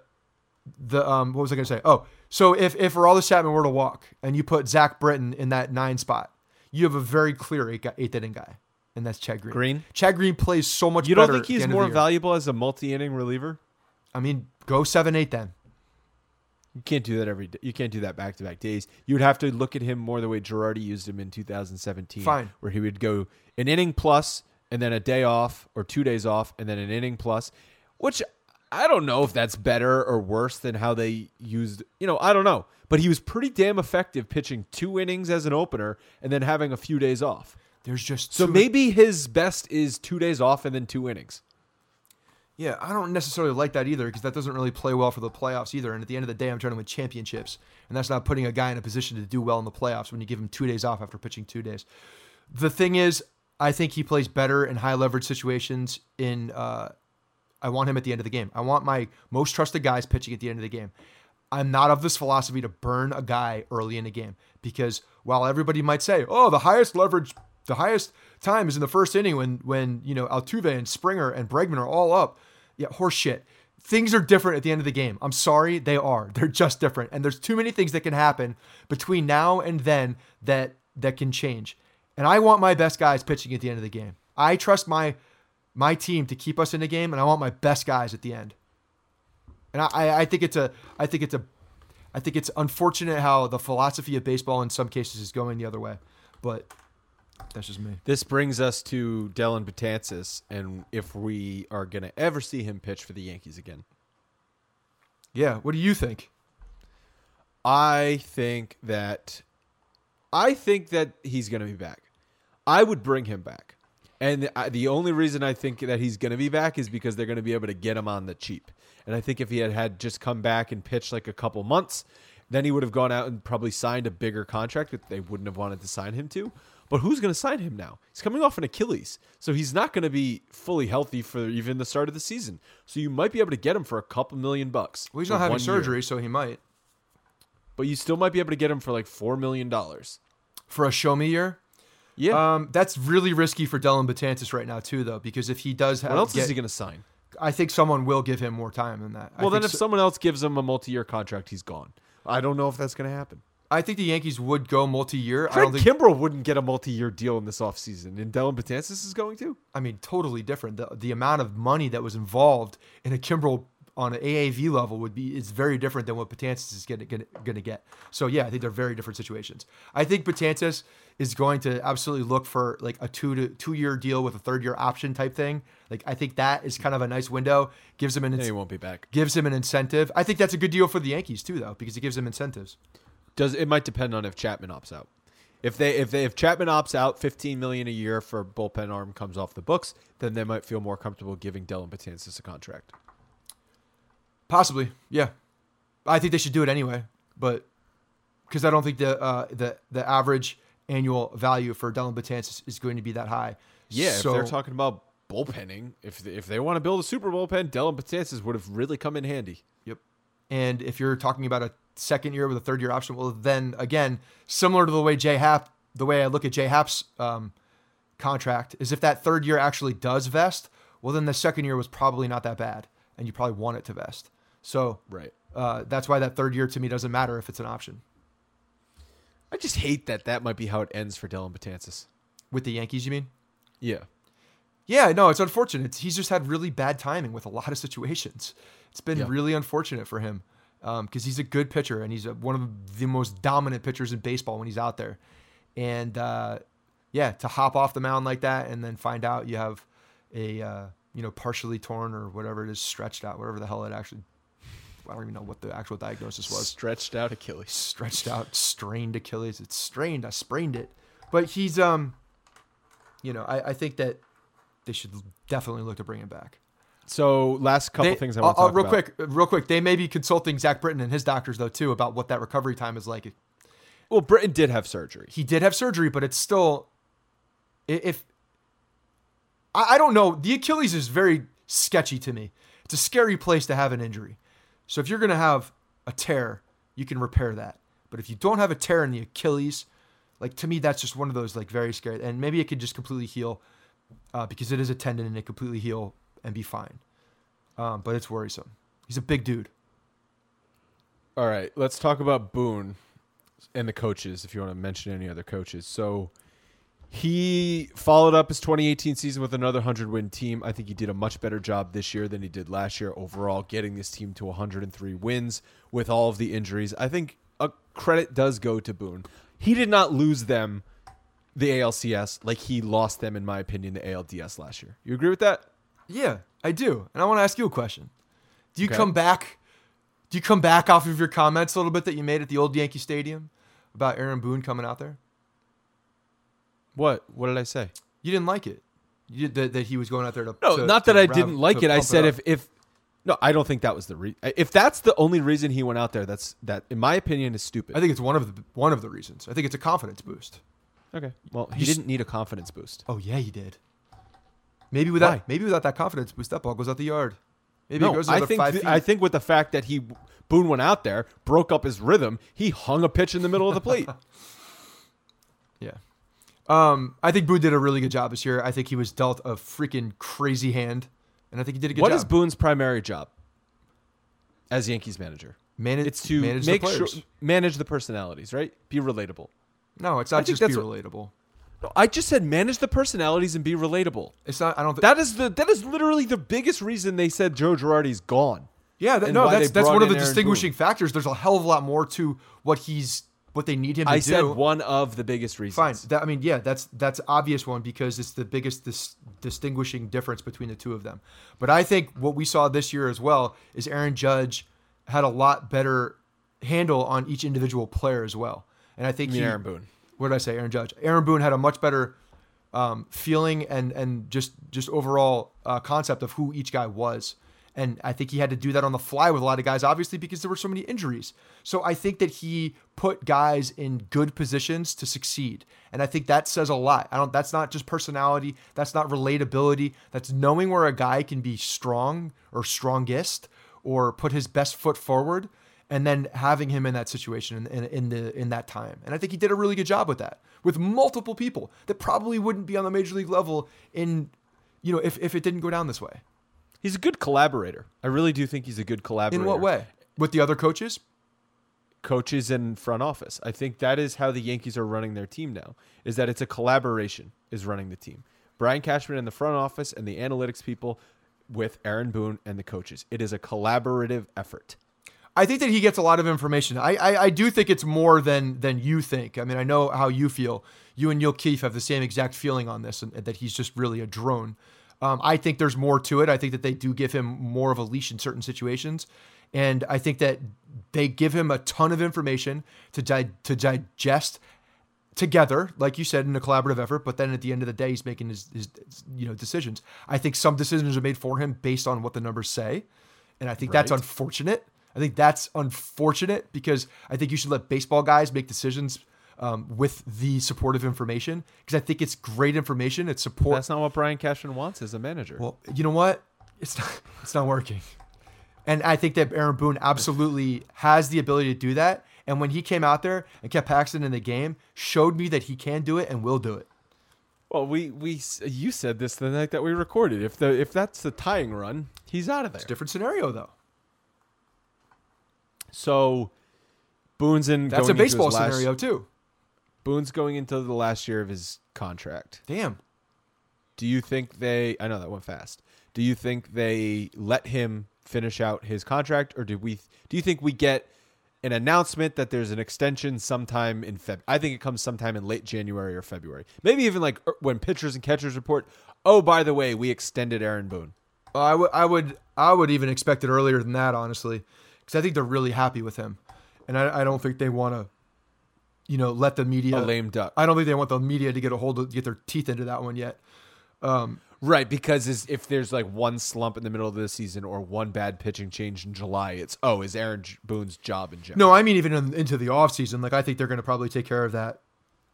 the um, what was I going to say? Oh, so if if Aroldis Chapman were to walk, and you put Zack Britton in that nine spot, you have a very clear eight, guy- eighth inning guy, and that's Chad Green. Green? Chad Green plays so much. You don't think he's more valuable as a multi-inning reliever? I mean, go seven eight then. You can't do that every day. You can't do that back to back days. You would have to look at him more the way Girardi used him in 2017. Fine. Where he would go an inning plus and then a day off or two days off and then an inning plus, which I don't know if that's better or worse than how they used, you know, I don't know. But he was pretty damn effective pitching two innings as an opener and then having a few days off. There's just So maybe his best is two days off and then two innings. Yeah, I don't necessarily like that either because that doesn't really play well for the playoffs either. And at the end of the day, I'm trying to win championships, and that's not putting a guy in a position to do well in the playoffs when you give him two days off after pitching two days. The thing is, I think he plays better in high leverage situations. In uh, I want him at the end of the game. I want my most trusted guys pitching at the end of the game. I'm not of this philosophy to burn a guy early in a game because while everybody might say, "Oh, the highest leverage, the highest time is in the first inning when when you know Altuve and Springer and Bregman are all up," yeah, horseshit. Things are different at the end of the game. I'm sorry, they are. They're just different, and there's too many things that can happen between now and then that that can change. And I want my best guys pitching at the end of the game. I trust my my team to keep us in the game, and I want my best guys at the end. And I, I- think it's a I think it's a I think it's unfortunate how the philosophy of baseball in some cases is going the other way. But that's just me. This brings us to Dellin Betances and if we are going to ever see him pitch for the Yankees again. Yeah. What do you think? I think that I think that he's going to be back. I would bring him back. And I, the only reason I think that he's going to be back is because they're going to be able to get him on the cheap. And I think if he had had just come back and pitched like a couple months, then he would have gone out and probably signed a bigger contract that they wouldn't have wanted to sign him to. But who's going to sign him now? He's coming off an Achilles. So he's not going to be fully healthy for even the start of the season. So you might be able to get him for a couple million bucks. Well, he's not having one year. surgery, so he might But you still might be able to get him for like $4 million. for a show me year. Yeah. Um, that's really risky for Dellin Betances right now too, though, because if he does have, what else get- is he going to sign? I think someone will give him more time than that. I Well, then if so- someone else gives him a multi-year contract, he's gone. I don't know if that's going to happen. I think the Yankees would go multi-year. I don't think. Kimbrel wouldn't get a multi-year deal in this offseason, and Dellin Betances is going to. I mean, totally different. The the amount of money that was involved in a Kimbrel on an AAV level would be is very different than what Betances is going to get. So yeah, I think they're very different situations. I think Betances is going to absolutely look for like a two to two year deal with a third year option type thing. Like I think that is kind of a nice window. Gives him an And he won't be back. gives him an incentive. I think that's a good deal for the Yankees too, though, because it gives them incentives. Does it might depend on if Chapman opts out. If they if they if Chapman opts out, fifteen million a year for bullpen arm comes off the books, then they might feel more comfortable giving Dellin Betances a contract. Possibly, yeah. I think they should do it anyway, but because I don't think the uh, the the average annual value for Dellin Betances is going to be that high. Yeah, So- if they're talking about bullpenning, if they, if they want to build a super bullpen, Dellin Betances would have really come in handy. Yep. And if you're talking about a second year with a third year option, well, then again, similar to the way J.A. Happ, the way I look at J.A. Happ's um, contract is if that third year actually does vest, well, then the second year was probably not that bad, and you probably want it to vest. So Right. uh, that's why that third year to me doesn't matter if it's an option I just hate that that might be how it ends for Dellin Betances. with the Yankees. You mean? Yeah. Yeah, no, it's unfortunate. He's just had really bad timing with a lot of situations. It's been Yeah. really unfortunate for him. because um, he's a good pitcher and he's a, one of the most dominant pitchers in baseball when he's out there. And uh, yeah, to hop off the mound like that and then find out you have a uh, you know partially torn or whatever it is stretched out, whatever the hell it actually. I don't even know what the actual diagnosis was. Stretched out Achilles. Stretched out, strained Achilles. It's strained. I sprained it. But he's um, you know, I, I think that they should definitely look to bring him back. So last couple They- things I uh, want to uh, talk real about. quick, real quick. They may be consulting Zack Britton and his doctors though too about what that recovery time is like. Well, Britton did have surgery. He did have surgery, but it's still, if I, I don't know, the Achilles is very sketchy to me. It's a scary place to have an injury. So if you're gonna have a tear, you can repair that. But if you don't have a tear in the Achilles, like to me, that's just one of those like very scary. And maybe it could just completely heal uh, because it is a tendon and it completely heal and be fine. Um, but it's worrisome. He's a big dude. All right, let's talk about Boone and the coaches. If you want to mention any other coaches, so he followed up his 2018 season with another 100 win team. I think he did a much better job this year than he did last year overall, getting this team to 103 wins with all of the injuries. I think a credit does go to Boone. He did not lose them the ALCS like he lost them, in my opinion, the ALDS last year. You agree with that? Yeah, I do. And I want to ask you a question. Do you Okay. come back? Do you come back off of your comments a little bit that you made at the old Yankee Stadium about Aaron Boone coming out there? What? What did I say? You didn't like it. You did that, that he was going out there to No, to- not that I didn't like it. I said up. if if no, I don't think that was the re- if that's the only reason he went out there. That's that in my opinion is stupid. I think it's one of the one of the reasons. I think it's a confidence boost. okay, well he He's- didn't need a confidence boost. Oh yeah, he did. Maybe without Why? maybe without that confidence boost, that ball goes out the yard. Maybe it No, goes I think five th- feet. I think with the fact that he Boone went out there, broke up his rhythm, he hung a pitch in the middle of the plate. Yeah. Um, I think Boone did a really good job this year. I think he was dealt a freaking crazy hand, and I think he did a good What job. What is Boone's primary job as Yankees manager? Manage, It's to manage make the sure players. manage the personalities, right? Be relatable. No, it's not think just be what- relatable. I just said manage the personalities and be relatable. It's not. I don't. Th- That is the that is literally the biggest reason they said Joe Girardi's gone. yeah. That, no, that's that's one of the Aaron distinguishing Boone. factors. There's a hell of a lot more to what he's what they need him to I do. I said one of the biggest reasons. Fine. That, I mean, yeah, that's that's obvious one because it's the biggest dis- distinguishing difference between the two of them. But I think what we saw this year as well is Aaron Judge had a lot better handle on each individual player as well. And I think he, Aaron Boone. What did I say? Aaron Judge. Aaron Boone had a much better um, feeling and and just just overall uh, concept of who each guy was. And I think he had to do that on the fly with a lot of guys, obviously, because there were so many injuries. So I think that he put guys in good positions to succeed. And I think that says a lot. I don't that's not just personality, that's not relatability. That's knowing where a guy can be strong or strongest or put his best foot forward and then having him in that situation in, in, in the in that time. And I think he did a really good job with that with multiple people that probably wouldn't be on the major league level in you know if, if it didn't go down this way. He's a good collaborator. I really do think he's a good collaborator. In what way? With the other coaches? Coaches and front office. I think that is how the Yankees are running their team now. Is that it's a collaboration is running the team. Brian Cashman in the front office and the analytics people with Aaron Boone and the coaches. It is a collaborative effort. I think that he gets a lot of information. I, I I do think it's more than than you think. I mean, I know how you feel. You and Neil Keefe have the same exact feeling on this, and, and that he's just really a drone. Um, I think there's more to it. I think that they do give him more of a leash in certain situations, and I think that they give him a ton of information to di- to digest together, like you said, in a collaborative effort. But then at the end of the day, he's making his, his you know decisions. I think some decisions are made for him based on what the numbers say, and I think that's unfortunate. I think that's unfortunate because I think you should let baseball guys make decisions um, with the supportive information because I think it's great information. It's support. That's not what Brian Cashman wants as a manager. Well, you know what? It's not. It's not working. And I think that Aaron Boone absolutely has the ability to do that. And when he came out there and kept Paxton in the game, showed me that he can do it and will do it. Well, we we you said this the night that we recorded. If the if that's the tying run, he's out of there. It's a different scenario though. So Boone's in. That's a baseball his last- scenario too. Boone's going into the last year of his contract. Damn. Do you think they? I know that went fast. Do you think they let him finish out his contract, or do we? Do you think we get an announcement that there's an extension sometime in Feb? I think it comes sometime in late January or February, maybe even like er, when pitchers and catchers report. Oh, by the way, we extended Aaron Boone. I would, I would, I would even expect it earlier than that, honestly, because I think they're really happy with him, and I, I don't think they want to, you know, let the media A lame duck. I don't think they want the media to get a hold of get their teeth into that one yet. Right, because if there's like one slump in the middle of the season or one bad pitching change in July, it's oh, is Aaron Boone's job in jeopardy? No, I mean even in, into the off season. Like I think they're going to probably take care of that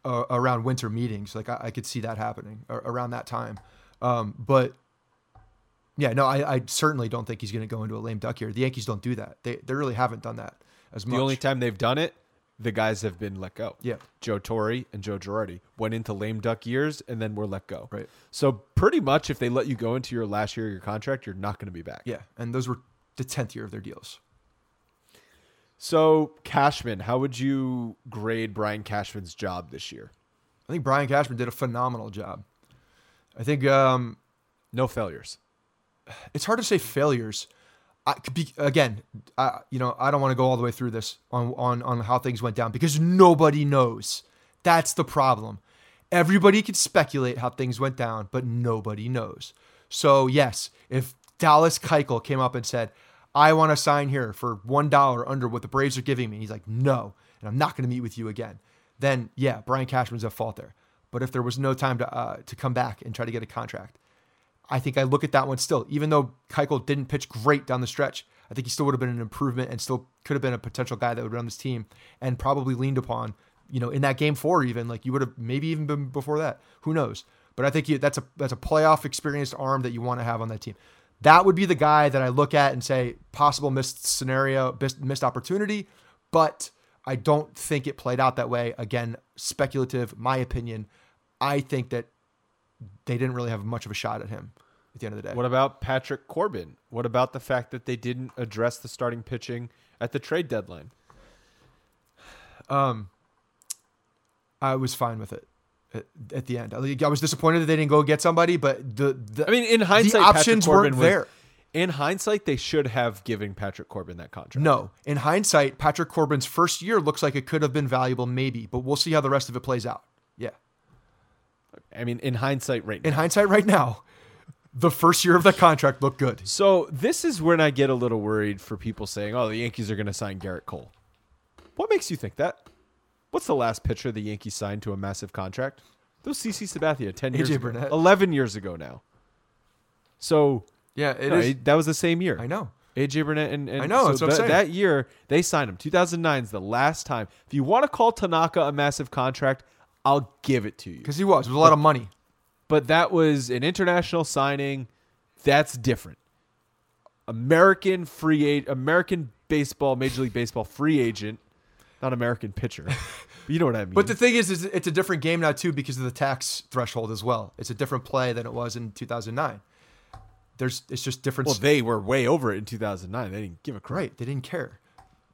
uh, around winter meetings. Like I, I could see that happening ar- around that time. Um, but yeah, no, I, I certainly don't think he's going to go into a lame duck here. The Yankees don't do that. They they really haven't done that as much. The only time they've done it, the guys have been let go. Yeah. Joe Torre and Joe Girardi went into lame duck years and then were let go. Right. So pretty much, if they let you go into your last year of your contract, you're not going to be back. yeah, and those were the tenth year of their deals. So Cashman, how would you grade Brian Cashman's job this year? I think Brian Cashman did a phenomenal job. I think um, No failures. it's hard to say failures. I, be, again, I, you know, I don't want to go all the way through this on, on on how things went down because nobody knows. That's the problem. Everybody can speculate how things went down, but nobody knows. So yes, if Dallas Keuchel came up and said, "I want to sign here for one dollar under what the Braves are giving me," he's like, "No," and I'm not going to meet with you again. Then yeah, Brian Cashman's at fault there. But if there was no time to uh, to come back and try to get a contract, I think I look at that one still. Even though Keuchel didn't pitch great down the stretch, I think he still would have been an improvement and still could have been a potential guy that would run this team and probably leaned upon, you know, in that game four even like you would have maybe even been before that. Who knows? But I think you, that's a that's a playoff experienced arm that you want to have on that team. That would be the guy that I look at and say possible missed scenario, missed opportunity, but I don't think it played out that way. Again, speculative, my opinion. I think that they didn't really have much of a shot at him at the end of the day. What about Patrick Corbin? What about the fact that they didn't address the starting pitching at the trade deadline? Um, I was fine with it at, at the end. I I was disappointed that they didn't go get somebody, but the, the I mean, in hindsight, options Patrick Corbin weren't was- there. In hindsight, they should have given Patrick Corbin that contract. No, in hindsight, Patrick Corbin's first year looks like it could have been valuable, maybe, but we'll see how the rest of it plays out. I mean, in hindsight, right now. in hindsight, right now, the first year of the contract looked good. So this is when I get a little worried for people saying, "Oh, the Yankees are going to sign Gerrit Cole." What makes you think that? What's the last pitcher the Yankees signed to a massive contract? Those CC Sabathia ten years AJ Burnett. eleven years ago now. So Yeah, it no, is. that was the same year. I know. AJ Burnett and, and I know, so that's what I'm saying. that year they signed him. 2009 is the last time. If you want to call Tanaka a massive contract, I'll give it to you. Because he was. It was a lot of money. but that was an international signing. That's different. American free agent, American baseball, Major League Baseball free agent, not American pitcher. You know what I mean. But the thing is, is it's a different game now too because of the tax threshold as well. It's a different play than it was in 2009. There's, it's just different. well, they were way over it in 2009. They didn't give a crap. right, they didn't care,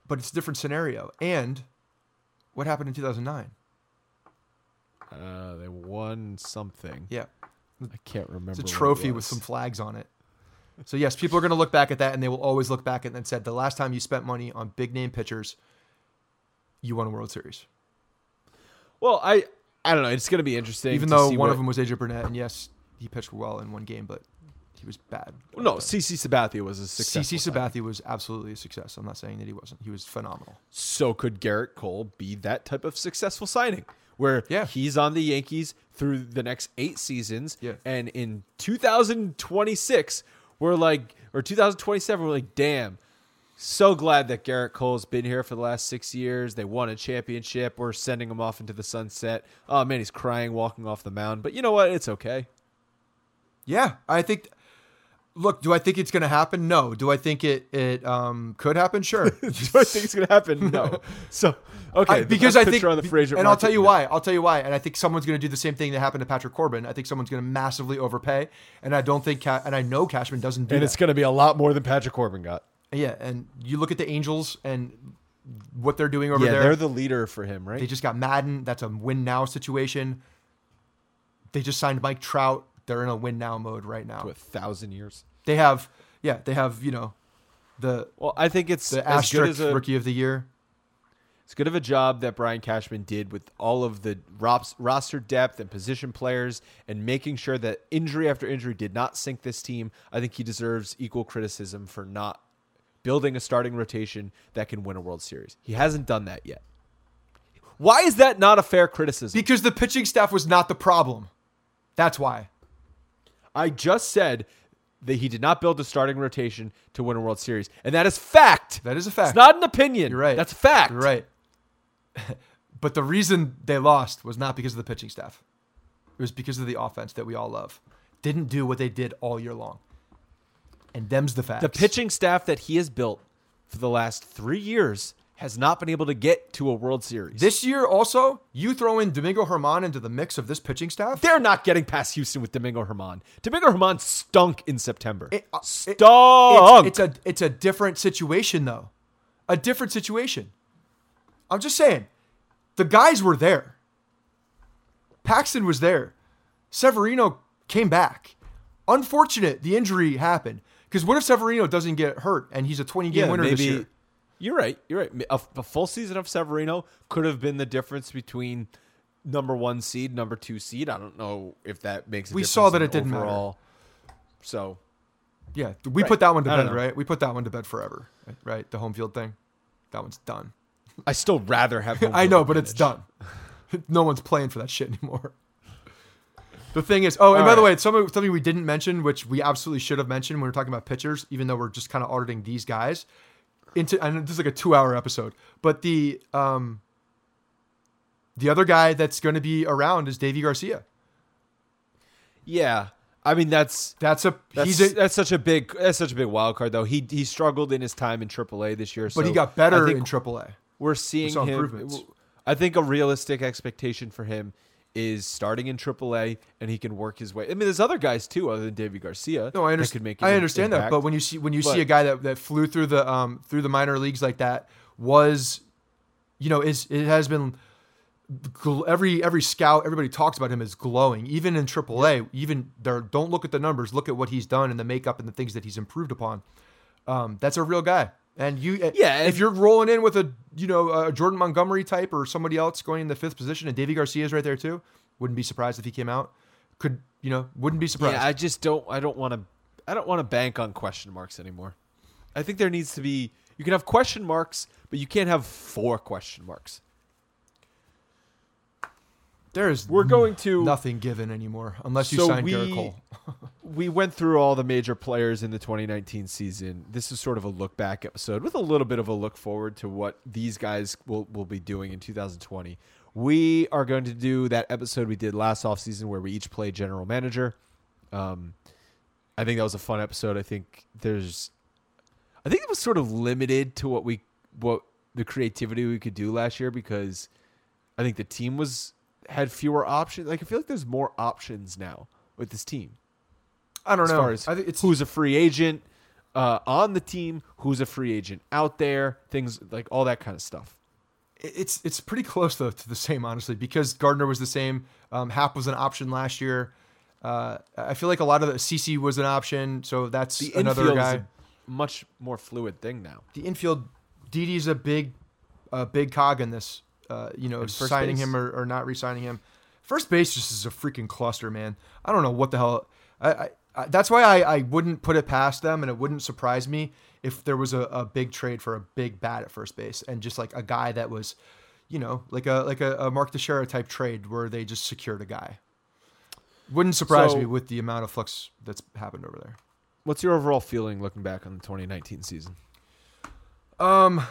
but it's a different scenario. And what happened in 2009? Uh, they won something. Yeah, I can't remember. it's a what it trophy with some flags on it. So yes, people are going to look back at that, and they will always look back at it and said the last time you spent money on big name pitchers, you won a World Series. Well, I I don't know. It's going to be interesting. Even though one of them was AJ Burnett, and yes, he pitched well in one game, but he was bad. No, CC Sabathia was a successful. CC. Sabathia was absolutely a success. I'm not saying that he wasn't. He was phenomenal. So could Gerrit Cole be that type of successful signing where Yeah. he's on the Yankees through the next eight seasons, Yeah. and in 2026 we're like, or 2027 we're like, damn. So glad that Gerrit Cole's been here for the last six years. They won a championship. We're sending him off into the sunset. Oh man, he's crying walking off the mound. But you know what? It's okay. Yeah, I think. Look, do I think it's going to happen? No. Do I think it it um, could happen? Sure. Do I think it's gonna happen? No. So okay, I- because I think, pitcher on the free agent and I'll tell you no. why. I'll tell you why. And I think someone's going to do the same thing that happened to Patrick Corbin. I think someone's going to massively overpay, and I don't think, Ca- and I know Cashman doesn't do And that. it's gonna be a lot more than Patrick Corbin got. yeah, and you look at the Angels and what they're doing over yeah, there. they're the leader for him, right? They just got Maddon. That's a win now situation. They just signed Mike Trout. They're in a win now mode right now. to a thousand years. They have, yeah, they have, you know, the Well, I think it's the as good asterisk as a, rookie of the year. It's good of a job that Brian Cashman did with all of the ros- roster depth and position players and making sure that injury after injury did not sink this team. I think he deserves equal criticism for not building a starting rotation that can win a World Series. He hasn't done that yet. Why is that not a fair criticism? Because the pitching staff was not the problem. That's why. I just said that he did not build a starting rotation to win a World Series, and that is fact. That is a fact. It's not an opinion. You're right. That's fact. You're right. but the reason they lost was not because of the pitching staff. It was because of the offense that we all love. Didn't do what they did all year long. And them's the facts. The pitching staff that he has built for the last three years has not been able to get to a World Series. This year also, you throw in Domingo Germán into the mix of this pitching staff. They're not getting past Houston with Domingo Germán. Domingo Germán stunk in September. It- uh, it- stunk. It's, it's a it's a different situation though. A different situation. I'm just saying, the guys were there. Paxton was there. Severino came back. Unfortunate the injury happened. Because what if Severino doesn't get hurt and he's a 20 game yeah, winner maybe. this year? You're right. You're right. A, a full season of Severino could have been the difference between number one seed, number two seed. I don't know if that makes. A We difference saw that it didn't matter. overall. So Yeah, we Right. put that one to bed, know. right? We put that one to bed forever, right? The home field thing. That one's done. I still rather have. I know, but it's done. no one's playing for that shit anymore. The thing is, oh, and All by the way, it's something, something we didn't mention, which we absolutely should have mentioned when we are talking about pitchers, even though we're just kind of auditing these guys. Into and this is like a two-hour episode, but the um, the other guy that's going to be around is Deivi Garcia. Yeah, I mean that's That's a that's he's a, that's such a big that's such a big wild card though. He he struggled in his time in AAA this year, but he got better in AAA. we're seeing saw him. I think a realistic expectation for him is starting in AAA, and he can work his way. I mean, there's other guys too, other than Deivi Garcia. No, I that understand. make I understand that, but when you see when you But- see a guy that, that flew through the um through the minor leagues like that was, you know, is it has been every every scout everybody talks about him as glowing. Even in AAA, even there don't look at the numbers, look at what he's done and the makeup and the things that he's improved upon. Um, that's a real guy. And you, eh, Yeah, if you're rolling in with a you know a Jordan Montgomery type or somebody else going in the fifth position, and Deivi Garcia is right there too, wouldn't be surprised if he came out. Could you know? Wouldn't be surprised. Yeah, I just don't. I don't want to. I don't want to bank on question marks anymore. I think there needs to be. You can have question marks, but you can't have four question marks. There is We're going to. nothing given anymore unless you So sign we- Gerrit Cole. We went through all the major players in the 2019 season. This is sort of a look back episode with a little bit of a look forward to what these guys will, will be doing in 2020. We are going to do that episode we did last offseason where we each play general manager. Um, I think that was a fun episode. I think there's, I think it was sort of limited to what we, what the creativity we could do last year because I think the team was had fewer options. Like I feel like there's more options now with this team I don't as know. far as I think it's who's a free agent uh, on the team, who's a free agent out there, things like all that kind of stuff. it's it's pretty close though to the same honestly because Gardner was the same. Um, Happ was an option last year. Uh, I feel like a lot of the CC was an option, so that's The another guy. a much more fluid thing now. the infield, Didi's a big, uh, big cog in this. Uh, you know, signing base. him or, or not re-signing him. First base just is a freaking cluster, man. I don't know what the hell. I, I, I that's why I, I wouldn't put it past them, and it wouldn't surprise me if there was a, a big trade for a big bat at first base and just like a guy that was, you know, like a like a, a Mark Teixeira type trade where they just secured a guy. Wouldn't surprise So- me with the amount of flux that's happened over there. What's your overall feeling looking back on the 2019 season? Um,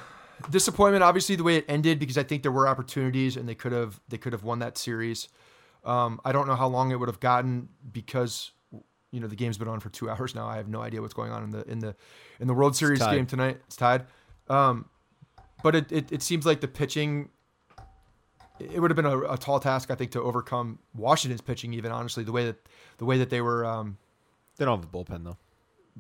disappointment, obviously, the way it ended because I think there were opportunities and they could have they could have won that series. Um, I don't know how long it would have gotten because you know the game's been on for two hours now. I have no idea what's going on in the in the in the World Series game tonight. It's tied. Um, but it, it it seems like the pitching. It would have been a, a tall task, I think, to overcome Washington's pitching. Even honestly, the way that the way that they were. Um, They don't have a bullpen though.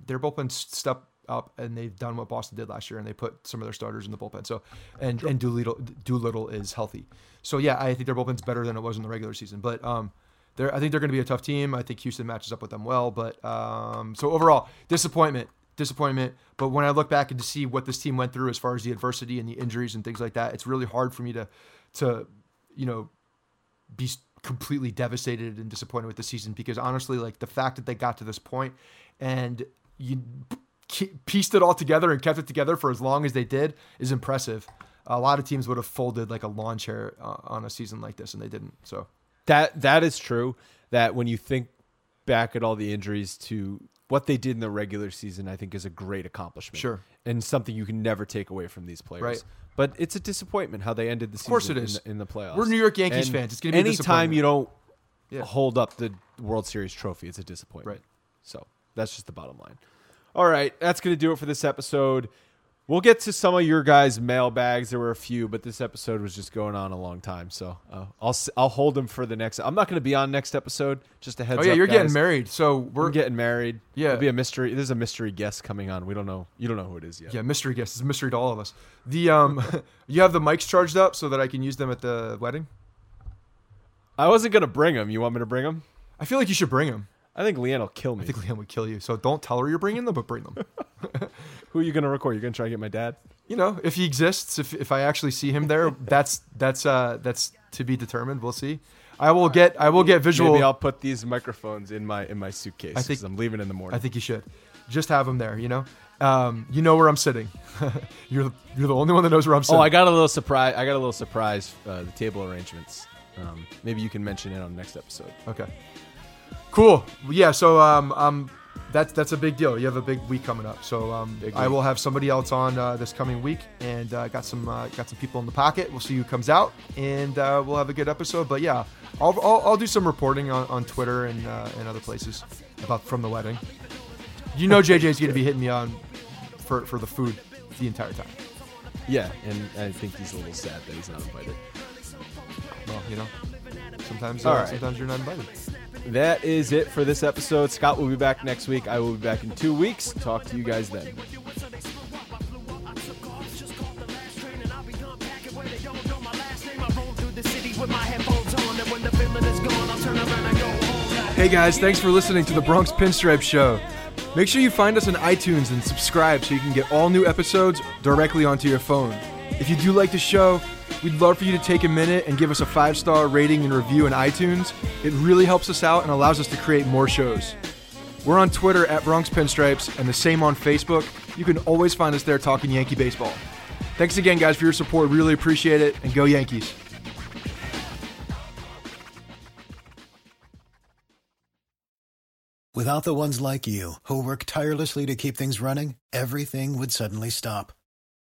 their bullpen stepped up and they've done what Boston did last year and they put some of their starters in the bullpen. So and and Doolittle Doolittle is healthy. So yeah, I think their bullpen's better than it was in the regular season. But um they're I think they're going to be a tough team. I think Houston matches up with them well, but um so overall, disappointment. disappointment. But when I look back and to see what this team went through as far as the adversity and the injuries and things like that, it's really hard for me to to you know be completely devastated and disappointed with the season because honestly, like the fact that they got to this point and you pieced it all together and kept it together for as long as they did is impressive. A lot of teams would have folded like a lawn chair uh, on a season like this, and they didn't. So that that is true. That when you think back at all the injuries to what they did in the regular season, I think is a great accomplishment. Sure, and something you can never take away from these players. Right. But it's a disappointment how they ended the season. Of course, it is in the, in the playoffs. We're New York Yankees and fans. It's going to be anytime you don't yeah. hold up the World Series trophy, it's a disappointment. Right. So that's just the bottom line. All right, that's going to do it for this episode. We'll get to some of your guys' mailbags. There were a few, but this episode was just going on a long time, so uh, I'll I'll hold them for the next. I'm not going to be on next episode. Just a heads Oh yeah, up, you're guys. getting married, so we're We're getting married. Yeah. There'll be a mystery. There's a mystery guest coming on. We don't know. You don't know who it is yet. yeah mystery guest. It's a mystery to all of us. The um, you have the mics charged up so that I can use them at the wedding. I wasn't going to bring them. You want me to bring them? I feel like you should bring them. I think Leanne will kill me. I think Liam would kill you. So don't tell her you're bringing them, but bring them. Who are you going to record? You're going to try to get my dad? you know, if he exists, if, if I actually see him there, that's that's uh that's to be determined. We'll see. I will get I will get visual. Maybe I'll put these microphones in my in my suitcase. I think I'm leaving in the morning. I think you should. Just have them there. You know, um, you know where I'm sitting. you're the, you're the only one that knows where I'm sitting. Oh, I got a little surprise. I got a little surprise. Uh, the table arrangements. Um, maybe you can mention it on the next episode. Okay. Cool. Yeah. So um um that's that's a big deal. You have a big week coming up. So um Big I will have somebody else on uh, this coming week, and uh, got some uh, got some people in the pocket. We'll see who comes out, and uh, we'll have a good episode. But yeah, I'll I'll, I'll do some reporting on, on Twitter and uh, and other places about from the wedding. You know, JJ's going to be hitting me on for for the food the entire time. Yeah, and I think he's a little sad that he's not invited. Well, you know, sometimes uh, right. sometimes you're not invited. That is it for this episode. Scott will be back next week. I will be back in two weeks. Talk to you guys then. Hey guys, thanks for listening to the Bronx Pinstripe Show. Make sure you find us on iTunes and subscribe so you can get all new episodes directly onto your phone. If you do like the show, we'd love for you to take a minute and give us a five star rating and review in iTunes. It really helps us out and allows us to create more shows. We're on Twitter at Bronx Pinstripes and the same on Facebook. You can always find us there talking Yankee baseball. Thanks again, guys, for your support. Really appreciate it, and go Yankees. Without the ones like you, who work tirelessly to keep things running, everything would suddenly stop.